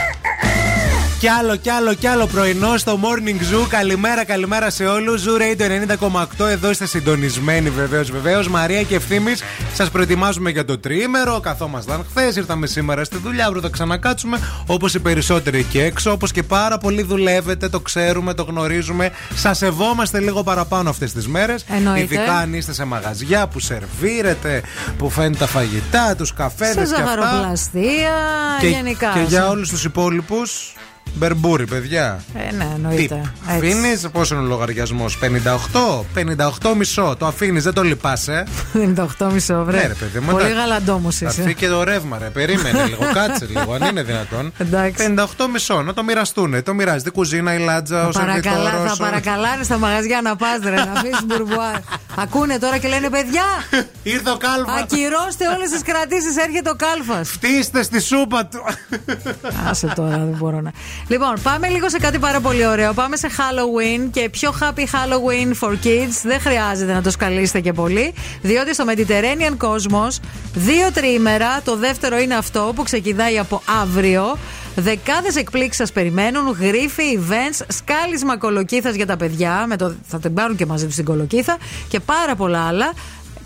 [SPEAKER 1] Κι άλλο, κι άλλο, κι άλλο πρωινό στο Morning Zoo. Καλημέρα, καλημέρα σε όλους. Zoo Radio 90,8. Εδώ είστε συντονισμένοι βεβαίως, βεβαίως. Μαρία και ευθύνη. Σας προετοιμάζουμε για το τριήμερο. Καθόμασταν χθες, ήρθαμε σήμερα στη δουλειά. Αύριο θα ξανακάτσουμε. Όπως οι περισσότεροι εκεί έξω. Όπως και πάρα πολλοί δουλεύετε. Το ξέρουμε, το γνωρίζουμε. Σας σεβόμαστε λίγο παραπάνω αυτές τις μέρες.
[SPEAKER 2] Εννοείται.
[SPEAKER 1] Ειδικά αν είστε σε μαγαζιά που σερβίρετε, που φαίνεται τα φαγητά, τους καφέδες
[SPEAKER 2] Σε
[SPEAKER 1] και αυτά.
[SPEAKER 2] ζαχαροπλαστεία, γενικά.
[SPEAKER 1] Και για όλους τους υπόλοιπους. Μπερμπούρι, παιδιά.
[SPEAKER 2] Ε, ναι, εννοείται. Έτσι.
[SPEAKER 1] Αφήνεις, πόσο είναι ο λογαριασμός, 58, 58 μισό. Το αφήνεις, δεν το λυπάσαι.
[SPEAKER 2] 98 μισό, βρε.
[SPEAKER 1] Ναι, ρε παιδί μου,
[SPEAKER 2] Πολύ
[SPEAKER 1] εντάξει.
[SPEAKER 2] γαλαντόμος
[SPEAKER 1] Θα
[SPEAKER 2] είσαι.
[SPEAKER 1] έρθει και το ρεύμα, ρε. Περίμενε λίγο, κάτσε λίγο, αν είναι δυνατόν. 58 μισό, να το μοιραστούν. Το μοιράζεται η κουζίνα, η λάτζα, ο
[SPEAKER 2] Παρακαλά,
[SPEAKER 1] σερβιτόρος,
[SPEAKER 2] θα
[SPEAKER 1] ο-
[SPEAKER 2] παρακαλάνε στα μαγαζιά να πας ρε, να αφήσεις μπουρμπουά. Ακούνε τώρα και λένε παιδιά.
[SPEAKER 1] Ήρθε ο κάλφα.
[SPEAKER 2] Ακυρώστε όλες τις κρατήσεις, έρχεται ο κάλφας.
[SPEAKER 1] Φτύστε στη σούπα του.
[SPEAKER 2] Άσε τώρα, δεν μπορώ να. Λοιπόν, πάμε λίγο σε κάτι πάρα πολύ ωραίο. Πάμε σε Halloween και πιο happy Halloween for kids. Δεν χρειάζεται να το σκαλίσετε και πολύ. Διότι στο Mediterranean Cosmos, δύο τριήμερα, το δεύτερο είναι αυτό που ξεκινάει από αύριο. Δεκάδες εκπλήξεις σας περιμένουν, γρίφοι, events, σκάλισμα κολοκύθας για τα παιδιά. Με το, θα την πάρουν και μαζί τους την κολοκύθα και πάρα πολλά άλλα.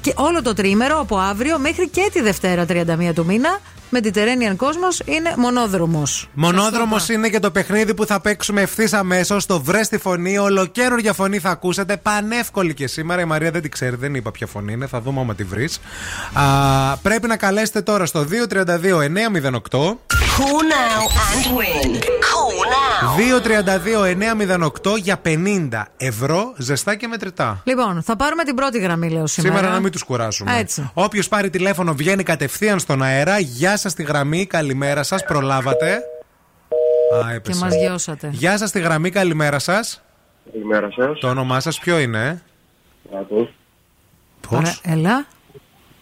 [SPEAKER 2] Και όλο το τρίμερο από αύριο μέχρι και τη Δευτέρα 31 του μήνα. Mediterranean Cosmos είναι μονόδρομος.
[SPEAKER 1] Μονόδρομος είναι και το παιχνίδι που θα παίξουμε ευθύς αμέσως. Το βρες στη φωνή, ολοκαίρια φωνή θα ακούσετε. Πανεύκολη και σήμερα. Η Μαρία δεν την ξέρει, δεν είπα ποια φωνή είναι. Θα δούμε άμα τη βρεις. Πρέπει να καλέσετε τώρα στο 232 908.
[SPEAKER 21] Call now and win. Call now.
[SPEAKER 1] 232-908 για 50 ευρώ ζεστά και μετρητά.
[SPEAKER 2] Λοιπόν, θα πάρουμε την πρώτη γραμμή, λέω σήμερα.
[SPEAKER 1] Σήμερα να μην τους κουράσουμε.
[SPEAKER 2] Έτσι.
[SPEAKER 1] Όποιος πάρει τηλέφωνο βγαίνει κατευθείαν στον αέρα. Γεια σας τη γραμμή, καλημέρα σας. Προλάβατε. Α,
[SPEAKER 2] Και
[SPEAKER 1] έπεσε.
[SPEAKER 2] μας γιώσατε.
[SPEAKER 1] Γεια σας τη γραμμή, καλημέρα σας.
[SPEAKER 25] Καλημέρα σας.
[SPEAKER 1] Το όνομά σας ποιο είναι,
[SPEAKER 25] Στράτο.
[SPEAKER 1] Πώς;
[SPEAKER 2] Ωραία, Έλα.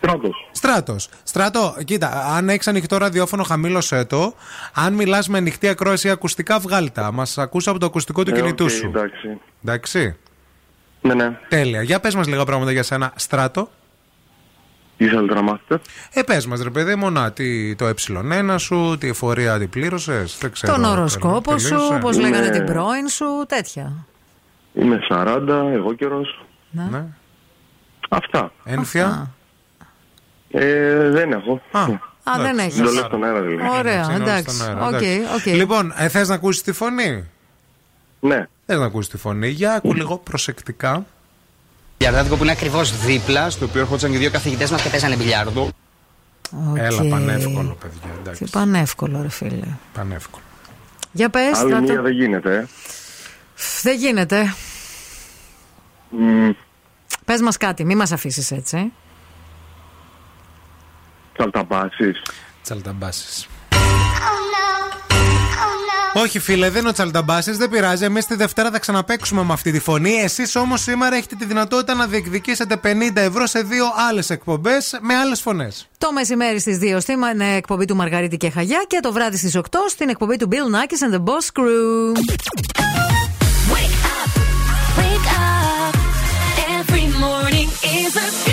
[SPEAKER 25] Στράτος.
[SPEAKER 1] Στράτος. Στράτο, κοίτα, αν έχεις ανοιχτό ραδιόφωνο, χαμήλωσέ το. Αν μιλάς με ανοιχτή ακρόαση ακουστικά, βγάλε τα. Μας ακούς από το ακουστικό του
[SPEAKER 25] Ε,
[SPEAKER 1] κινητού
[SPEAKER 25] οκ,
[SPEAKER 1] σου.
[SPEAKER 25] Εντάξει.
[SPEAKER 1] Εντάξει.
[SPEAKER 25] Ναι, ναι.
[SPEAKER 1] Τέλεια. Για πες μας λίγα πράγματα για σένα, Στράτο.
[SPEAKER 25] Τι θέλετε να μάθετε.
[SPEAKER 1] Ε, πες μας, ρε παιδί μου, να, τι, το Ε1 σου, τι εφορία τι πλήρωσες. Δεν ξέρω.
[SPEAKER 2] Τον οροσκόπο σου,
[SPEAKER 1] Τελείωσε.
[SPEAKER 2] πώς λέγανε
[SPEAKER 25] Ναι.
[SPEAKER 2] την πρώην σου, τέτοια.
[SPEAKER 25] Είμαι 40, αιγόκερως.
[SPEAKER 1] Ναι.
[SPEAKER 25] Αυτά.
[SPEAKER 1] ΕΝΦΙΑ.
[SPEAKER 25] Ε, δεν έχω.
[SPEAKER 2] Α, δεν έχεις.
[SPEAKER 25] Δεν το λέω στον αέρα δηλαδή.
[SPEAKER 2] Ωραία,
[SPEAKER 1] Είναι όλοι
[SPEAKER 2] εντάξει.
[SPEAKER 1] στον αέρα,
[SPEAKER 2] Οκ,
[SPEAKER 1] εντάξει.
[SPEAKER 2] οκ.
[SPEAKER 1] Λοιπόν, ε, θες να ακούσεις τη φωνή;
[SPEAKER 25] Ναι.
[SPEAKER 1] Θες να ακούσεις τη φωνή. Για άκου λίγο προσεκτικά.
[SPEAKER 26] Μπιλιαρδάδικο που είναι ακριβώς δίπλα, στο οποίο ερχόντουσαν και δύο καθηγητές μας και παίζανε μπιλιάρδο.
[SPEAKER 2] Οκ.
[SPEAKER 1] Έλα, πανεύκολο, παιδιά. Εντάξει.
[SPEAKER 2] Τι πανεύκολο, ρε φίλε.
[SPEAKER 1] Πανεύκολο.
[SPEAKER 2] Για πες,
[SPEAKER 25] Άλλη μία δεν γίνεται. ε.
[SPEAKER 2] Δεν γίνεται.
[SPEAKER 25] Μμ,
[SPEAKER 2] Πες μας κάτι, μη μας αφήσεις έτσι.
[SPEAKER 25] Τσαλταμπάσεις.
[SPEAKER 1] Τσαλταμπάσεις. Όχι, φίλε, δεν είναι ο Τσαλταμπάση, δεν πειράζει. Εμείς τη Δευτέρα θα ξαναπέξουμε με αυτή τη φωνή. Εσείς όμως σήμερα έχετε τη δυνατότητα να διεκδικήσετε 50 ευρώ σε δύο άλλες εκπομπές με άλλες φωνές.
[SPEAKER 2] Το μεσημέρι στις 2 στην ε, εκπομπή του Μαργαρίτη και Χαγιά και το βράδυ στις 8 στην εκπομπή του Bill Nackis and the Boss Crew.
[SPEAKER 21] Wake up. Every morning is a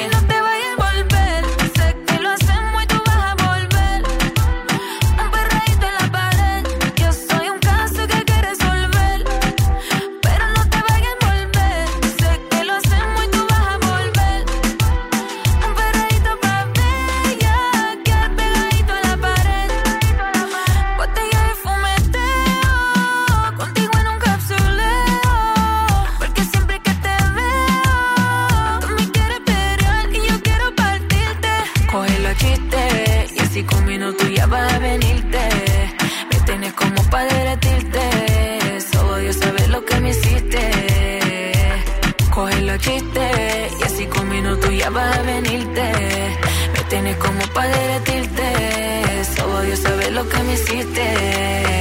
[SPEAKER 22] Chiste. Y así con minutos ya vas a venirte. Me tienes como para derretirte. Solo Dios sabe lo que me hiciste.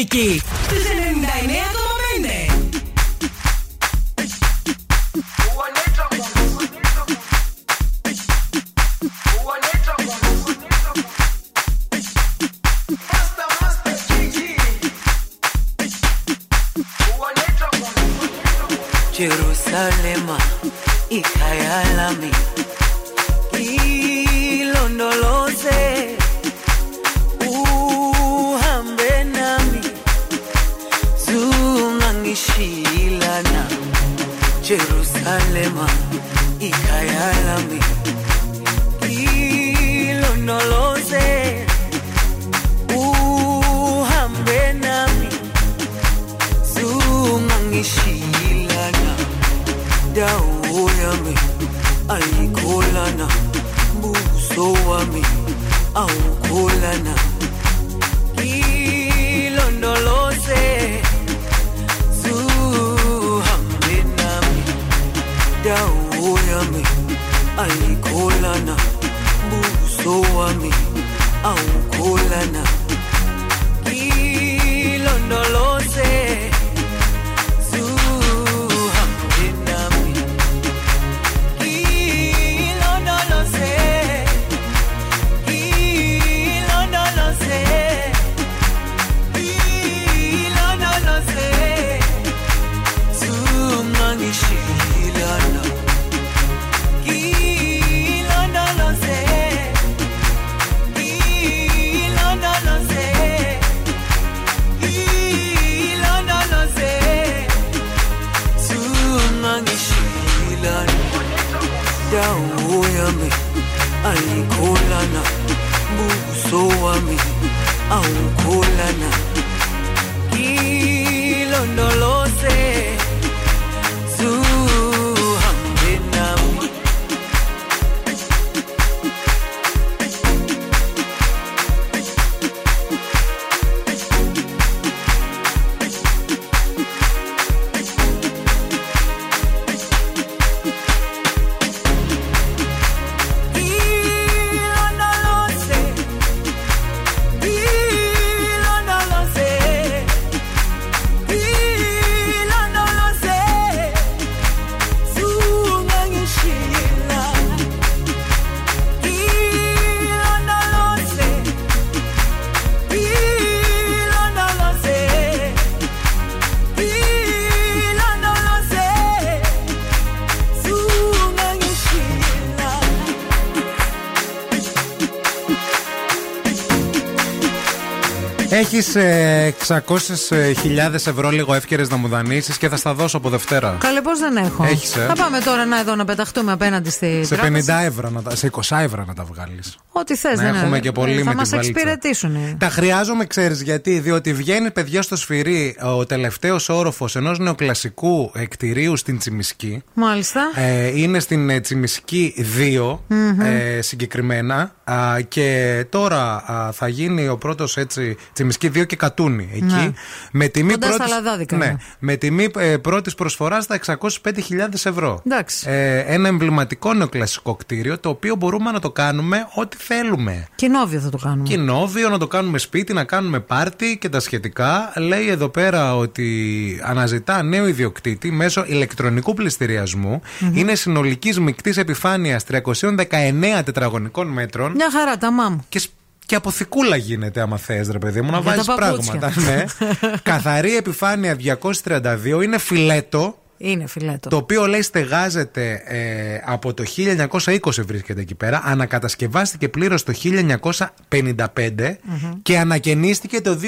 [SPEAKER 12] Compliqué.
[SPEAKER 1] Έχει 600.000 ευρώ λίγο εύκαιρε να μου δανείσεις και θα στα δώσω από Δευτέρα.
[SPEAKER 2] Καλέ, πώς δεν έχω;
[SPEAKER 1] Έχεις, ε;
[SPEAKER 2] Θα πάμε τώρα να εδώ να πεταχτούμε απέναντι στη
[SPEAKER 1] Σε 50
[SPEAKER 2] τράπεζα.
[SPEAKER 1] ευρώ, να τα, σε 20 ευρώ να τα βγάλεις.
[SPEAKER 2] Ό,τι θες,
[SPEAKER 1] Να
[SPEAKER 2] δεν
[SPEAKER 1] έχουμε
[SPEAKER 2] είναι.
[SPEAKER 1] και πολύ
[SPEAKER 2] θα
[SPEAKER 1] με
[SPEAKER 2] μας
[SPEAKER 1] την βαλίτσα.
[SPEAKER 2] εξυπηρετήσουν.
[SPEAKER 1] Τα χρειάζομαι, ξέρεις γιατί. Διότι βγαίνει, παιδιά, στο σφυρί ο τελευταίος όροφος ενός νεοκλασικού κτηρίου στην Τσιμισκή.
[SPEAKER 2] Μάλιστα.
[SPEAKER 1] Ε, είναι στην ε, Τσιμισκή 2
[SPEAKER 2] Μμμ.
[SPEAKER 1] ε, συγκεκριμένα Α, και τώρα α, θα γίνει ο πρώτος έτσι Τσιμισκή 2 και Κατούνι εκεί
[SPEAKER 2] Ναι.
[SPEAKER 1] με τιμή
[SPEAKER 2] Κοντά στα
[SPEAKER 1] πρώτης,
[SPEAKER 2] Λαδάδικα,
[SPEAKER 1] ναι,
[SPEAKER 2] ναι.
[SPEAKER 1] με τιμή ε, πρώτης προσφοράς στα 605.000 ευρώ
[SPEAKER 2] Εντάξει.
[SPEAKER 1] ε, ένα εμβληματικό νεοκλασικό κτίριο το οποίο μπορούμε να το κάνουμε ό,τι θέλουμε
[SPEAKER 2] Κοινόβιο θα το κάνουμε.
[SPEAKER 1] Κοινόβιο, να το κάνουμε σπίτι, να κάνουμε πάρτι και τα σχετικά. Λέει εδώ πέρα ότι αναζητά νέο ιδιοκτήτη μέσω ηλεκτρονικού πληστηριασμού.
[SPEAKER 2] Μμμ.
[SPEAKER 1] Είναι συνολικής μεικτής επιφάνειας 319 τετραγωνικών μέτρων.
[SPEAKER 2] Μια χαρά, τα μάμ.
[SPEAKER 1] Και, σ- και αποθηκούλα γίνεται, άμα θες, ρε παιδί μου, να
[SPEAKER 2] Για
[SPEAKER 1] βάζεις
[SPEAKER 2] τα παπούτσια.
[SPEAKER 1] πράγματα. ναι. (laughs) Καθαρή επιφάνεια 232, είναι φιλέτο.
[SPEAKER 2] Είναι φιλέτο.
[SPEAKER 1] Το οποίο λέει στεγάζεται ε, από το 1920 βρίσκεται εκεί πέρα. Ανακατασκευάστηκε πλήρως το 1955
[SPEAKER 2] Μμμ.
[SPEAKER 1] και ανακαινίστηκε το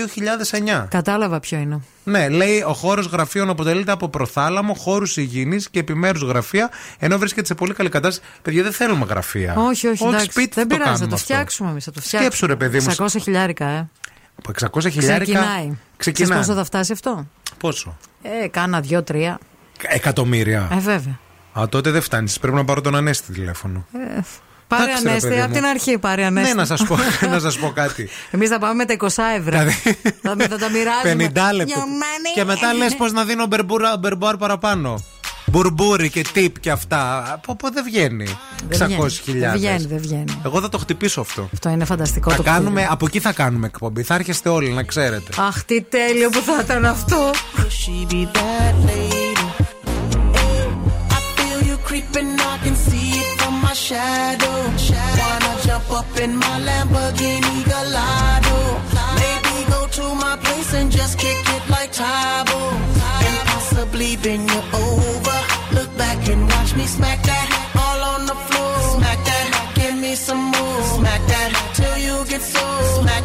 [SPEAKER 1] 2009.
[SPEAKER 2] Κατάλαβα ποιο είναι.
[SPEAKER 1] Ναι, λέει ο χώρος γραφείων αποτελείται από προθάλαμο, χώρους υγιεινής και επιμέρους γραφεία, ενώ βρίσκεται σε πολύ καλή κατάσταση. Παιδιά, δεν θέλουμε γραφεία.
[SPEAKER 2] Όχι, όχι, εντάξει.
[SPEAKER 1] σπίτι
[SPEAKER 2] δεν
[SPEAKER 1] θα το
[SPEAKER 2] πειράζει, θα
[SPEAKER 1] κάνουμε
[SPEAKER 2] το
[SPEAKER 1] αυτό.
[SPEAKER 2] φτιάξουμε εμείς. Θα το φτιάξουμε.
[SPEAKER 1] Σκέψου, ρε παιδί μου.
[SPEAKER 2] 600 χιλιάρικα, ε.
[SPEAKER 1] Από 600 χιλιάρικα.
[SPEAKER 2] Ξεκινάει.
[SPEAKER 1] Ξεκινάει.
[SPEAKER 2] Ξέρεις πόσο θα φτάσει αυτό;
[SPEAKER 1] Πόσο;
[SPEAKER 2] Ε, κάνα δύο-τρία.
[SPEAKER 1] Εκατομμύρια.
[SPEAKER 2] Ε, βέβαια.
[SPEAKER 1] Α, τότε δεν φτάνεις. Πρέπει να πάρω τον Ανέστη τηλέφωνο.
[SPEAKER 2] Ε, πάρε
[SPEAKER 1] Εντάξει, ρε
[SPEAKER 2] ανέστη,
[SPEAKER 1] παιδί
[SPEAKER 2] από
[SPEAKER 1] μου.
[SPEAKER 2] την αρχή πάρε ανέστη.
[SPEAKER 1] Ναι, να σας πω, (laughs) να σας πω κάτι.
[SPEAKER 2] Εμείς θα πάμε με τα 20 ευρώ. θα, θα τα μοιράζουμε.
[SPEAKER 1] 50 λεπτά.
[SPEAKER 2] Your money.
[SPEAKER 1] Και μετά λες πώ να δίνω μπερμπούρα- μπερμπουάρ παραπάνω. Μπουρμπούρι και τύπ και αυτά. Από, από δεν βγαίνει; 600.000.
[SPEAKER 2] Δεν βγαίνει, δεν βγαίνει.
[SPEAKER 1] Εγώ θα το χτυπήσω αυτό.
[SPEAKER 2] Αυτό είναι φανταστικό
[SPEAKER 1] Θα
[SPEAKER 2] το
[SPEAKER 1] κάνουμε,
[SPEAKER 2] κτίριο.
[SPEAKER 1] από εκεί θα κάνουμε εκπομπή. Θα έρχεστε όλοι να ξέρετε.
[SPEAKER 2] Αχ, τι τέλειο που θα ήταν αυτό.
[SPEAKER 19] Shadow. Wanna jump up in my Lamborghini Gallardo? Maybe go to my place and just kick it like Tybo. And possibly bend you over. Look back and watch me smack that all on the floor. Smack that, give me some more. Smack that till you get so. Smack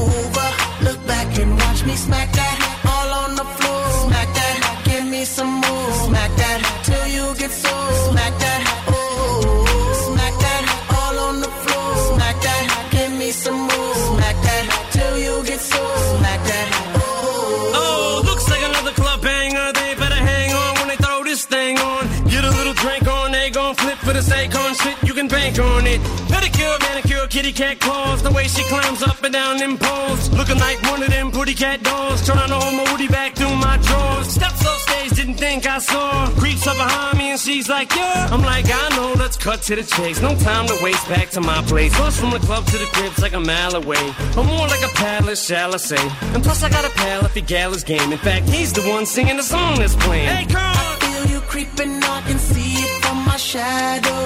[SPEAKER 19] me smack that
[SPEAKER 27] kitty cat claws. The way she climbs up and down them poles. Looking like one of them pretty cat dolls. Trying to hold my woody back through my drawers. Steps off stage, didn't think I saw. Creeps up behind me and she's like, yeah. I'm like, I know, let's cut to the chase. No time to waste back to my place. Bus from the club to the crib's like a mile away. Or more like a palace, shall I say. And plus I got a pal if the gal is game. In fact, he's the one singing the song that's playing. Hey, girl!
[SPEAKER 19] I feel you creeping, I can see it from my shadow.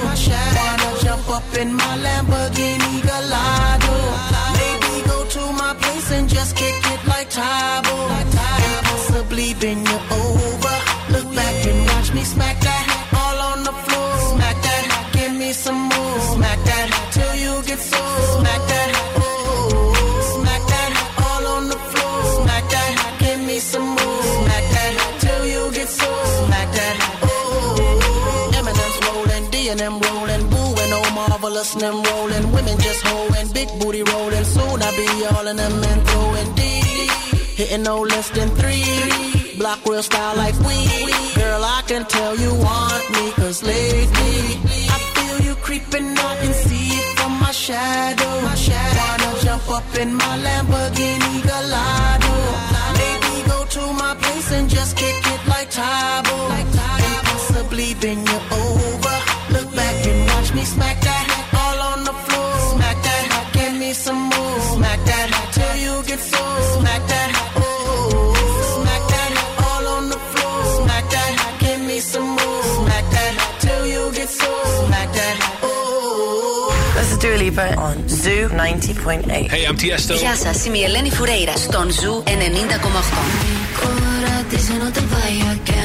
[SPEAKER 19] Wanna jump up in my Lamborghini Gallardo? Maybe go to my place and just kick it like Tybo. And possibly bend you over. Look back and watch me smack marvelous and them rolling. Women just holding, big booty rolling. Soon I be all in them and throwing D. Hitting no less than three. Block real style like we. Girl, I can tell you want me, cause lately I feel you creeping, I can see it from my shadow. My shadow. Wanna jump up in my Lamborghini Gallardo. Maybe go to my place and just kick it like Tybo. And possibly bend you over. Look back and watch me smack
[SPEAKER 28] This is Dua Lipa on Zoo 90.8.
[SPEAKER 8] Hey, I'm Tiesto.
[SPEAKER 13] Γεια σας, είμαι η Ελένη Φουρέιρα στον Ζου 90,8.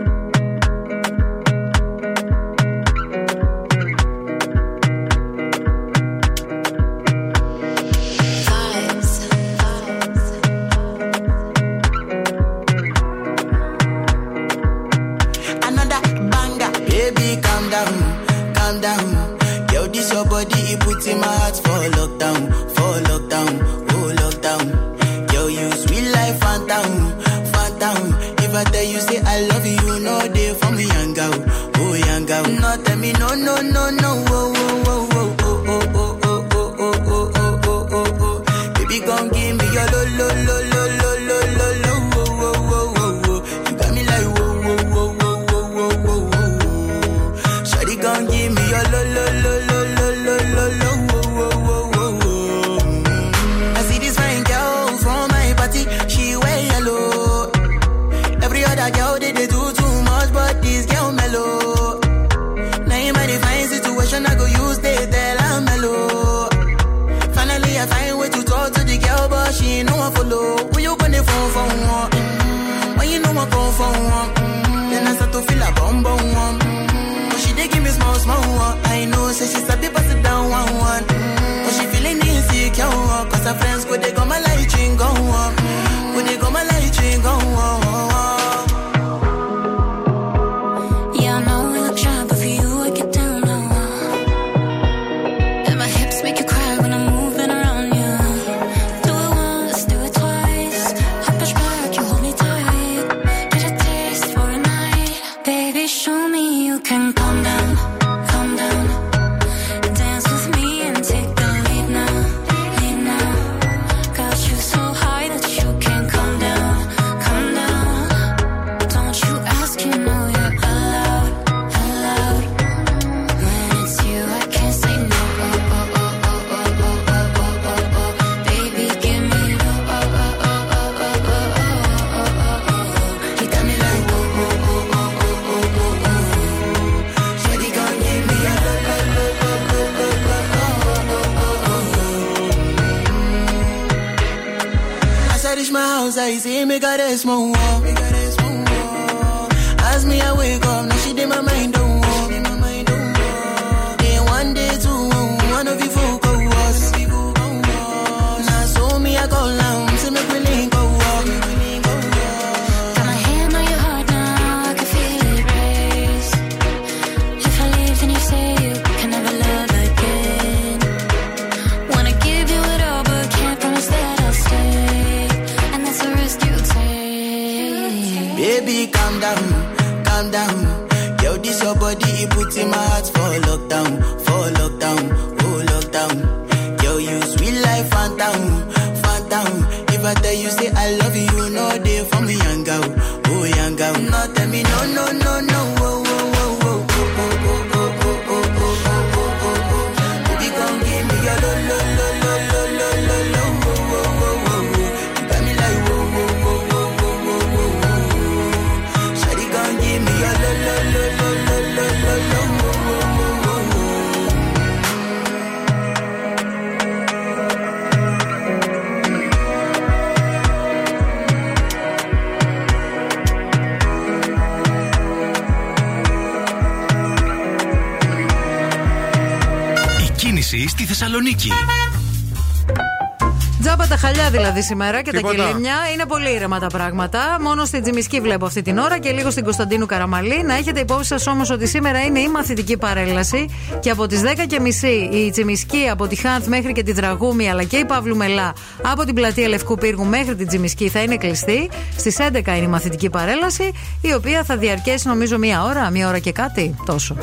[SPEAKER 29] No, tell me no, no, no, no,
[SPEAKER 19] hasta fresco Θεσσαλονίκη.
[SPEAKER 2] Τζάμπα τα χαλιά δηλαδή σήμερα και
[SPEAKER 1] Τίποτα.
[SPEAKER 2] τα κυλίμια. Είναι πολύ ήρεμα τα πράγματα. Μόνο στην Τζιμισκή βλέπω αυτή την ώρα και λίγο στην Κωνσταντίνου Καραμαλή. Να έχετε υπόψη σας όμως ότι σήμερα είναι η μαθητική παρέλαση και από τις 10.30 η Τζιμισκή από τη Χάνθ μέχρι και τη Δραγούμη αλλά και η Παύλου Μελά από την πλατεία Λευκού Πύργου μέχρι την Τζιμισκή θα είναι κλειστή. Στις 11 είναι η μαθητική παρέλαση η οποία θα διαρκέσει νομίζω μία ώρα, μία ώρα και κάτι τόσο.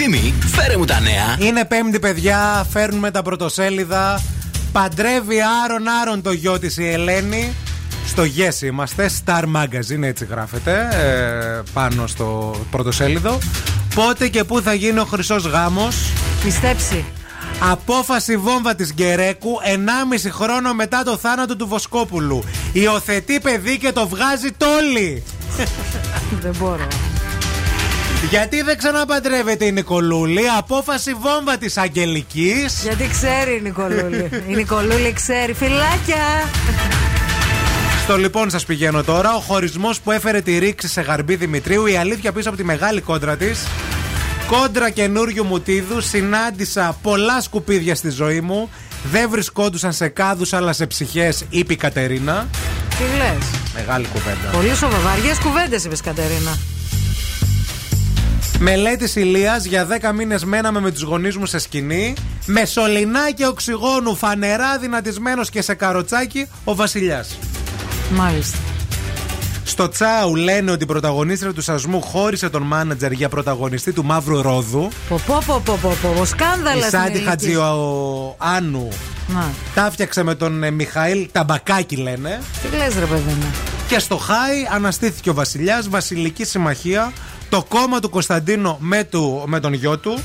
[SPEAKER 19] Ευθύμη, φέρε μου τα νέα.
[SPEAKER 1] Είναι πέμπτη, παιδιά. Φέρνουμε τα πρωτοσέλιδα. Παντρεύει Άρον Άρον το γιο της η Ελένη. Στο Yes είμαστε. Star Magazine έτσι γράφεται. ε, πάνω στο πρωτοσέλιδο. Πότε και πού θα γίνει ο χρυσός γάμος;
[SPEAKER 2] Πιστέψει.
[SPEAKER 1] Απόφαση βόμβα της Γκερέκου 1,5 χρόνο μετά το θάνατο του Βοσκόπουλου. Υιοθετεί παιδί και το βγάζει τόλι.
[SPEAKER 2] Δεν μπορώ.
[SPEAKER 1] Γιατί δεν ξαναπαντρεύεται η Νικολούλη; Απόφαση βόμβα της Αγγελικής.
[SPEAKER 2] Γιατί ξέρει η Νικολούλη. η Νικολούλη ξέρει. Φιλάκια!
[SPEAKER 1] Στο λοιπόν σας πηγαίνω τώρα. Ο χωρισμός που έφερε τη ρήξη σε γαρμπή Δημητρίου. Η αλήθεια πίσω από τη μεγάλη κόντρα της. Κόντρα καινούριου μουτίδου. Συνάντησα πολλά σκουπίδια στη ζωή μου. Δεν βρισκόντουσαν σε κάδους αλλά σε ψυχές, είπε η Κατερίνα.
[SPEAKER 2] Τι λες;
[SPEAKER 1] Μεγάλη κουβέντα.
[SPEAKER 2] Πολύ σοβαρέ κουβέντες είπες Κατερίνα.
[SPEAKER 1] Μελέτης ηλίας για 10 μήνες μέναμε με τους γονείς μου σε σκηνή. Με σωληνάκι οξυγόνου, φανερά δυνατισμένος και σε καροτσάκι ο Βασιλιάς.
[SPEAKER 2] Μάλιστα.
[SPEAKER 1] Στο Τσάου λένε ότι η πρωταγωνίστρια του Σασμού χώρισε τον μάνατζερ για πρωταγωνιστή του Μαύρου Ρόδου.
[SPEAKER 2] Πω πω πω πω πω πω.
[SPEAKER 1] Η
[SPEAKER 2] Σκάνδαλας στην
[SPEAKER 1] Σάντι
[SPEAKER 2] ηλικίας.
[SPEAKER 1] Χατζιοάνου
[SPEAKER 2] Να.
[SPEAKER 1] τα έφτιαξε με τον ε, Μιχαήλ Ταμπακάκη λένε.
[SPEAKER 2] Τι λες ρε παιδί μου.
[SPEAKER 1] Και στο Χάι αναστήθηκε ο Βασιλιάς, Βασιλική Συμμαχία, το κόμμα του Κωνσταντίνο με, του, με τον γιο του.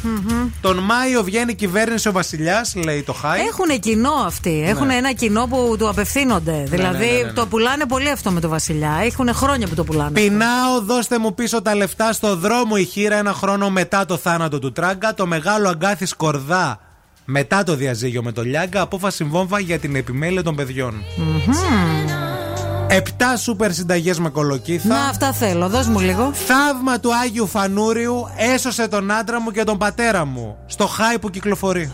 [SPEAKER 1] Τον Μάιο βγαίνει κυβέρνηση ο Βασιλιάς, λέει το Χάι.
[SPEAKER 2] Έχουν κοινό αυτοί. Έχουν ένα κοινό που του απευθύνονται. δηλαδή
[SPEAKER 1] ναι, ναι, ναι.
[SPEAKER 2] το πουλάνε πολύ αυτό με το Βασιλιά. Έχουν χρόνια που το πουλάνε.
[SPEAKER 1] Πεινάω, δώστε μου πίσω τα λεφτά στο δρόμο η χείρα ένα χρόνο μετά το θάνατο του Τράγκα. Το μεγάλο αγκάθι Σκορδά Μετά το διαζύγιο με τον Λιάγκα, απόφαση βόμβα για την επιμέλεια των παιδιών. Επτά σούπερ συνταγές με κολοκύθα.
[SPEAKER 2] Να, αυτά θέλω. Δώσ' μου λίγο.
[SPEAKER 1] Θαύμα του Άγιου Φανούριου έσωσε τον άντρα μου και τον πατέρα μου. Στο χάι που κυκλοφορεί.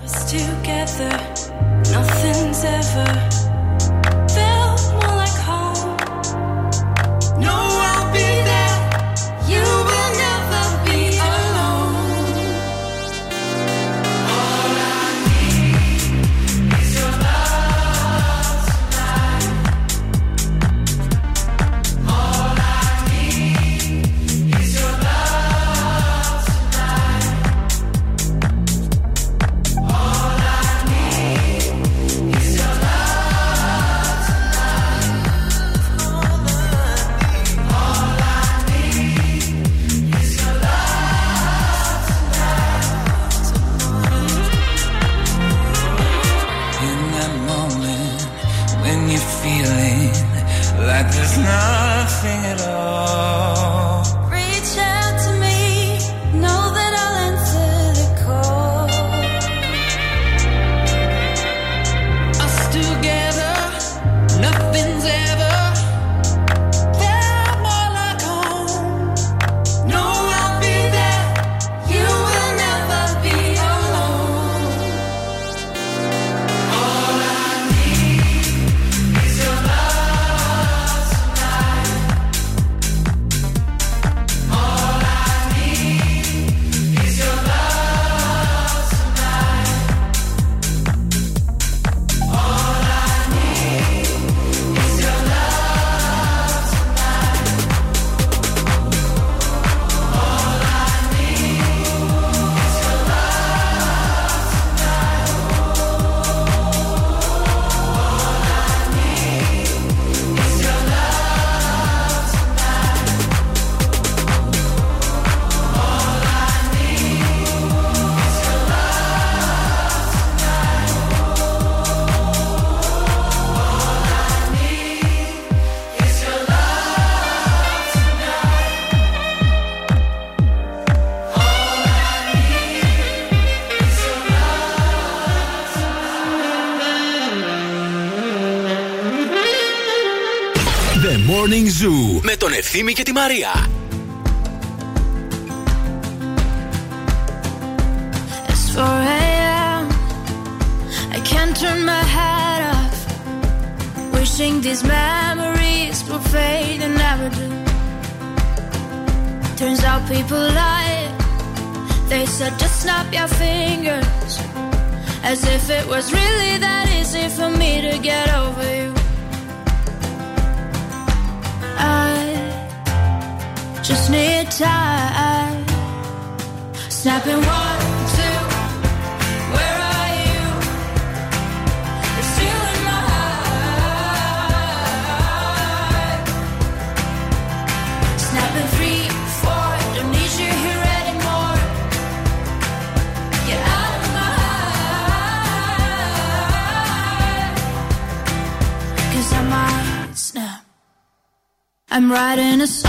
[SPEAKER 11] Ευθύμη και τη Μαρία.
[SPEAKER 10] It's 4 a.m. I can't turn my head off. Wishing these memories will fade and never do. Turns out people lie. They said just snap your fingers. As if it was really that easy for me to get over you. Time. Snapping one, two. Where are you? In three, four. Don't need you here anymore. Get out of my I might snap. I'm writing a song.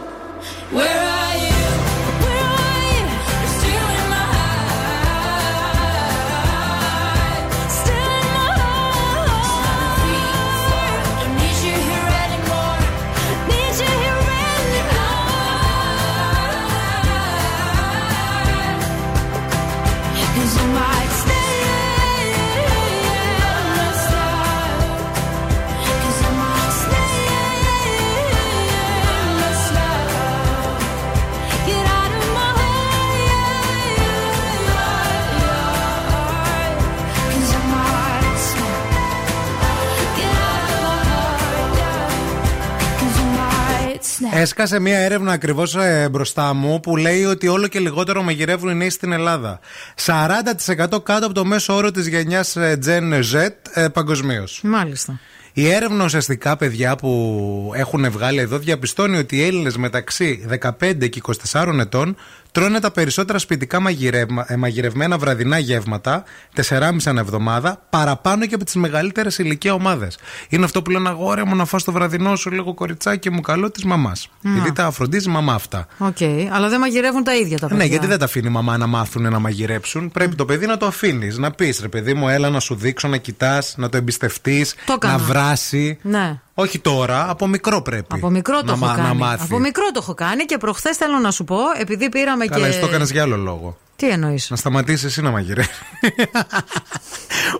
[SPEAKER 1] Έσκασε μια έρευνα ακριβώς μπροστά μου που λέει ότι όλο και λιγότερο μαγειρεύουν οι νέοι στην Ελλάδα. 40% κάτω από το μέσο όρο της γενιάς Gen Z ε, παγκοσμίως.
[SPEAKER 2] Μάλιστα.
[SPEAKER 1] Η έρευνα ουσιαστικά, παιδιά που έχουν βγάλει εδώ, διαπιστώνει ότι οι Έλληνες μεταξύ 15 και 24 ετών τρώνε τα περισσότερα σπιτικά μαγειρεύμα- ε, μαγειρευμένα βραδινά γεύματα, 4,5 ανά εβδομάδα, παραπάνω και από τις μεγαλύτερες ηλικία ομάδες. Είναι αυτό που λένε αγόρια μου να φας το βραδινό σου λίγο κοριτσάκι μου καλό της μαμάς.
[SPEAKER 2] Να.
[SPEAKER 1] Γιατί τα φροντίζει η μαμά αυτά.
[SPEAKER 2] Οκ. Αλλά δεν μαγειρεύουν τα ίδια τα παιδιά.
[SPEAKER 1] Ναι, γιατί δεν τα αφήνει η μαμά να μάθουν να μαγειρέψουν. Πρέπει το παιδί να το αφήνεις. Να πεις ρε παιδί μου, έλα να σου δείξω, να κοιτάς, να το εμπιστευτείς,
[SPEAKER 2] Το έκανα.
[SPEAKER 1] να βράσει.
[SPEAKER 2] Ναι.
[SPEAKER 1] Όχι τώρα, από μικρό πρέπει.
[SPEAKER 2] Από μικρό το
[SPEAKER 1] να,
[SPEAKER 2] έχω
[SPEAKER 1] μα-
[SPEAKER 2] κάνει.
[SPEAKER 1] να μάθει.
[SPEAKER 2] Από μικρό το έχω κάνει και προχθές θέλω να σου πω, επειδή πήραμε
[SPEAKER 1] Καλά,
[SPEAKER 2] και.
[SPEAKER 1] εσύ το έκανες για άλλο λόγο.
[SPEAKER 2] Τι εννοείς;
[SPEAKER 1] Να σταματήσεις εσύ να μαγειρεύεις.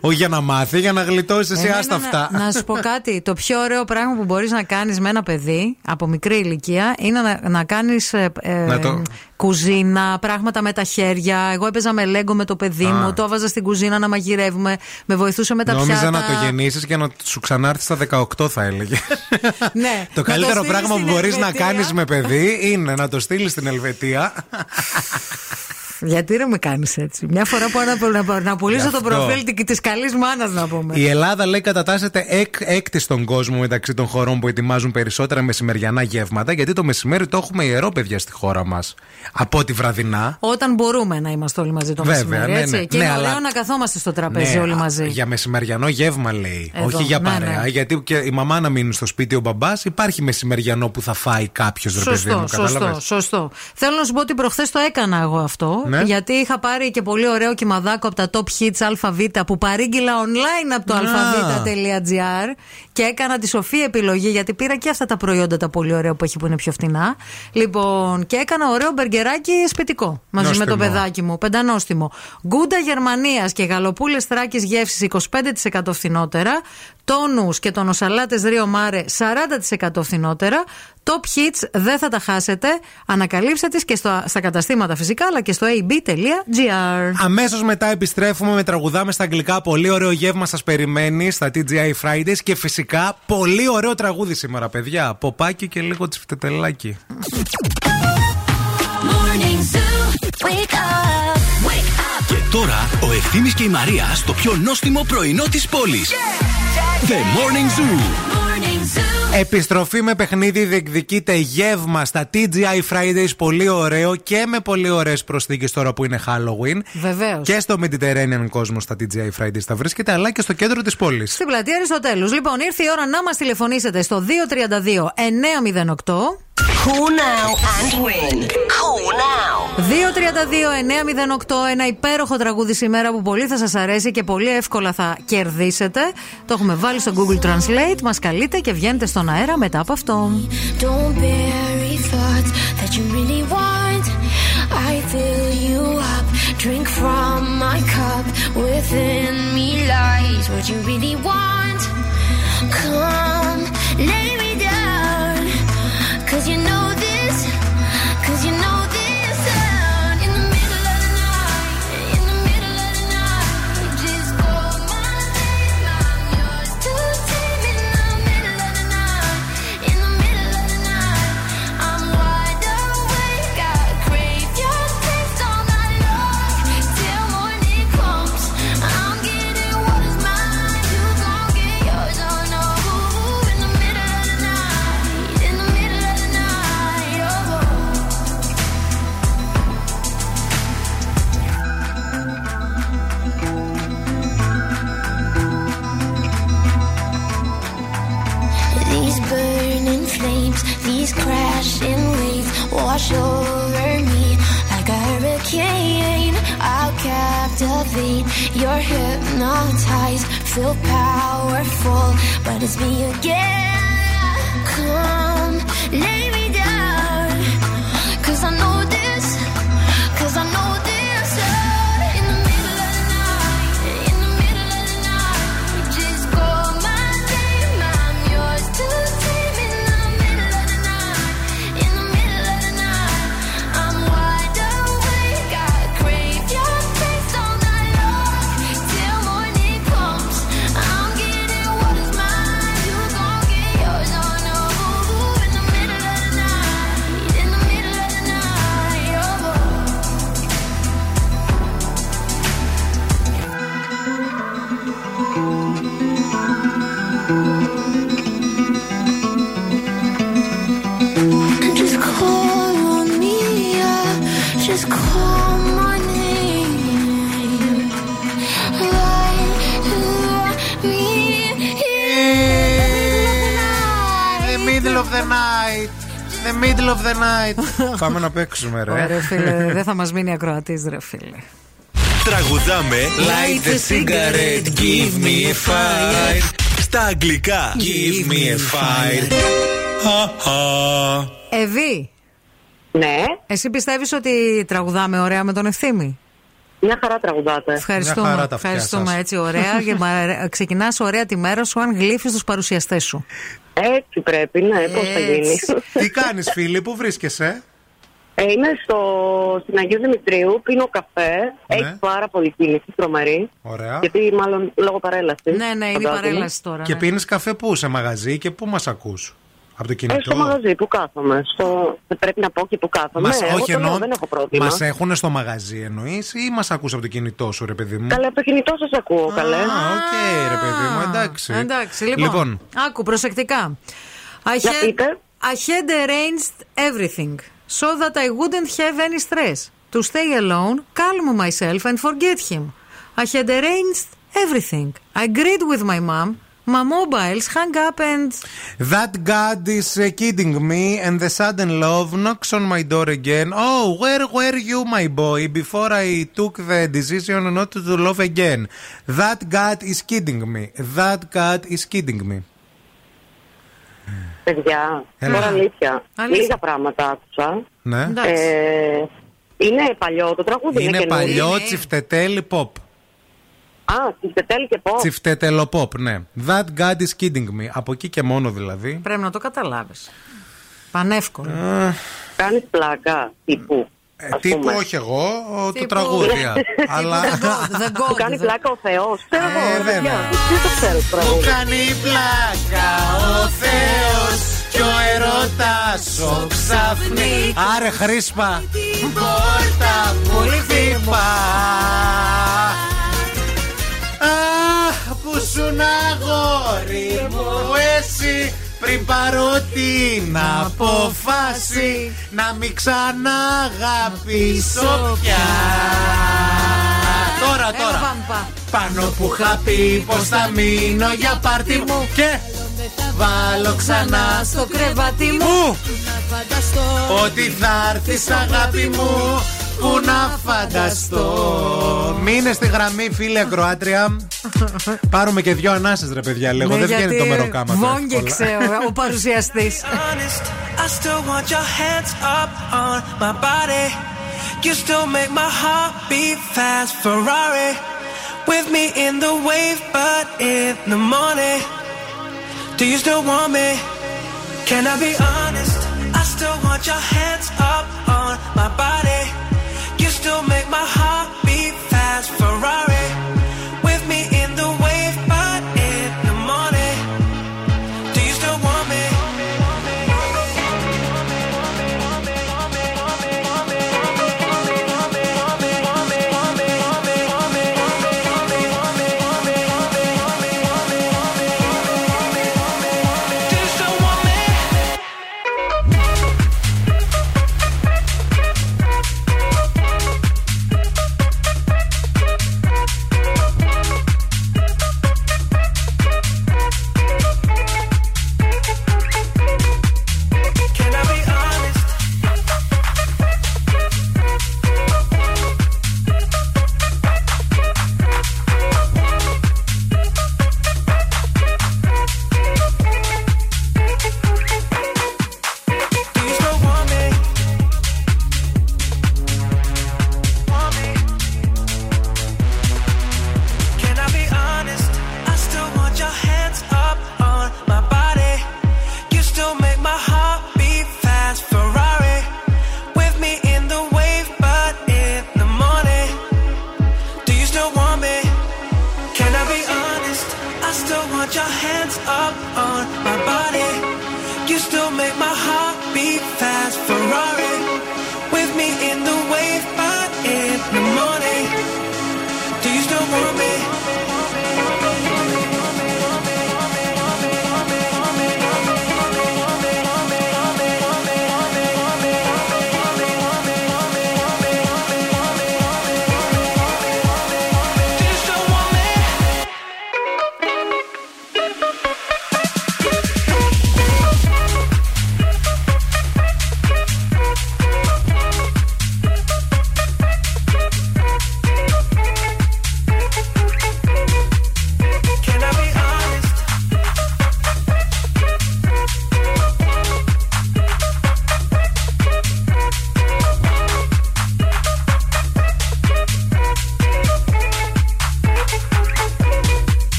[SPEAKER 1] Όχι για να μάθει, για να γλιτώσεις εσύ, άστα αυτά.
[SPEAKER 2] Να, να σου πω κάτι. Το πιο ωραίο πράγμα που μπορείς να κάνεις με ένα παιδί από μικρή ηλικία είναι να, να κάνεις
[SPEAKER 1] Να το-
[SPEAKER 2] κουζίνα, πράγματα με τα χέρια. Εγώ έπαιζα με λέγκο με το παιδί
[SPEAKER 1] Α.
[SPEAKER 2] μου, το έβαζα στην κουζίνα να μαγειρεύουμε, με βοηθούσε με τα
[SPEAKER 1] Νόμιζα
[SPEAKER 2] πιάτα.
[SPEAKER 1] να το γεννήσεις και να σου ξανάρθει στα 18, θα έλεγε.
[SPEAKER 2] Ναι, (laughs)
[SPEAKER 1] το
[SPEAKER 2] να
[SPEAKER 1] καλύτερο
[SPEAKER 2] στείλεις
[SPEAKER 1] πράγμα που
[SPEAKER 2] στην
[SPEAKER 1] μπορείς να
[SPEAKER 2] Ελβετία.
[SPEAKER 1] κάνεις με παιδί είναι να το στείλεις στην Ελβετία. (laughs)
[SPEAKER 2] Γιατί δεν με κάνεις έτσι. Μια φορά που να, να, να πουλήσω
[SPEAKER 1] Γι'
[SPEAKER 2] το
[SPEAKER 1] αυτό.
[SPEAKER 2] προφίλ τη καλής μάνας, να πούμε.
[SPEAKER 1] Η Ελλάδα λέει κατατάσσεται εκ, έκτη στον κόσμο μεταξύ των χωρών που ετοιμάζουν περισσότερα μεσημεριανά γεύματα, γιατί το μεσημέρι το έχουμε ιερό, παιδιά, στη χώρα μας. Από τη βραδινά.
[SPEAKER 2] Όταν μπορούμε να είμαστε όλοι μαζί το
[SPEAKER 1] Βέβαια,
[SPEAKER 2] μεσημέρι,
[SPEAKER 1] ναι,
[SPEAKER 2] έτσι.
[SPEAKER 1] ναι.
[SPEAKER 2] Και
[SPEAKER 1] Ναι,
[SPEAKER 2] είναι
[SPEAKER 1] αλλά-
[SPEAKER 2] ωραίο να καθόμαστε στο τραπέζι
[SPEAKER 1] Ναι,
[SPEAKER 2] όλοι
[SPEAKER 1] α,
[SPEAKER 2] μαζί.
[SPEAKER 1] Για μεσημεριανό γεύμα λέει.
[SPEAKER 2] Εδώ,
[SPEAKER 1] Όχι για
[SPEAKER 2] ναι,
[SPEAKER 1] παρέα.
[SPEAKER 2] ναι.
[SPEAKER 1] Γιατί και η μαμά να μείνει στο σπίτι, ο μπαμπάς, υπάρχει μεσημεριανό που θα φάει κάποιος ρε παιδί
[SPEAKER 2] Σωστό,
[SPEAKER 1] μου.
[SPEAKER 2] σωστό,
[SPEAKER 1] κατάλαβες;
[SPEAKER 2] σωστό. Θέλω να σου πω ότι προχθές το έκανα εγώ αυτό.
[SPEAKER 1] Ναι.
[SPEAKER 2] Γιατί είχα πάρει και πολύ ωραίο κυμαδάκο από τα top hits ΑΒ που παρήγγειλα online από το
[SPEAKER 1] Να.
[SPEAKER 2] αβ.gr και έκανα τη σοφή επιλογή γιατί πήρα και αυτά τα προϊόντα τα πολύ ωραία που έχει που είναι πιο φτηνά. Λοιπόν, και έκανα ωραίο μπεργκεράκι σπιτικό μαζί με
[SPEAKER 1] Νόστιμο.
[SPEAKER 2] το παιδάκι μου. Πεντανόστιμο. Γκούντα Γερμανίας και γαλοπούλες Θράκης γεύσης 25% φθηνότερα. Τόνους και τονοσαλάτε Ρίο Μάρε 40% φθηνότερα. Top hits δεν θα τα χάσετε. Ανακαλύψτε τις και στο, στα καταστήματα φυσικά αλλά και στο ab.gr.
[SPEAKER 1] Αμέσως μετά επιστρέφουμε με τραγουδάμε στα αγγλικά. Πολύ ωραίο γεύμα σας περιμένει στα TGI Fridays και φυσικά πολύ ωραίο τραγούδι σήμερα, παιδιά. Ποπάκι και λίγο τσιφτετελάκι.
[SPEAKER 10] Morning Zoo. Wake up. Wake up.
[SPEAKER 8] Και τώρα ο Ευθύμης και η Μαρία στο πιο νόστιμο πρωινό της πόλης. The Morning Zoo.
[SPEAKER 10] Morning Zoo.
[SPEAKER 1] Επιστροφή με παιχνίδι διεκδικείται γεύμα στα TGI Fridays. Πολύ ωραίο και με πολύ ωραίες προσθήκες τώρα που είναι Halloween.
[SPEAKER 2] Βεβαίως.
[SPEAKER 1] Και στο Mediterranean κόσμο στα TGI Fridays θα βρίσκεται, αλλά και στο κέντρο της πόλης.
[SPEAKER 2] Στην πλατεία Αριστοτέλους. Λοιπόν, ήρθε η ώρα να μας τηλεφωνήσετε στο 232 908.
[SPEAKER 10] Call now and win. Call now.
[SPEAKER 2] 232-908, ένα υπέροχο τραγούδι σήμερα που πολύ θα σα αρέσει και πολύ εύκολα θα κερδίσετε. Το έχουμε βάλει στο Google Translate, μα καλείτε και βγαίνετε στον αέρα μετά από αυτό.
[SPEAKER 21] Don't bury thoughts that you really want. I fill you up, drink from my cup. Within me lies what you really want. Come, lay these crashing waves wash over me like a hurricane. I'll captivate, you're hypnotized, feel powerful, but it's me again. Come, lay me the night. The middle of the night. (laughs)
[SPEAKER 1] Πάμε να παίξουμε, ρε.
[SPEAKER 2] Ωραία, φίλε, δεν θα μας μείνει ακροατής, ρε φίλε.
[SPEAKER 30] Τραγουδάμε
[SPEAKER 2] Light the cigarette, give me a fire.
[SPEAKER 30] Στα αγγλικά
[SPEAKER 2] Give me a fire. Ευή.
[SPEAKER 31] Ναι.
[SPEAKER 2] Εσύ πιστεύεις ότι τραγουδάμε ωραία με τον ευθύμη;
[SPEAKER 31] Μια χαρά τραγουδάτε.
[SPEAKER 2] Ευχαριστούμε.
[SPEAKER 31] Μια χαρά τα αυτιά
[SPEAKER 2] Ευχαριστούμε
[SPEAKER 31] σας.
[SPEAKER 2] έτσι ωραία. (laughs) και ξεκινάς ωραία τη μέρα σου αν γλύφεις τους παρουσιαστές σου.
[SPEAKER 31] Έτσι πρέπει, ναι, πώς θα γίνει.
[SPEAKER 1] Τι κάνεις, φίλη, πού βρίσκεσαι;
[SPEAKER 31] Ε, είμαι στο, στην Αγίου Δημητρίου, πίνω καφέ. Έχει πάρα πολύ κίνηση, τρομερή.
[SPEAKER 1] Ωραία.
[SPEAKER 31] Γιατί μάλλον λόγω παρέλασης.
[SPEAKER 2] Ναι, ναι, είναι η παρέλαση τώρα.
[SPEAKER 1] Και
[SPEAKER 2] ναι.
[SPEAKER 1] πίνεις καφέ πού, σε μαγαζί και πού μας ακούς; Από το
[SPEAKER 31] Ε,
[SPEAKER 1] κινητό.
[SPEAKER 31] στο μαγαζί που κάθομαι. Στο... Πρέπει να πω και που κάθομαι.
[SPEAKER 1] Μας,
[SPEAKER 31] ναι, εγώ
[SPEAKER 1] όχι
[SPEAKER 31] το λέω,
[SPEAKER 1] εννοώ,
[SPEAKER 31] δεν έχω πρόβλημα.
[SPEAKER 1] Μας έχουν στο μαγαζί εννοείς ή μας ακούς από το κινητό σου, ρε παιδί μου;
[SPEAKER 31] Καλέ, από το κινητό σας ακούω, καλέ.
[SPEAKER 1] Α, οκ, ρε παιδί μου, εντάξει.
[SPEAKER 2] Εντάξει, λοιπόν.
[SPEAKER 1] Λοιπόν.
[SPEAKER 2] Άκου, προσεκτικά. I
[SPEAKER 31] Για
[SPEAKER 2] had,
[SPEAKER 31] πείτε.
[SPEAKER 2] I had arranged everything so that I wouldn't have any stress. To stay alone, calm myself and forget him. I had arranged everything. I agreed with my mom. My mobiles hung up and
[SPEAKER 1] That God is uh, kidding me, and the sudden love knocks on my door again. Oh, where were you, my boy, before I took the decision not to love again? That God is kidding me. That God is kidding me.
[SPEAKER 31] Παιδιά,
[SPEAKER 1] Έλα.
[SPEAKER 31] τώρα αλήθεια.
[SPEAKER 2] Αλήθεια.
[SPEAKER 31] Λίγα πράγματα άκουσα.
[SPEAKER 1] Ναι.
[SPEAKER 31] Ε, είναι παλιό το τραγούδι.
[SPEAKER 1] Είναι
[SPEAKER 31] καινούριο.
[SPEAKER 1] παλιό τσιφτετέλι pop.
[SPEAKER 31] Α, τσιφτετέλ και πώ.
[SPEAKER 1] Τσιφτετέλο pop, ναι. That God is kidding me. Από εκεί και μόνο δηλαδή.
[SPEAKER 2] πρέπει να το καταλάβεις. Πανεύκολο.
[SPEAKER 31] Κάνεις πλάκα τύπου.
[SPEAKER 1] Ε, τύπου όχι εγώ, ο- το τραγούδια. (laughs) Αλλά.
[SPEAKER 31] Του κάνει πλάκα ο Θεός. Ξέρω εγώ.
[SPEAKER 1] Ε,
[SPEAKER 31] παιδιά,
[SPEAKER 1] βέβαια.
[SPEAKER 31] Δεν το ξέρω το
[SPEAKER 1] Μου
[SPEAKER 31] τραγούδι;
[SPEAKER 1] κάνει πλάκα ο Θεός και ο ερώτας ο ξαφνικά Άρε χρήσπα την πόρτα μου χτύπα αγόρι μου εσύ πριν πάρω την απόφαση να μην ξαναγαπήσω πια Τώρα,
[SPEAKER 2] Έλα,
[SPEAKER 1] τώρα
[SPEAKER 2] πάμε, πάμε.
[SPEAKER 1] πάνω που είχα πει πως θα μείνω για πάρτι μου Και βάλω ξανά
[SPEAKER 2] στο κρεβάτι μου.
[SPEAKER 1] Πού; Ότι θα έρθεις αγάπη μου Πού να φανταστώ Μείνε στη γραμμή φίλε ακροάτρια Πάρουμε και δυο ανάσες ρε παιδιά Λέγω
[SPEAKER 2] Ναι,
[SPEAKER 1] δεν βγαίνει
[SPEAKER 2] γιατί
[SPEAKER 1] το μεροκάμα
[SPEAKER 2] Βόγγιξε ο, ο παρουσιαστή.
[SPEAKER 19] honest, I still want your hands up on my body. You still make my heart beat fast, Ferrari. With me in the wave, but in the morning. Do you still want me? Can I be honest? I still want your hands up on my body. You make my heart beat fast, Ferrari.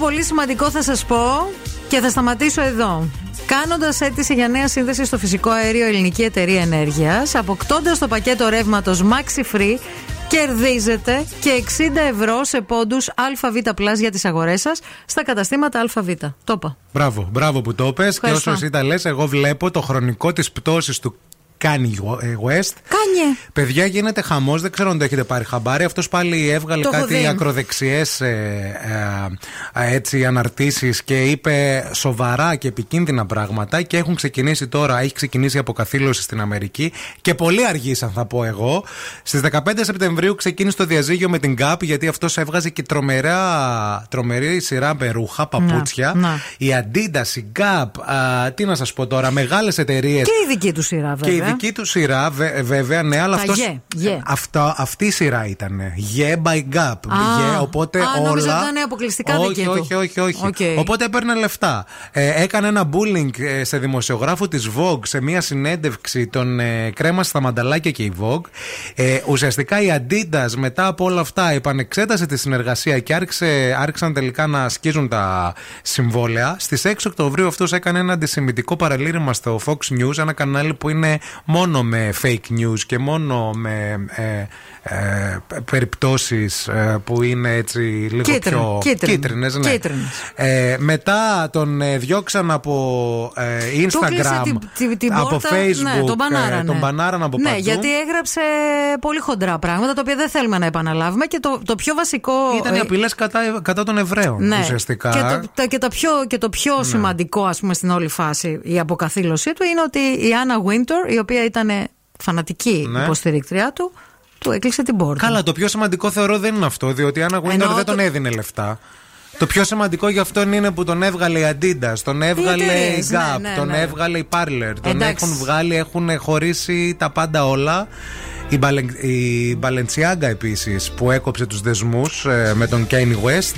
[SPEAKER 2] Πολύ σημαντικό θα σας πω και θα σταματήσω εδώ. Κάνοντας αίτηση για νέα σύνδεση στο φυσικό αέριο Ελληνική Εταιρεία Ενέργειας, αποκτώντας το πακέτο ρεύματος Maxi Free, κερδίζετε και 60 ευρώ σε πόντους ΑΒ Plus για τις αγορές σας στα καταστήματα ΑΒ. Το είπα.
[SPEAKER 1] Μπράβο, μπράβο που το πες Και
[SPEAKER 2] Ευχαριστώ.
[SPEAKER 1] όσο εσύ τα λες, εγώ βλέπω το χρονικό της πτώσης του Kanye West.
[SPEAKER 2] Kanye.
[SPEAKER 1] Παιδιά, γίνεται χαμός. Δεν ξέρω αν το έχετε πάρει χαμπάρι. Αυτός πάλι έβγαλε
[SPEAKER 2] Το έχω
[SPEAKER 1] κάτι
[SPEAKER 2] δει.
[SPEAKER 1] ακροδεξιές ε, ε, έτσι αναρτήσεις και είπε σοβαρά και επικίνδυνα πράγματα. Και έχουν ξεκινήσει τώρα, έχει ξεκινήσει η αποκαθήλωση στην Αμερική. Και πολύ αργήσαν, θα πω εγώ. Στις 15 Σεπτεμβρίου ξεκίνησε το διαζύγιο με την Gap, γιατί αυτός έβγαζε και τρομερά, τρομερή σειρά με ρούχα, παπούτσια.
[SPEAKER 2] Να, να.
[SPEAKER 1] Η Adidas, η Gap, α, τι να σας πω τώρα, μεγάλες εταιρείες.
[SPEAKER 2] Και η δική τους σειρά,
[SPEAKER 1] Και η
[SPEAKER 2] βέβαια.
[SPEAKER 1] Δική του σειρά, βε- βέβαια, ναι, αλλά
[SPEAKER 2] Τα
[SPEAKER 1] αυτός,
[SPEAKER 2] γε, γε.
[SPEAKER 1] Αυτό, αυτή η σειρά ήταν. Yeah by Gap. Yeah, οπότε
[SPEAKER 2] α, νόμιζα
[SPEAKER 1] όλα.
[SPEAKER 2] ότι ήταν αποκλειστικά
[SPEAKER 1] όχι,
[SPEAKER 2] δική του.
[SPEAKER 1] όχι, όχι, όχι.
[SPEAKER 2] Οκ.
[SPEAKER 1] Οπότε έπαιρνε λεφτά. Ε, έκανε ένα bullying ε, σε δημοσιογράφο της Vogue σε μια συνέντευξη. Τον ε, κρέμασε στα μανταλάκια και η Vogue. Ε, ουσιαστικά η Adidas μετά από όλα αυτά επανεξέτασε τη συνεργασία και άρχισε, άρχισαν τελικά να σκίζουν τα συμβόλαια. Στις 6 Οκτωβρίου αυτός έκανε ένα αντισημιτικό παραλήρημα στο Fox News, ένα κανάλι που είναι μόνο με fake news και μόνο με ε, ε, περιπτώσεις ε, που είναι έτσι λίγο
[SPEAKER 2] Κίτριν-
[SPEAKER 1] πιο
[SPEAKER 2] κίτριν-
[SPEAKER 1] κίτρινες, ναι.
[SPEAKER 2] κίτρινες.
[SPEAKER 1] Ε, μετά τον ε, διώξαν από ε,
[SPEAKER 2] Του κλείσε
[SPEAKER 1] Instagram,
[SPEAKER 2] την, την, την
[SPEAKER 1] από
[SPEAKER 2] πόρτα,
[SPEAKER 1] Facebook,
[SPEAKER 2] ναι, τον
[SPEAKER 1] ε,
[SPEAKER 2] μπανάρανε.
[SPEAKER 1] τον μπανάραν από
[SPEAKER 2] Ναι,
[SPEAKER 1] παντού.
[SPEAKER 2] γιατί έγραψε πολύ χοντρά πράγματα τα οποία δεν θέλουμε να επαναλάβουμε και το, το πιο βασικό.
[SPEAKER 1] Ήταν
[SPEAKER 2] ε,
[SPEAKER 1] απειλές κατά, κατά των Εβραίων
[SPEAKER 2] ναι.
[SPEAKER 1] ουσιαστικά.
[SPEAKER 2] Και το, το- και το πιο, και το πιο σημαντικό, ας πούμε, στην όλη φάση, η αποκαθήλωσή του είναι ότι η Άννα Winter, η οποία ήταν φανατική
[SPEAKER 1] Ναι.
[SPEAKER 2] υποστηρίκτριά του, του έκλεισε την πόρτα.
[SPEAKER 1] Καλά, το πιο σημαντικό θεωρώ δεν είναι αυτό, διότι η Άννα Winter
[SPEAKER 2] Εννοώ
[SPEAKER 1] δεν
[SPEAKER 2] το-
[SPEAKER 1] τον έδινε λεφτά. Το πιο σημαντικό για αυτόν είναι που τον έβγαλε η Adidas, τον έβγαλε η
[SPEAKER 2] εταιρείες, ναι,
[SPEAKER 1] Gap,
[SPEAKER 2] ναι,
[SPEAKER 1] τον
[SPEAKER 2] ναι.
[SPEAKER 1] έβγαλε η Parler. Τον
[SPEAKER 2] Εντάξει.
[SPEAKER 1] έχουν βγάλει, έχουν χωρίσει τα πάντα όλα. Η, Μπαλεν, η Balenciaga επίσης που έκοψε τους δεσμούς με τον Kanye West.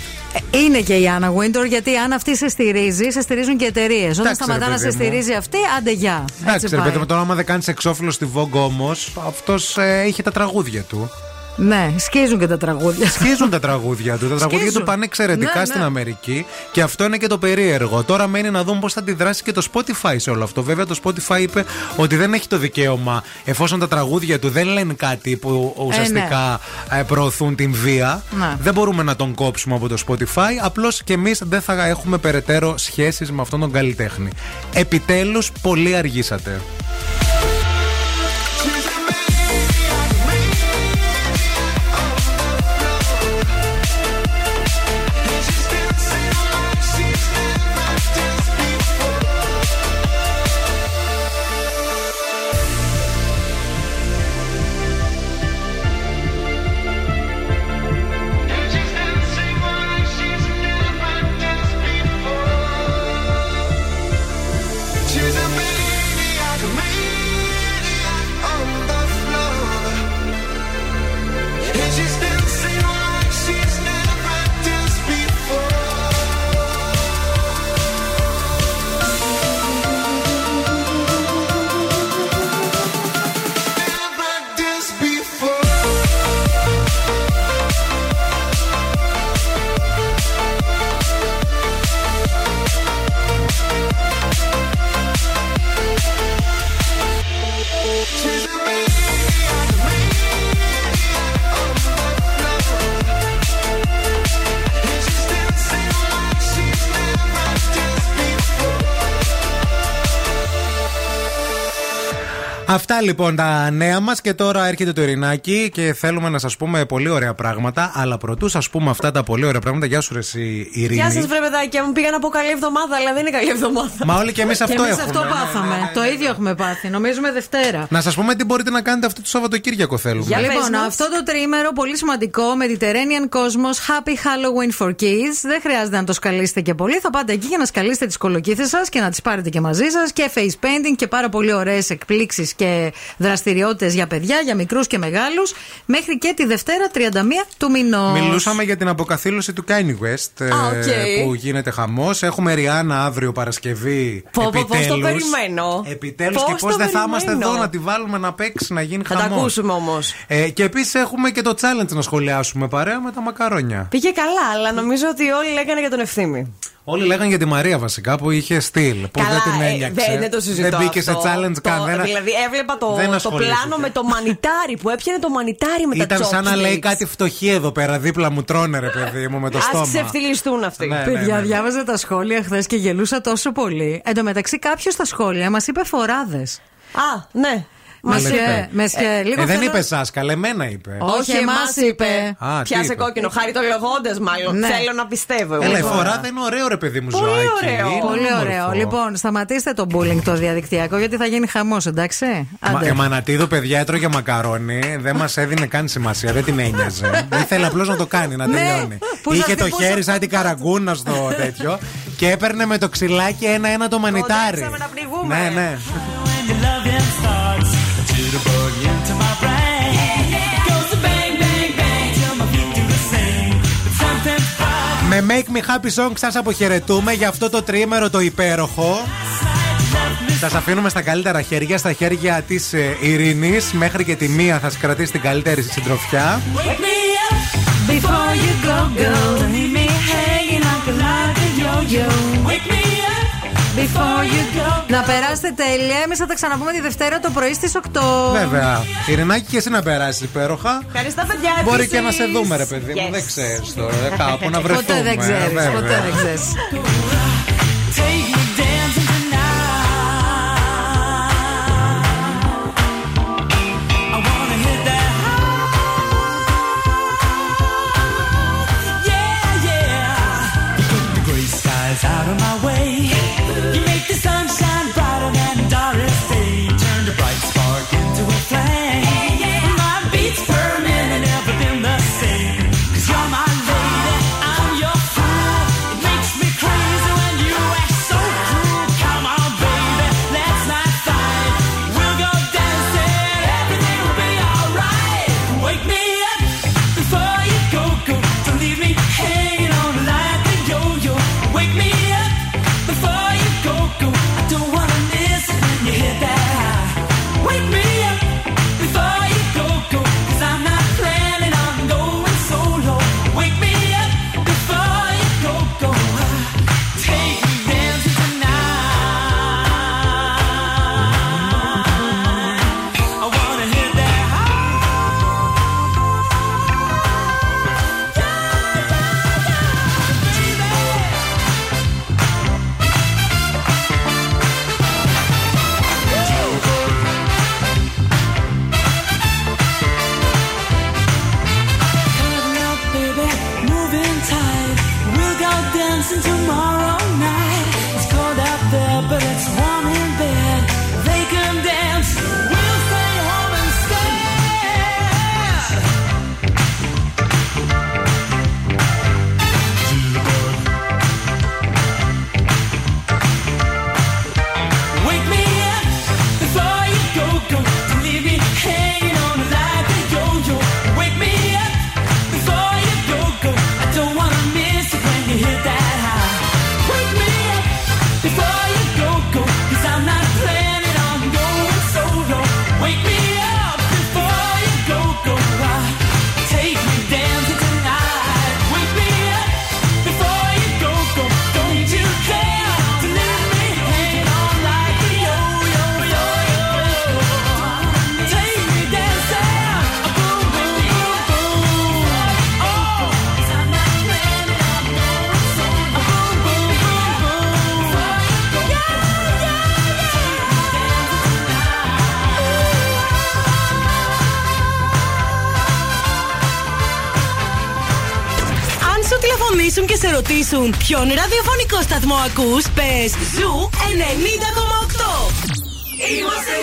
[SPEAKER 2] Είναι και η Άννα Winter, γιατί αν αυτή σε στηρίζει, σε στηρίζουν και εταιρείες. Όταν
[SPEAKER 1] Εντάξει,
[SPEAKER 2] σταματά
[SPEAKER 1] ρε
[SPEAKER 2] να σε
[SPEAKER 1] παιδί μου.
[SPEAKER 2] στηρίζει αυτή, άντε γεια.
[SPEAKER 1] Εντάξει, ρε
[SPEAKER 2] πάει.
[SPEAKER 1] παιδί μου, τώρα άμα δεν κάνεις εξώφυλλο στη Vogue όμως, αυτός είχε τα τραγούδια του.
[SPEAKER 2] Ναι, σκίζουν και τα τραγούδια.
[SPEAKER 1] Σκίζουν τα τραγούδια του. Τα τραγούδια
[SPEAKER 2] Σκίζουν.
[SPEAKER 1] του πάνε εξαιρετικά
[SPEAKER 2] Ναι, ναι.
[SPEAKER 1] στην Αμερική και αυτό είναι και το περίεργο. Τώρα μένει να δούμε πώς θα αντιδράσει και το Spotify σε όλο αυτό. Βέβαια, το Spotify είπε ότι δεν έχει το δικαίωμα, εφόσον τα τραγούδια του δεν λένε κάτι που ουσιαστικά ε, προωθούν την βία.
[SPEAKER 2] Ναι.
[SPEAKER 1] Δεν μπορούμε να τον κόψουμε από το Spotify. Απλώς και εμείς δεν θα έχουμε περαιτέρω σχέσεις με αυτόν τον καλλιτέχνη. Επιτέλους, πολύ αργήσατε. Αυτά λοιπόν τα νέα μας και τώρα έρχεται το Ειρηνάκι και θέλουμε να σας πούμε πολύ ωραία πράγματα. Αλλά πρωτού σας πούμε αυτά τα πολύ ωραία πράγματα, γεια σου, ρε, εσύ, Ειρήνη.
[SPEAKER 17] Γεια σας, βρε παιδάκια μου. Πήγα να πω καλή εβδομάδα, αλλά δεν είναι καλή εβδομάδα.
[SPEAKER 1] Μα όλοι και εμείς αυτό
[SPEAKER 2] και εμείς
[SPEAKER 1] έχουμε.
[SPEAKER 2] αυτό πάθαμε. Το ίδιο έχουμε πάθει. Νομίζουμε Δευτέρα.
[SPEAKER 1] Να σας πούμε τι μπορείτε να κάνετε αυτό το Σαββατοκύριακο θέλουμε.
[SPEAKER 2] λοιπόν, αυτό το τρίμερο πολύ σημαντικό. Mediterranean Cosmos Happy Halloween for Kids. Δεν χρειάζεται να το σκαλίσετε και πολύ. Θα πάτε εκεί για να σκαλίσετε τις κολοκύθες σας και να τις πάρετε και μαζί σας. Και face painting και πάρα πολύ ωραίες εκπλήξεις και δραστηριότητες για παιδιά, για μικρούς και μεγάλους. Μέχρι και τη Δευτέρα 31 του μηνός.
[SPEAKER 1] Μιλούσαμε για την αποκαθήλωση του Kanye West ε,
[SPEAKER 17] Α, οκ.
[SPEAKER 1] που γίνεται χαμός. Έχουμε Rihanna αύριο Παρασκευή.
[SPEAKER 17] Πω, πω, πώς το
[SPEAKER 1] επιτέλους.
[SPEAKER 17] περιμένω.
[SPEAKER 1] Επιτέλους
[SPEAKER 17] Πώς
[SPEAKER 1] και πώς
[SPEAKER 17] το
[SPEAKER 1] δεν θα είμαστε
[SPEAKER 17] περιμένω.
[SPEAKER 1] εδώ να τη βάλουμε να παίξει, να γίνει
[SPEAKER 17] Θα τα
[SPEAKER 1] χαμός.
[SPEAKER 17] ακούσουμε όμως.
[SPEAKER 1] Ε, και επίσης έχουμε και το challenge να σχολιάσουμε παρέα με τα μακαρόνια.
[SPEAKER 17] Πήγε καλά, αλλά νομίζω ότι όλοι λέγανε για τον Ευθύμη.
[SPEAKER 1] Όλοι λέγανε για τη Μαρία βασικά που είχε στυλ. Που
[SPEAKER 17] Καλά,
[SPEAKER 1] δεν την
[SPEAKER 17] ε,
[SPEAKER 1] ένοιαξε.
[SPEAKER 17] δεν το συζητώ.
[SPEAKER 1] Δεν μπήκε σε
[SPEAKER 17] αυτό.
[SPEAKER 1] challenge
[SPEAKER 17] Το-
[SPEAKER 1] καν. δεν-
[SPEAKER 17] Δηλαδή έβλεπα το,
[SPEAKER 1] δεν
[SPEAKER 17] το
[SPEAKER 1] ασχολήθηκε.
[SPEAKER 17] πλάνο με το μανιτάρι που έπιανε το μανιτάρι με τα
[SPEAKER 1] Ήταν σαν να
[SPEAKER 17] chopsticks.
[SPEAKER 1] λέει κάτι φτωχή εδώ πέρα δίπλα μου. Τρώνε ρε παιδί μου με το
[SPEAKER 17] Ας
[SPEAKER 1] στόμα.
[SPEAKER 17] ξεφτυλιστούν αυτοί.
[SPEAKER 1] Ναι, ναι,
[SPEAKER 2] Παιδιά,
[SPEAKER 1] ναι.
[SPEAKER 2] διάβαζα τα σχόλια χθες και γελούσα τόσο πολύ. Εν τω μεταξύ, κάποιος στα σχόλια μας είπε φοράδες.
[SPEAKER 17] Α, ναι.
[SPEAKER 2] Μα
[SPEAKER 1] Αλήθεια.
[SPEAKER 2] είπε. Μες σχε- λίγο
[SPEAKER 1] Ε, δεν
[SPEAKER 2] θέλω-
[SPEAKER 1] είπες Σάσκαλ, εμένα είπε.
[SPEAKER 2] Όχι, εμάς είπε.
[SPEAKER 1] Α, τι
[SPEAKER 17] Πιάσε
[SPEAKER 1] είπε.
[SPEAKER 17] κόκκινο. Χαριτολογώντας, μάλλον.
[SPEAKER 2] Ναι.
[SPEAKER 17] Θέλω να πιστεύω. εγώ.
[SPEAKER 1] Έλα, η φοράδα είναι ωραίο ρε παιδί μου
[SPEAKER 17] Πολύ
[SPEAKER 1] ζωάκι.
[SPEAKER 17] ωραίο.
[SPEAKER 1] Είναι
[SPEAKER 2] Πολύ
[SPEAKER 1] όμορφο.
[SPEAKER 2] ωραίο. Λοιπόν, σταματήστε το bullying το διαδικτυακό γιατί θα γίνει χαμός, εντάξει.
[SPEAKER 1] Μα,
[SPEAKER 2] Άντε.
[SPEAKER 1] ε, Μανατίδο, παιδιά, έτρωγε μακαρόνι. Δεν μας έδινε καν σημασία. Δεν την ένοιαζε. (laughs) Ήθελε απλώς να το κάνει, να
[SPEAKER 2] Ναι,
[SPEAKER 1] τελειώνει.
[SPEAKER 2] που
[SPEAKER 1] Είχε
[SPEAKER 2] σας
[SPEAKER 1] το
[SPEAKER 2] δει πώς
[SPEAKER 1] χέρι
[SPEAKER 2] θα-
[SPEAKER 1] σαν την καραγκούνας στο τέτοιο και έπαιρνε με το ξυλάκι ένα-ένα το μανιτάρι.
[SPEAKER 17] Κοντέψαμε να πνιγούμε.
[SPEAKER 1] Ναι, ναι. Με Make Me Happy Song σας αποχαιρετούμε για αυτό το τριήμερο το υπέροχο. Σας αφήνουμε στα καλύτερα χέρια, στα χέρια της Ειρήνης. Μέχρι και τη μία θα σας κρατήσει την καλύτερη συντροφιά.
[SPEAKER 18] wake me up Before you go.
[SPEAKER 2] Να περάσετε τέλεια. Εμείς θα τα ξαναπούμε τη Δευτέρα το πρωί στις 8.
[SPEAKER 1] Βέβαια. Ειρηνάκη και εσύ να περάσεις υπέροχα.
[SPEAKER 17] Ευχαριστώ, παιδιά.
[SPEAKER 1] Μπορεί και να σε δούμε, ρε παιδί
[SPEAKER 17] yes. μου.
[SPEAKER 1] Δεν ξέρεις τώρα. Κάπου να βρεθούμε.
[SPEAKER 2] Ποτέ δεν
[SPEAKER 1] ξέρεις.
[SPEAKER 2] Ποτέ δεν
[SPEAKER 6] ξέρεις. πιάσουν και σε ρωτήσουν ποιον ραδιοφωνικό σταθμό ακούς, πες Zoo 90,8.
[SPEAKER 18] Είμαστε